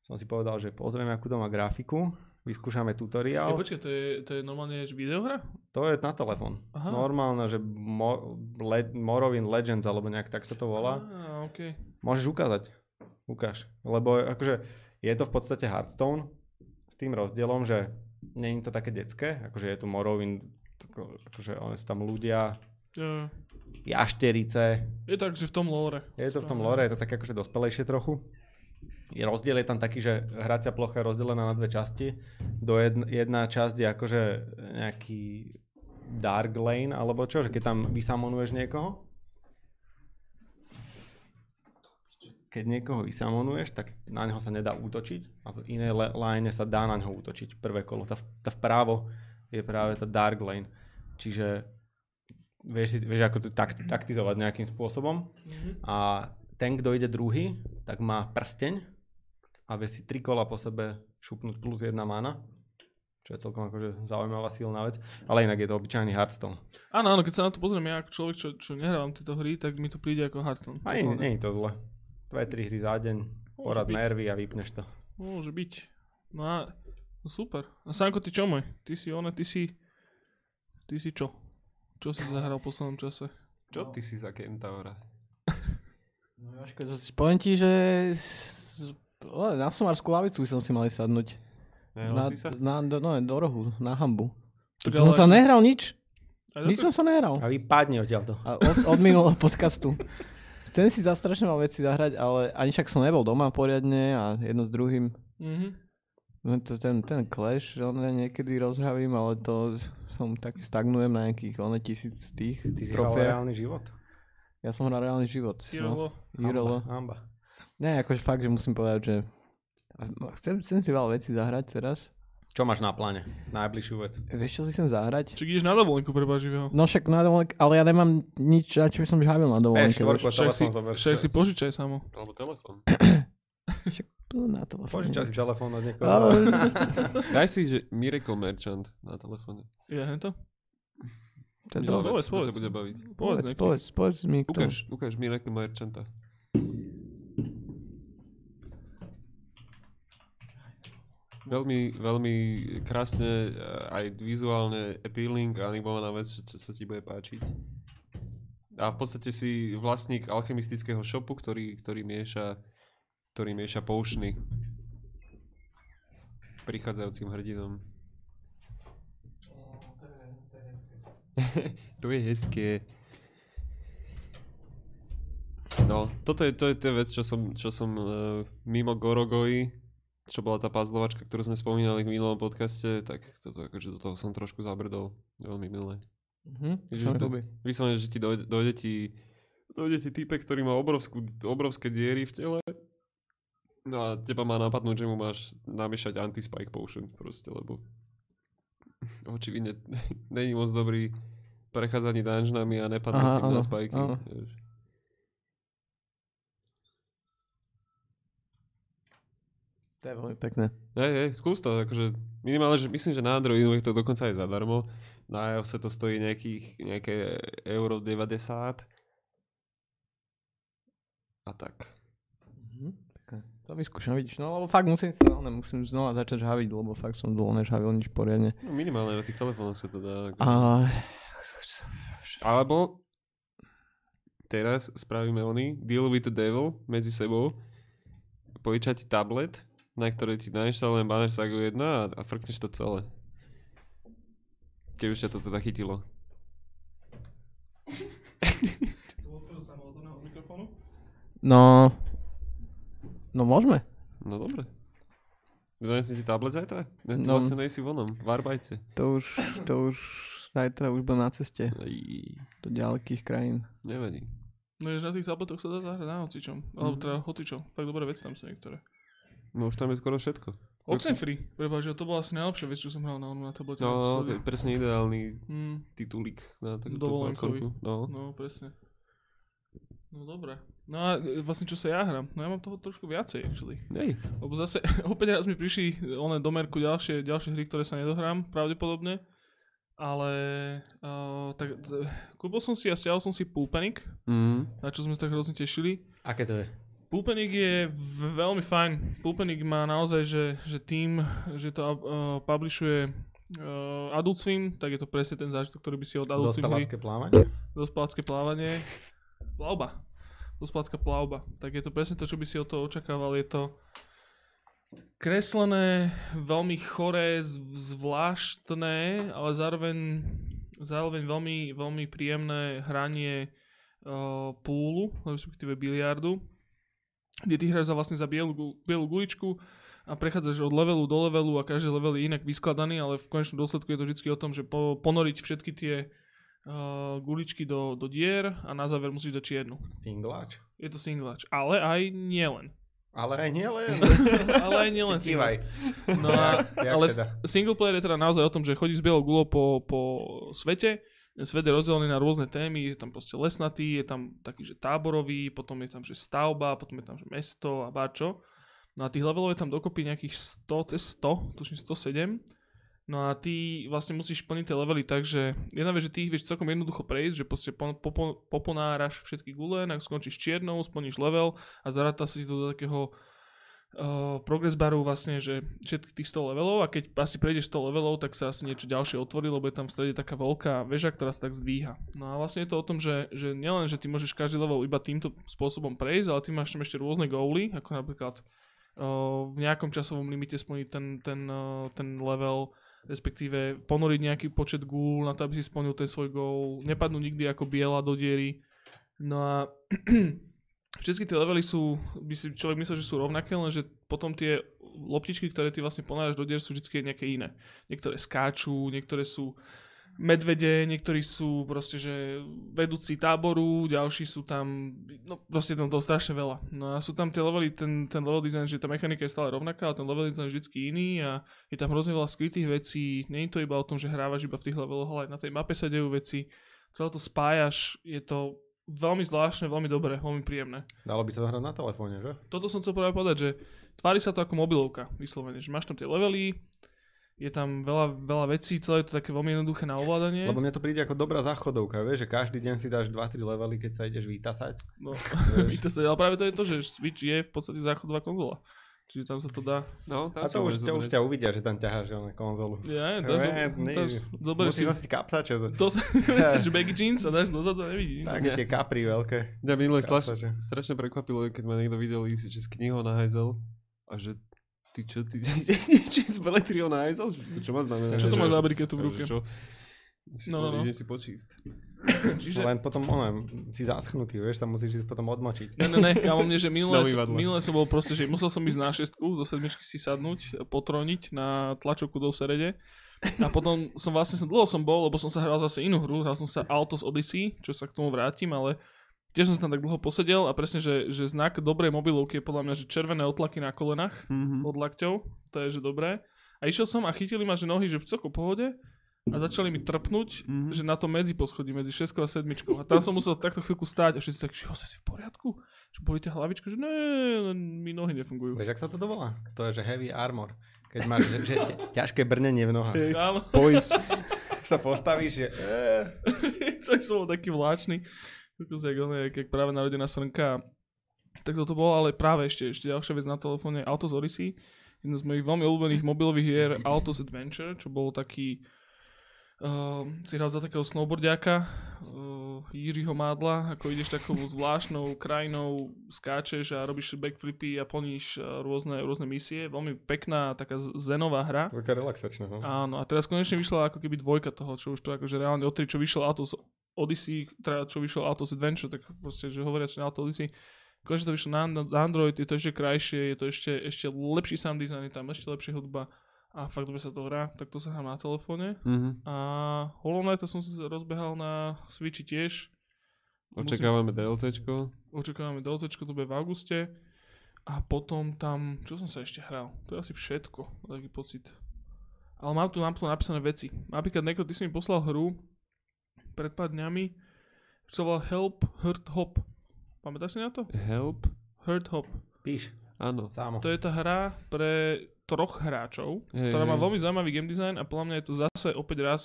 Som si povedal, že pozrieme, akú to má grafiku, vyskúšame Ja, tutoriál. počkaj, to je, to je normálne že videohra? To je na telefón. Normálne, že Mo- Le- Morrowind Legends, alebo nejak tak sa to volá. Á, okej. Môžeš ukázať. Ukáž. Lebo akože je to v podstate Hearthstone s tým rozdielom, že je to také detské, akože je tu Morrowind, akože oni sú tam ľudia, Ja, jašterice, Je tak, že v tom lore. je to v tom lore, je to také akože dospelejšie trochu. Je rozdiel je tam taký, že hracia plocha je rozdelená na dve časti. Do jedna, jedna časť je akože nejaký dark lane, alebo čo, že keď tam vysamonuješ niekoho, keď niekoho vysamonuješ, tak na neho sa nedá útočiť a v inej line sa dá na neho útočiť prvé kolo. Tá, tá vpravo je práve tá dark lane. Čiže vieš, si, vieš ako to takti- taktizovať nejakým spôsobom. A ten, kto ide druhý, tak má prsteň a vie si tri kola po sebe šupnúť plus jedna mana. Čo je celkom akože zaujímavá silná vec. Ale inak je to obyčajný Hearthstone. Áno, áno, keď sa na to pozriem ja ako človek, čo, čo nehrávam tieto hry, tak mi to príde ako Hearthstone. A nie, nie je to zle. Dve, tri hry za deň, Môže porad byť. nervy a vypneš to. Môže byť. No a no super. A Sanko, ty čo môj? Ty si one, ty si... Ty si čo? Čo si zahral v poslednom čase? Čo ty si za kentaura? No, Jožko, poviem ti, že na sumárskú lavicu by som si mali sadnúť. Na, Nehlasí sa? na, do, no, do rohu, na hambu. Tak Som sa nehral nič. Nič som sa nehral. A vypadni odtiaľto. Od, od minulého podcastu. Ten si za strašne mal veci zahrať, ale ani však som nebol doma poriadne a jedno s druhým. Mhm. No to, ten, ten Clash, že on niekedy rozhavím, ale to som tak stagnujem na nejakých one tisíc tých Ty si hral reálny život. Ja som hral reálny život. No. Irolo. Hamba. Nie, akože fakt, že musím povedať, že chcem, chcem si veľa vecí zahrať teraz. Čo máš na pláne? Najbližšiu vec. Vieš, čo si chcem zahrať? Čiže ideš na dovolenku živého. No však na dovolenke, ale ja nemám nič, na čo by som žhavil na dovolenke. PS4, vieš. Však si, však si požičaj samo. Alebo telefón. Však na telefóne. Požičaj si telefón od niekoho. Ale- Daj si, že Miracle Merchant na telefóne. Je to? To je dosť. povedz, vec, to povedz. ťa bude baviť. Povedz, Povedz, povedz, povedz mi. Ukáž, ukáž Miracle Merchanta. Veľmi, veľmi krásne, eh, aj vizuálne appealing, animovaná vec, čo, čo sa ti bude páčiť. A v podstate si vlastník alchemistického shopu, ktorý, ktorý mieša ktorý mieša potiony prichádzajúcim hrdinom. to je hezké. No, toto je, to je tá vec, čo som, čo som uh, mimo Gorogoji, čo bola tá puzzlovačka, ktorú sme spomínali v minulom podcaste, tak toto, akože do toho som trošku zabrdol. Veľmi milé. Mhm. Vyslovene, že ti dojde, dojde ti dojde ti týpek, ktorý má obrovskú, obrovské diery v tele no a teba má napadnúť, že mu máš namiešať anti-spike potion proste, lebo očividne není moc dobrý prechádzanie dungeonami a nepadnúť na spajky. áno. vieš. To je veľmi pekné. Hej, hej, skús to, akože minimálne, že myslím, že na Androidu je to dokonca aj zadarmo. Na iOS to stojí nejakých, nejaké euro 90. A tak. Mhm, pekné. To vyskúšam, vidíš. No lebo fakt musím, sa, ale musím znova začať žhaviť, lebo fakt som dlho nežhavil nič poriadne. No, minimálne na tých telefónoch sa to dá. Akože. A... Alebo teraz spravíme oni Deal with the Devil medzi sebou. Požičať tablet, na ktoré ti nainštalujem Banner Saga 1 a, a frkneš to celé. Keď už ťa to teda chytilo. No... No môžeme. No dobre. Donesem si tablet zajtra? Ne, ty No. vlastne nejsi vonom, v Arbajte. To už, to už zajtra už budem na ceste Aj, do ďalekých krajín. nevadí. No jež na tých tabletoch sa dá zahrať na hocičom. Alebo Mhm. teda hocičom. Tak dobré veci tam sú niektoré. No už tam je skoro všetko. Oxenfree, prepáč, že to bola asi najlepšia vec, čo som hral na, na tablete. No, to naposledy. je presne ideálny mm, titulík na takúto Dovolenkový. No. no, presne. No dobre. No a e, vlastne čo sa ja hrám? No ja mám toho trošku viacej, actually. Hej, Lebo zase, opäť raz mi prišli one do merku ďalšie, ďalšie hry, ktoré sa nedohrám, pravdepodobne. Ale uh, tak z- kúpil som si a stiahol som si Pulpanic, mm. na čo sme sa tak hrozne tešili. Aké to je? Pulpanic je veľmi fajn. Pulpanic má naozaj, že, že tým, že to uh, publishuje uh, Adult Swim, tak je to presne ten zážitok, ktorý by si od Adult Swim hry Dospelácké plávanie? dospelácké plávanie. Plavba. Dospelácká plavba. Tak je to presne to, čo by si od toho očakával. Je to kreslené, veľmi choré, zvláštne, ale zároveň, zároveň veľmi, veľmi príjemné hranie uh, púlu, respektíve biliardu, kde ty hráš za vlastne za bielu, bielu guličku a prechádzaš od levelu do levelu a každý level je inak vyskladaný, ale v konečnom dôsledku je to vždy o tom, že po, ponoriť všetky tie uh, guličky do, do dier a na záver musíš dať čiernu. Singláč? Je to singlač. Ale aj nielen. Ale aj nie len. Ale aj nielen Dívaj. singlač. No a, ale teda? single player je teda naozaj o tom, že chodíš s bielou gulou po, po svete, svet je rozdelený na rôzne témy, je tam proste lesnatý, je tam taký, že táborový, potom je tam, že stavba, potom je tam, že mesto a báčo. No a tých levelov je tam dokopy nejakých 100, cez 100, tuším 107. No a ty vlastne musíš plniť tie levely tak, že jedna vec, že ty ich vieš celkom jednoducho prejsť, že proste pon- popo- poponáraš všetky gule, ak skončíš čiernou, splníš level a zaráta si to do takého uh, progress baru vlastne, že všetkých tých 100 levelov a keď asi prejdeš 100 levelov, tak sa asi niečo ďalšie otvorí, lebo je tam v strede taká veľká väža, ktorá sa tak zdvíha. No a vlastne je to o tom, že, že nielen, že ty môžeš každý level iba týmto spôsobom prejsť, ale ty máš tam ešte rôzne goaly, ako napríklad uh, v nejakom časovom limite splniť ten, ten, uh, ten level, respektíve ponoriť nejaký počet gúl na to, aby si splnil ten svoj goal, nepadnú nikdy ako biela do diery. No a všetky tie levely sú, by si človek myslel, že sú rovnaké, lenže potom tie loptičky, ktoré ty vlastne ponáraš do dier, sú vždy nejaké iné. Niektoré skáču, niektoré sú medvede, niektorí sú proste, že vedúci táboru, ďalší sú tam, no proste tam toho strašne veľa. No a sú tam tie levely, ten, ten level design, že tá mechanika je stále rovnaká, ale ten level design je vždy iný a je tam hrozne veľa skrytých vecí. Nie je to iba o tom, že hrávaš iba v tých leveloch, ale aj na tej mape sa dejú veci. Celé to spájaš, je to veľmi zvláštne, veľmi dobré, veľmi príjemné. Dalo by sa to hrať na telefóne, že? Toto som chcel práve povedať, že tvári sa to ako mobilovka, vyslovene, že máš tam tie levely, je tam veľa, veľa vecí, celé je to také veľmi jednoduché na ovládanie. Lebo mne to príde ako dobrá záchodovka, vieš, že každý deň si dáš 2-3 levely, keď sa ideš vytasať. No, víte sa, ale práve to je to, že Switch je v podstate záchodová konzola. Čiže tam sa to dá. No, A to už, to už ťa uvidia, že tam ťaháš na konzolu. Ja, Ne, dáš, nie. dáš, dobre si, Musíš nosiť kapsače. z- to že baggy jeans a dáš dozadu a nevidí. Také tie kapry veľké. Mňa Kapsače. strašne, strašne prekvapilo, keď ma niekto videl ísť, že s knihou na hajzel a že ty čo, ty, či s beletriou na hajzel? To čo má znamená? Čo to máš za briketu v ruke? Si No, no, no. no, no. si počíst. Čiže, Len potom, ono, si zaschnutý, vieš, sa musíš ísť potom odmočiť. Ne, ne, ne, kámo, mne, že minulé, minulé som bol proste, že musel som ísť na šestku, zo sedmičky si sadnúť, potroniť na tlačovku do serede. A potom som vlastne, som, dlho som bol, lebo som sa hral zase inú hru, hral som sa Altos Odyssey, čo sa k tomu vrátim, ale tiež som sa tam tak dlho posedel a presne, že, že znak dobrej mobilovky je podľa mňa, že červené otlaky na kolenách Mm-hmm. od lakťov, to je, že dobré. A išiel som a chytili ma, že nohy, že v celku pohode a začali mi trpnúť, Mhm. že na to medzi poschodí, medzi 6 a 7. A tam som musel takto chvíľku stáť a všetci tak, že si v poriadku? Že boli tie hlavičky, že ne, len mi nohy nefungujú. Vieš, ak sa to dovolá? To je, že heavy armor. Keď máš že, že ťa- ťažké brnenie v nohách. Áno, Pois. sa postavíš, že... eh, celý som bol taký vláčny. Jak práve narodená srnka. Tak toto bolo, ale práve ešte, ešte ďalšia vec na telefóne, Autos Odyssey. Jedna z mojich veľmi obľúbených mobilových hier Autos Adventure, čo bol taký Uh, si hral za takého snowboardiaka, uh, Jiřího Mádla, ako ideš takou zvláštnou krajinou, skáčeš a robíš backflipy a plníš uh, rôzne, rôzne misie. Veľmi pekná, taká zenová hra. Taká relaxačná, no. Áno, a teraz konečne vyšla ako keby dvojka toho, čo už to akože reálne odtedy, čo vyšiel Autos Odyssey, teda čo vyšiel Autos Adventure, tak proste, že hovoria, že na Auto Odyssey, konečne to vyšlo na, na Android, je to ešte krajšie, je to ešte, ešte lepší sound design, je tam ešte lepšia hudba a fakt dobre sa to hrá, tak to sa hrá na telefóne. Mm-hmm. A Hollow Knight to som si rozbehal na Switchi tiež. Musím- Očakávame DLCčko. Očakávame DLC, to bude v auguste. A potom tam, čo som sa ešte hral? To je asi všetko, taký pocit. Ale mám tu, mám tu napísané veci. Napríklad Nekro, ty si mi poslal hru pred pár dňami, čo sa volá Help Hurt Hop. Pamätáš si na to? Help? Hurt Hop. Píš, Áno. sámo. To je tá hra pre troch hráčov, Hej, ktorá má veľmi zaujímavý game design a podľa mňa je to zase opäť raz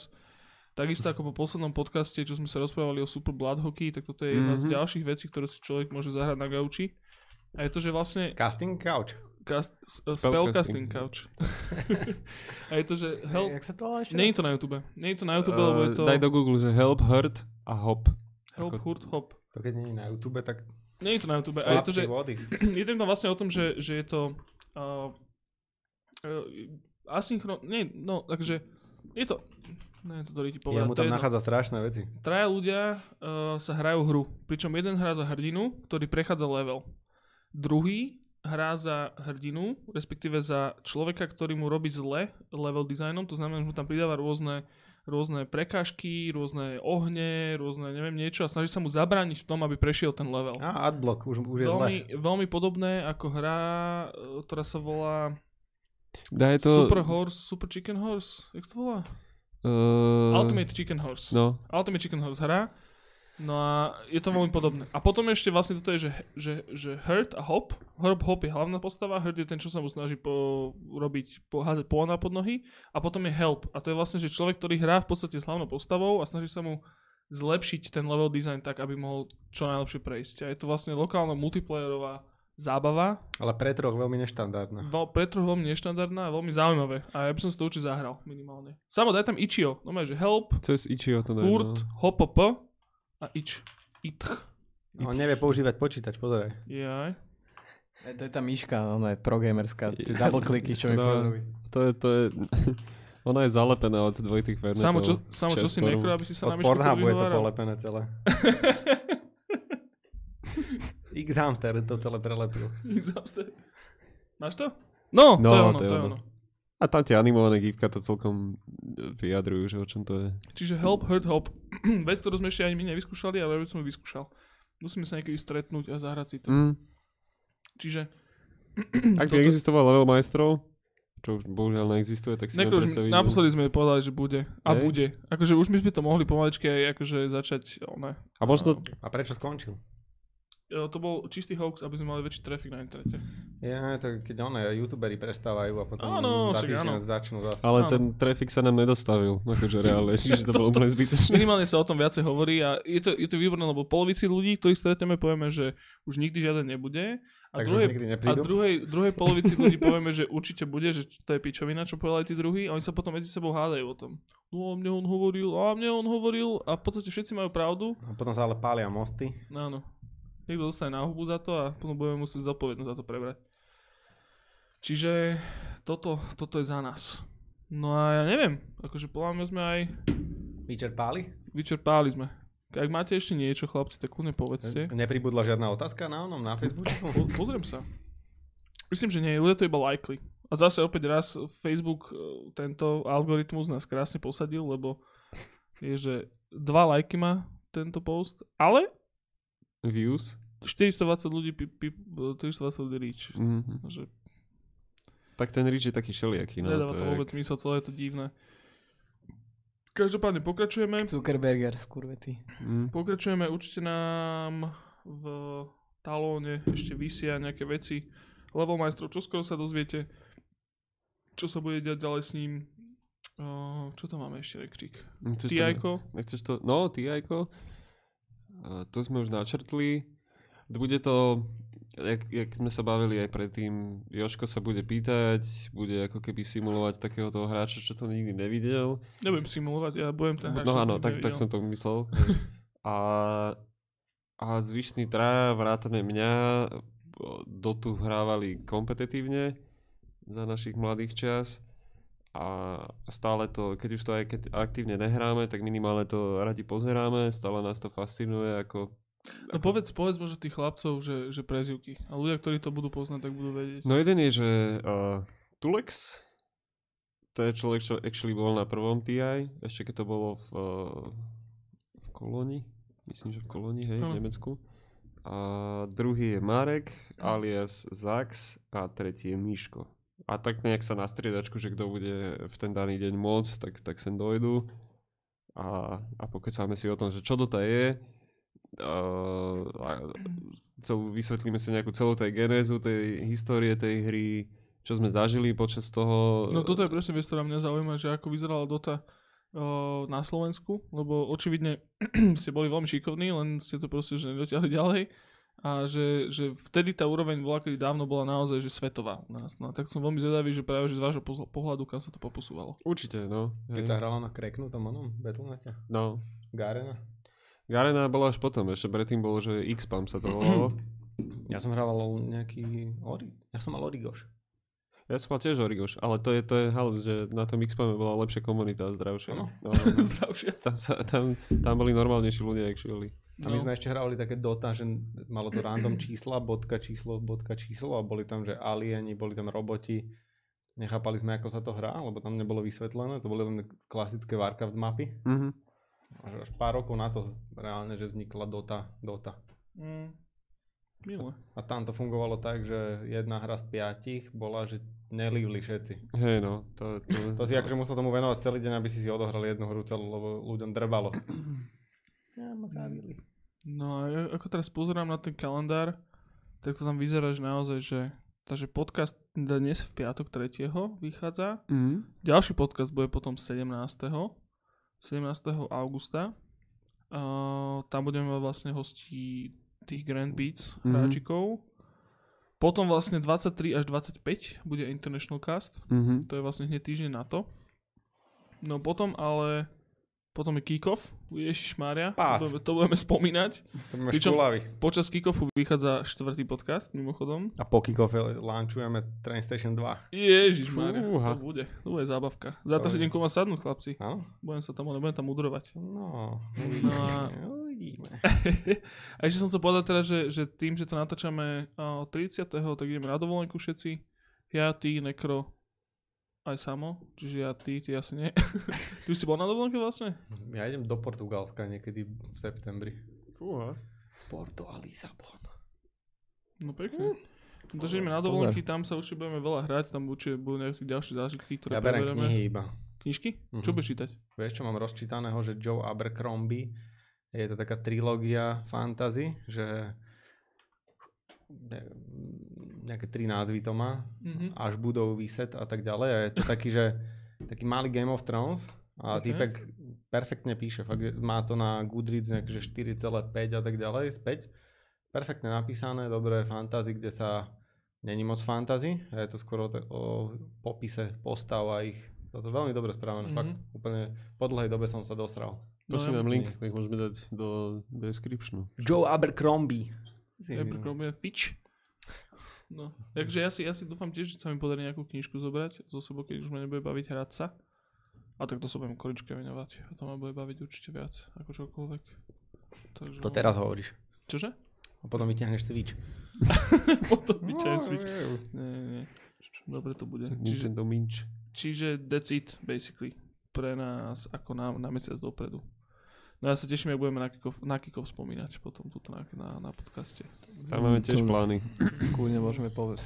Takisto ako po poslednom podcaste, čo sme sa rozprávali o Super Blood Hockey, tak toto je jedna z Mhm. ďalších vecí, ktoré si človek môže zahrať na gauči. A je to, že vlastne Casting couch. cast, s- spellcasting Spellcasting. couch. a je to, že help, Jak sa to ešte nie je to na YouTube. Nie je to na YouTube, lebo je to Uh, Daj do Google, že help, hurt a hop. help, ako- hurt, hop. To keď nie je na YouTube, tak Nie je to na YouTube. A je to, že je to tam vlastne o tom, že, že je to uh, uh, asynchron... Nie, no, takže je to... Neviem to ti Ja povedať. mu to tam jedno. nachádza strašné veci. Traja ľudia uh, sa hrajú hru, pričom jeden hrá za hrdinu, ktorý prechádza level. Druhý hrá za hrdinu, respektíve za človeka, ktorý mu robí zle level designom, to znamená, že mu tam pridáva rôzne, rôzne prekážky, rôzne ohne, rôzne neviem niečo a snaží sa mu zabrániť v tom, aby prešiel ten level. Á, adblock, už, už je zle. Veľmi, veľmi podobné ako hra, uh, ktorá sa volá Daj to... Super Horse, Super Chicken Horse, jak to volá? Uh, Ultimate Chicken Horse. No, Ultimate Chicken Horse hra. No a je to veľmi podobné. A potom ešte vlastne toto je, že, že, že Hurt a Hop. Hop, Hop je hlavná postava, Hurt je ten, čo sa mu snaží po, robiť, po, házať polona pod nohy. A potom je Help. A to je vlastne, že človek, ktorý hrá v podstate s hlavnou postavou a snaží sa mu zlepšiť ten level design tak, aby mohol čo najlepšie prejsť. A je to vlastne lokálna multiplayerová zábava. Ale pre troch veľmi neštandardná. Veľ, pre troch veľmi neštandardná a veľmi zaujímavé. A ja by som si to určite zahral minimálne. Samo daj tam Ichio. No že Help, cez Ichio to daj. Hurt, no. HOPP a Ich. Itch. No, on nevie používať počítač, pozeraj. Jaj. E, To je tá myška, ona je progamerská, tie double kliky, čo mi No. To je, to je... Ona je zalepená od dvojitých fernetov. Samo čo, samo čo si nekro, aby si sa na Od myšku Pornhubu je to polepené celé. X-Hamster to celé prelepil. Máš to? No, No, to je ono, to je to je ono. ono. A tam tie animované gifka to celkom e, vyjadrujú, že o čom to je. Čiže help, hurt, hope. Vec, ktorú sme ešte ani my nevyskúšali, ale by som ju vyskúšal. Musíme sa niekedy stretnúť a zahrať si to. Mm. Čiže... Ak by Toto- existoval level majstrov, čo už bohužiaľ neexistuje, tak si Nekto už, predstaviť. naposledy sme povedali, že bude. A Hej. bude. Akože už my sme to mohli pomaličky aj akože začať, one. A možno, A prečo skončil? E, To bol čistý hoax, aby sme mali väčší trafik na internete. Ja, to keď one, youtuberi prestávajú a potom Áno, za týždeň začnú zase. ale áno. ten trafik sa nám nedostavil, akože reálne, čiže to bolo úplne zbytočné. Minimálne sa o tom viacej hovorí a je to, je to výborné, lebo polovici ľudí, ktorých stretneme, povieme, že už nikdy žiaden nebude. A Takže druhej, už nikdy a druhej, druhej polovici ľudí povieme, že určite bude, že to je pičovina, čo povedali tí druhí a oni sa potom medzi sebou hádajú o tom. No a mne on hovoril, a mne on hovoril a v podstate všetci majú pravdu. A potom sa ale pália mosty. Áno. Niekto dostane na hubu za to a potom budeme musieť zodpovednosť za to prebrať. Čiže toto, toto je za nás. No a ja neviem, akože podľa mňa sme aj Vyčerpali? vyčerpáli sme. Ak máte ešte niečo, chlapci, tak kľudne povedzte. Nepribudla žiadna otázka na onom, na Facebooku? Po, pozriem sa. Myslím, že nie, ľudia to iba lajkli. A zase opäť raz Facebook e, tento algoritmus nás krásne posadil, lebo je, že dva lajky má tento post, ale Views. 420 ľudí, pi, pi, 420 ľudí reach. Mhm. Takže Tak ten Rich je taký všelijaký. No, nedáva to to je vôbec zmysel, celé je to divné. Každopádne pokračujeme. Zuckerberger, skurvety. Mm. Pokračujeme, určite nám v talóne ešte vysia nejaké veci. Level majstrov, čo skoro sa dozviete, čo sa bude diať ďalej s ním. Uh, čo tam máme ešte, Rekřík? Chceš to-? Nechceš to? No, TI-ko. A to sme už načrtli. Bude to, jak, jak sme sa bavili aj predtým, Joško sa bude pýtať, bude ako keby simulovať takého toho hráča, čo to nikdy nevidel. Nebudem simulovať, ja budem ten hráč. No áno, tak, nevidel. tak som to myslel. A, a zvyšní traja, vrátane mňa, dotu hrávali kompetitívne za našich mladých čas a stále to, keď už to aj keď aktívne nehráme, tak minimálne to radi pozeráme, stále nás to fascinuje ako... No povedz, povedz možno tých chlapcov, že, že prezivky. A ľudia, ktorí to budú poznať, tak budú vedieť. No jeden je, že uh, Tulex, to je človek, čo actually bol na prvom TI, ešte keď to bolo v, uh, v Kolóni, myslím, že v Kolóni, hej, v Áno. Nemecku. A druhý je Marek, alias Zax a tretí je Miško. A tak nejak sa na striedačku, že kto bude v ten daný deň môcť, tak, tak sem dojdu. A, a pokecáme si o tom, že čo to je. Uh, celú, vysvetlíme si nejakú celú tej genézu, tej histórie tej hry, čo sme zažili počas toho. No toto je presne vec, ktorá mňa zaujíma, že ako vyzerala Dota o, na Slovensku, lebo očividne ste boli veľmi šikovní, len ste to proste že nedotiahli ďalej a že, že vtedy tá úroveň bola, kedy dávno bola naozaj že svetová u nás. No tak som veľmi zvedavý, že práve že z vášho pohľadu, kam sa to poposúvalo. Určite, no. Keď sa hrala na kreknutom onom, Battle.nete? No. Garena? Garena bola až potom, ešte predtým bolo, že X-Pam sa to volalo. Ja som hrával nejaký Ori... Ja som mal Origoš. Ja som mal tiež Origoš, ale to je, to je halus, že na tom X-Pame bola lepšia komunita a zdravšia. Áno. No, Zdravšie. tam, sa, tam, tam boli normálnejší ľudia, actually. A my sme ešte hrávali také Dota, že malo to random čísla, bodka číslo, bodka číslo a boli tam, že alieni, boli tam roboti. Nechápali sme, ako sa to hrá, lebo tam nebolo vysvetlené. To boli len klasické Warcraft mapy. Mhm. Až, až pár rokov na to reálne, že vznikla Dota. Dota. Mm. Milé. A tam to fungovalo tak, že jedna hra z piatich bola, že nelívli všetci. Hej, no. To, to, To si akože musel tomu venovať celý deň, aby si si odohral jednu hru celú, lebo ľuďom drbalo. Ja ma zavili. No a ja, ako teraz pozerám na ten kalendár, tak to tam vyzerá, že naozaj, že takže podcast dnes v piatok 3. vychádza. Mhm. Ďalší podcast bude potom 17. 17. augusta. Uh, tam budeme mať vlastne hostí tých Grand Beats Mhm. hráčikov. Potom vlastne 23 až 25 bude International Cast. Mhm. To je vlastne hneď týždeň na to. No potom ale potom je kick-off. Ježišmária. Pác. To, to budeme spomínať. To máš Pričom-. Počas kick-offu vychádza štvrtý podcast, mimochodom. A po kick-offe launchujeme Train Station 2. Ježiš Mária, to bude. To bude zábavka. Si To je- idem sadnúť, chlapci. Áno? Budem sa tam, nebudem tam udrovať. No. No a. A ešte som chcel povedať teda, že, že tým, že to natáčame uh, 30. tak ideme na dovolenku všetci. Ja, ty, Nekro, aj samo. Čiže ja, ty, ty asi nie. ty už si bol na dovolenke vlastne? Ja idem do Portugalska niekedy v septembri. Fúha. Porto a Lisabon. No pekne. Takže ideme na dovolenky, tam sa určite budeme veľa hrať, tam určite budú nejaké ďalšie zážitky, ktoré Ja berem preberieme. knihy iba. Knižky? Mhm. Čo budeš čítať? Vieš, čo mám rozčítaného, že Joe Abercrombie je to taká trilógia fantasy, že nejaké tri názvy to má, Mhm. až budou vyset a tak ďalej. A je to taký, že taký malý Game of Thrones a Ok. týpek perfektne píše. Fakt, má to na Goodreads nejaké že 4,5 a tak ďalej, späť. Perfektne napísané, dobré fantasy, kde sa není moc fantasy, a je to skôr o, te- o popise postav a ich toto veľmi dobre spravené. Mhm. Fakt, úplne po dlhej dobe som sa dosral. Pošli nám jasne. link, tak môžeme dať do descriptionu. Joe Abercrombie. Abercrombie Fitch. No, takže ja si, ja si dúfam tiež, že sa mi podarí nejakú knižku zobrať zo sebou, keď už ma nebude baviť hrať sa. A tak to sa budem koričke venovať. A to ma bude baviť určite viac, ako čokoľvek. Takže, To teraz hovoríš. Čože? A potom vyťahneš Switch. Potom čaj No, switch. Nie, nie, nie. Dobre to bude. Čiže, čiže that's it, basically. Pre nás ako na, na mesiac dopredu. No ja sa teším, ak budeme na kickoff, na kickoff spomínať potom tuto na, na, na podcaste. Tam máme tiež To- plány. Kľudne môžeme pove-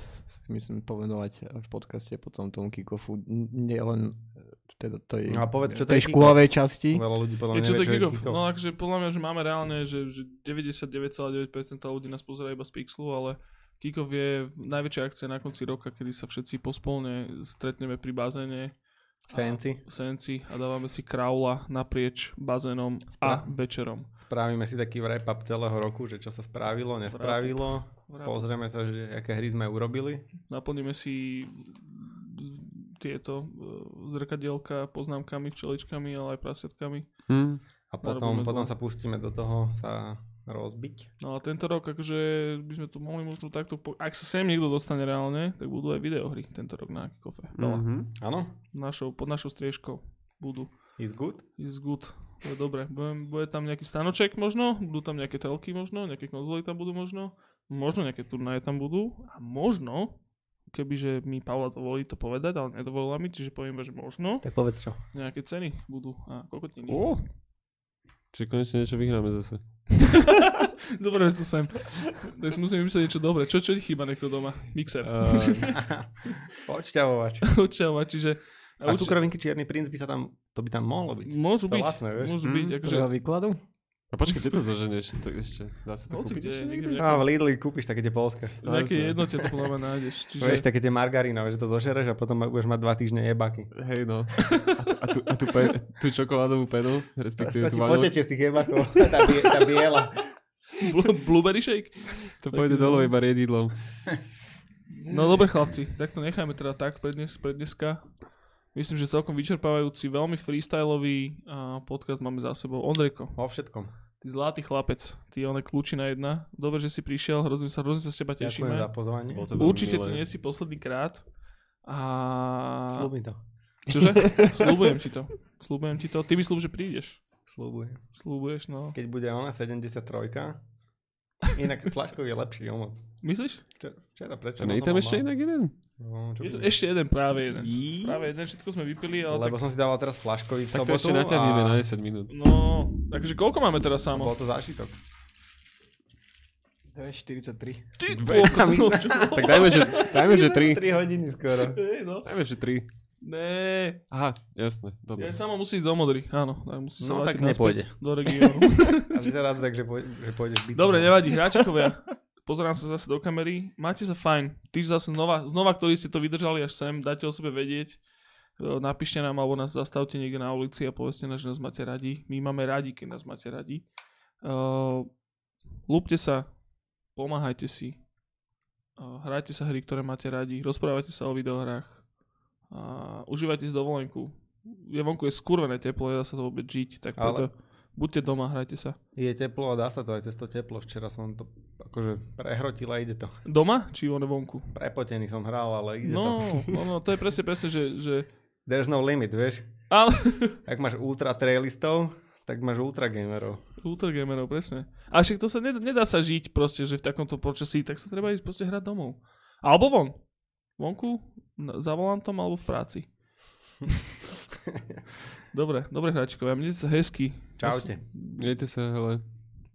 myslím, povenovať v podcaste potom tomu kickofu. N- Nie len e, teda tej, No a povedz, čo to tej škôlovej časti. Veľa ľudí podľa Je mňa čo to nevie, čo je kickoff? kickoff. No akože podľa mňa, že máme reálne, že, že 99,9% ľudí nás pozerá iba z Pixelu, ale kickoff je najväčšia akcia na konci roka, kedy sa všetci pospolne stretneme pri bazéne Senci. v Senci a dávame si kraula naprieč bazénom a Spra- večerom. Spravíme si taký wrap-up celého roku, že čo sa spravilo, nespravilo. Pozrieme sa, že aké hry sme urobili. Naplníme si tieto e, zrkadielka poznámkami, včeličkami, ale aj prasiatkami. Hm. A potom, potom sa pustíme do toho sa rozbiť. No a tento rok, akože by sme to mohli možno takto, po... ak sa sem niekto dostane reálne, tak budú aj videohry tento rok na. Veľa. Mhm. Áno? Našou, pod našou striežkou budú. Is good? Is good. To je dobre. Bude, bude tam nejaký stanoček možno, budú tam nejaké telky možno, nejaké konzoly tam budú možno, možno nejaké turnaje tam budú a možno, kebyže mi Paula dovolí to povedať, ale nedovolila mi, čiže poviem, že možno Tak povedz čo. nejaké ceny budú a kokotiny. Ó. Čiže konečne niečo vyhráme zase. Dobre, že to sem. Tak si musím vymyslieť niečo dobré. Čo, čo ti chýba neko doma? Mixer. Uh, Odšťavovač. Odčavovať, čiže... A cukrovinky Čierny princ by sa tam, to by tam mohlo byť. Môžu to byť, lacné, vieš? môžu Mm, byť, Z akože... výkladu? A počkaj, kde to zoženeš? To ešte, dá sa to Hoci kúpiť kde, ešte niekde niekde? v A v Lidli kúpiš také tie polské. V nejakej Jasné. jednote to mňa nájdeš. Čiže... Vieš, také tie margarínové, že to zožereš a potom budeš mať dva týždne jebaky. Hej no. A, tu, a tu, pe, tú čokoládovú penu, To respektíve ti tú vanil, potečie z tých jebakov, tá, bie, tá biela. Blu- Blueberry shake? to pôjde dole iba riedidlom. No dobre chlapci, tak to nechajme teda tak pre, dnes, pre dneska. Myslím, že celkom vyčerpávajúci, veľmi freestyleový podcast máme za sebou. Ondrejko, Vo všetkom. ty zlatý chlapec, ty one kľúčina jedna. Dobre, že si prišiel, hrozne sa, hrozne sa z teba Ďakujem tešíme. za pozvanie. Určite to nie si posledný krát. A... Slúb mi to. Čože? Slúbujem ti to. Slúbujem ti to. Ty mi slúb, že prídeš. Slúbujem. Slúbuješ, no. Keď bude ona 73, inak flaškový je lepší o moc. Myslíš? Včera, prečo? A nie je tam ešte inak jeden? No, čo Je to by- ešte jeden, práve jeden. Práve jeden, všetko sme vypili, ale Lebo tak... som si dával teraz flaškový v Tak to sobotu ešte naťahneme a na 10 minút. No, takže koľko máme teraz samo? bol to zážitok. 43. Ty, Dve- sme- Tak dajme, že, dajme, že 3. 3 hodiny skoro. Hej, no. Dajme, že 3. Né, Aha, jasné, ja dobre. sama musí ísť do modry, áno. Tak musí sa No, tak nepôjde. Do regiónu. A vyzerá to tak, že, pôj- že pôjdeš byť. Dobre, nevadí, hráčikovia. Pozerám sa zase do kamery. Máte sa fajn. Ty zase znova, znova, ktorí ste to vydržali až sem, dajte o sebe vedieť. E, Napíšte nám alebo nás zastavte niekde na ulici a povedzte nám, že nás máte radi. My máme radi, keď nás máte radi. Uh, lúbte sa, pomáhajte si, uh, hrajte sa hry, ktoré máte radi, rozprávajte sa o videohrách a užívajte si dovolenku. Je vonku je skurvené teplo, nedá sa to vôbec žiť, tak Ale- preto buďte doma, hrajte sa. Je teplo a dá sa to aj cez to teplo. Včera som to akože prehrotil a ide to. Doma či on vonku? Prepotený som hral, ale ide No, to. no, no, to je presne, presne, že, že There's no limit, vieš. ale, Ak máš ultra trailistov, Tak máš ultra gamerov. Ultragamerov, presne. A však to sa nedá, nedá sa žiť proste, že v takomto počasí, tak sa treba ísť proste hrať domov. Alebo von. Vonku, za volantom alebo v práci. dobre, dobre hráčkovia, mnite sa hezky. Čaute. Mějte se, hele.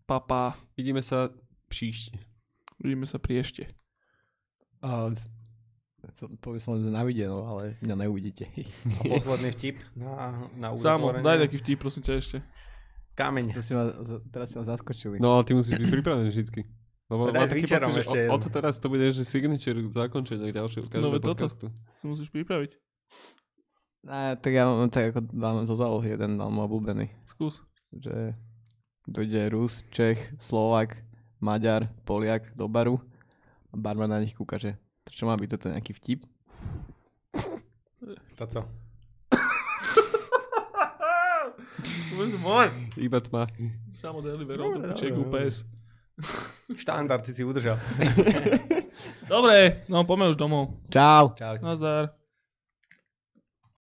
Papa, Vidíme se příště. vidíme sa pri ešte. A, som- poviem som len na video, ale mňa neuvidíte. A posledný vtip na, na Samo, daj taký vtip, prosím ťa ešte. Kameň. Si ma, teraz si ma zaskočili. No ale ty musíš byť pripravený vždycky. Lebo s taký pocit, že ešte o, jeden. o to teraz to bude, že signature zakončenia ďalšieho každého No, veď toto. podcastu. Si musíš pripraviť. A, tak ja mám tak ako dám zo zálohy jeden, dám môj obľúbený. Skús. Že dojde Rus, Čech, Slovak, Maďar, Poliak do baru a barman na nich kúka, že čo má byť toto nejaký vtip? To co? Bože môj. Iba tma. Samo deliver, Dobre, od check dobre, dobre. UPS. Štandard si si udržal. Dobre, no poďme už domov. Čau! Čaute. Nazdar.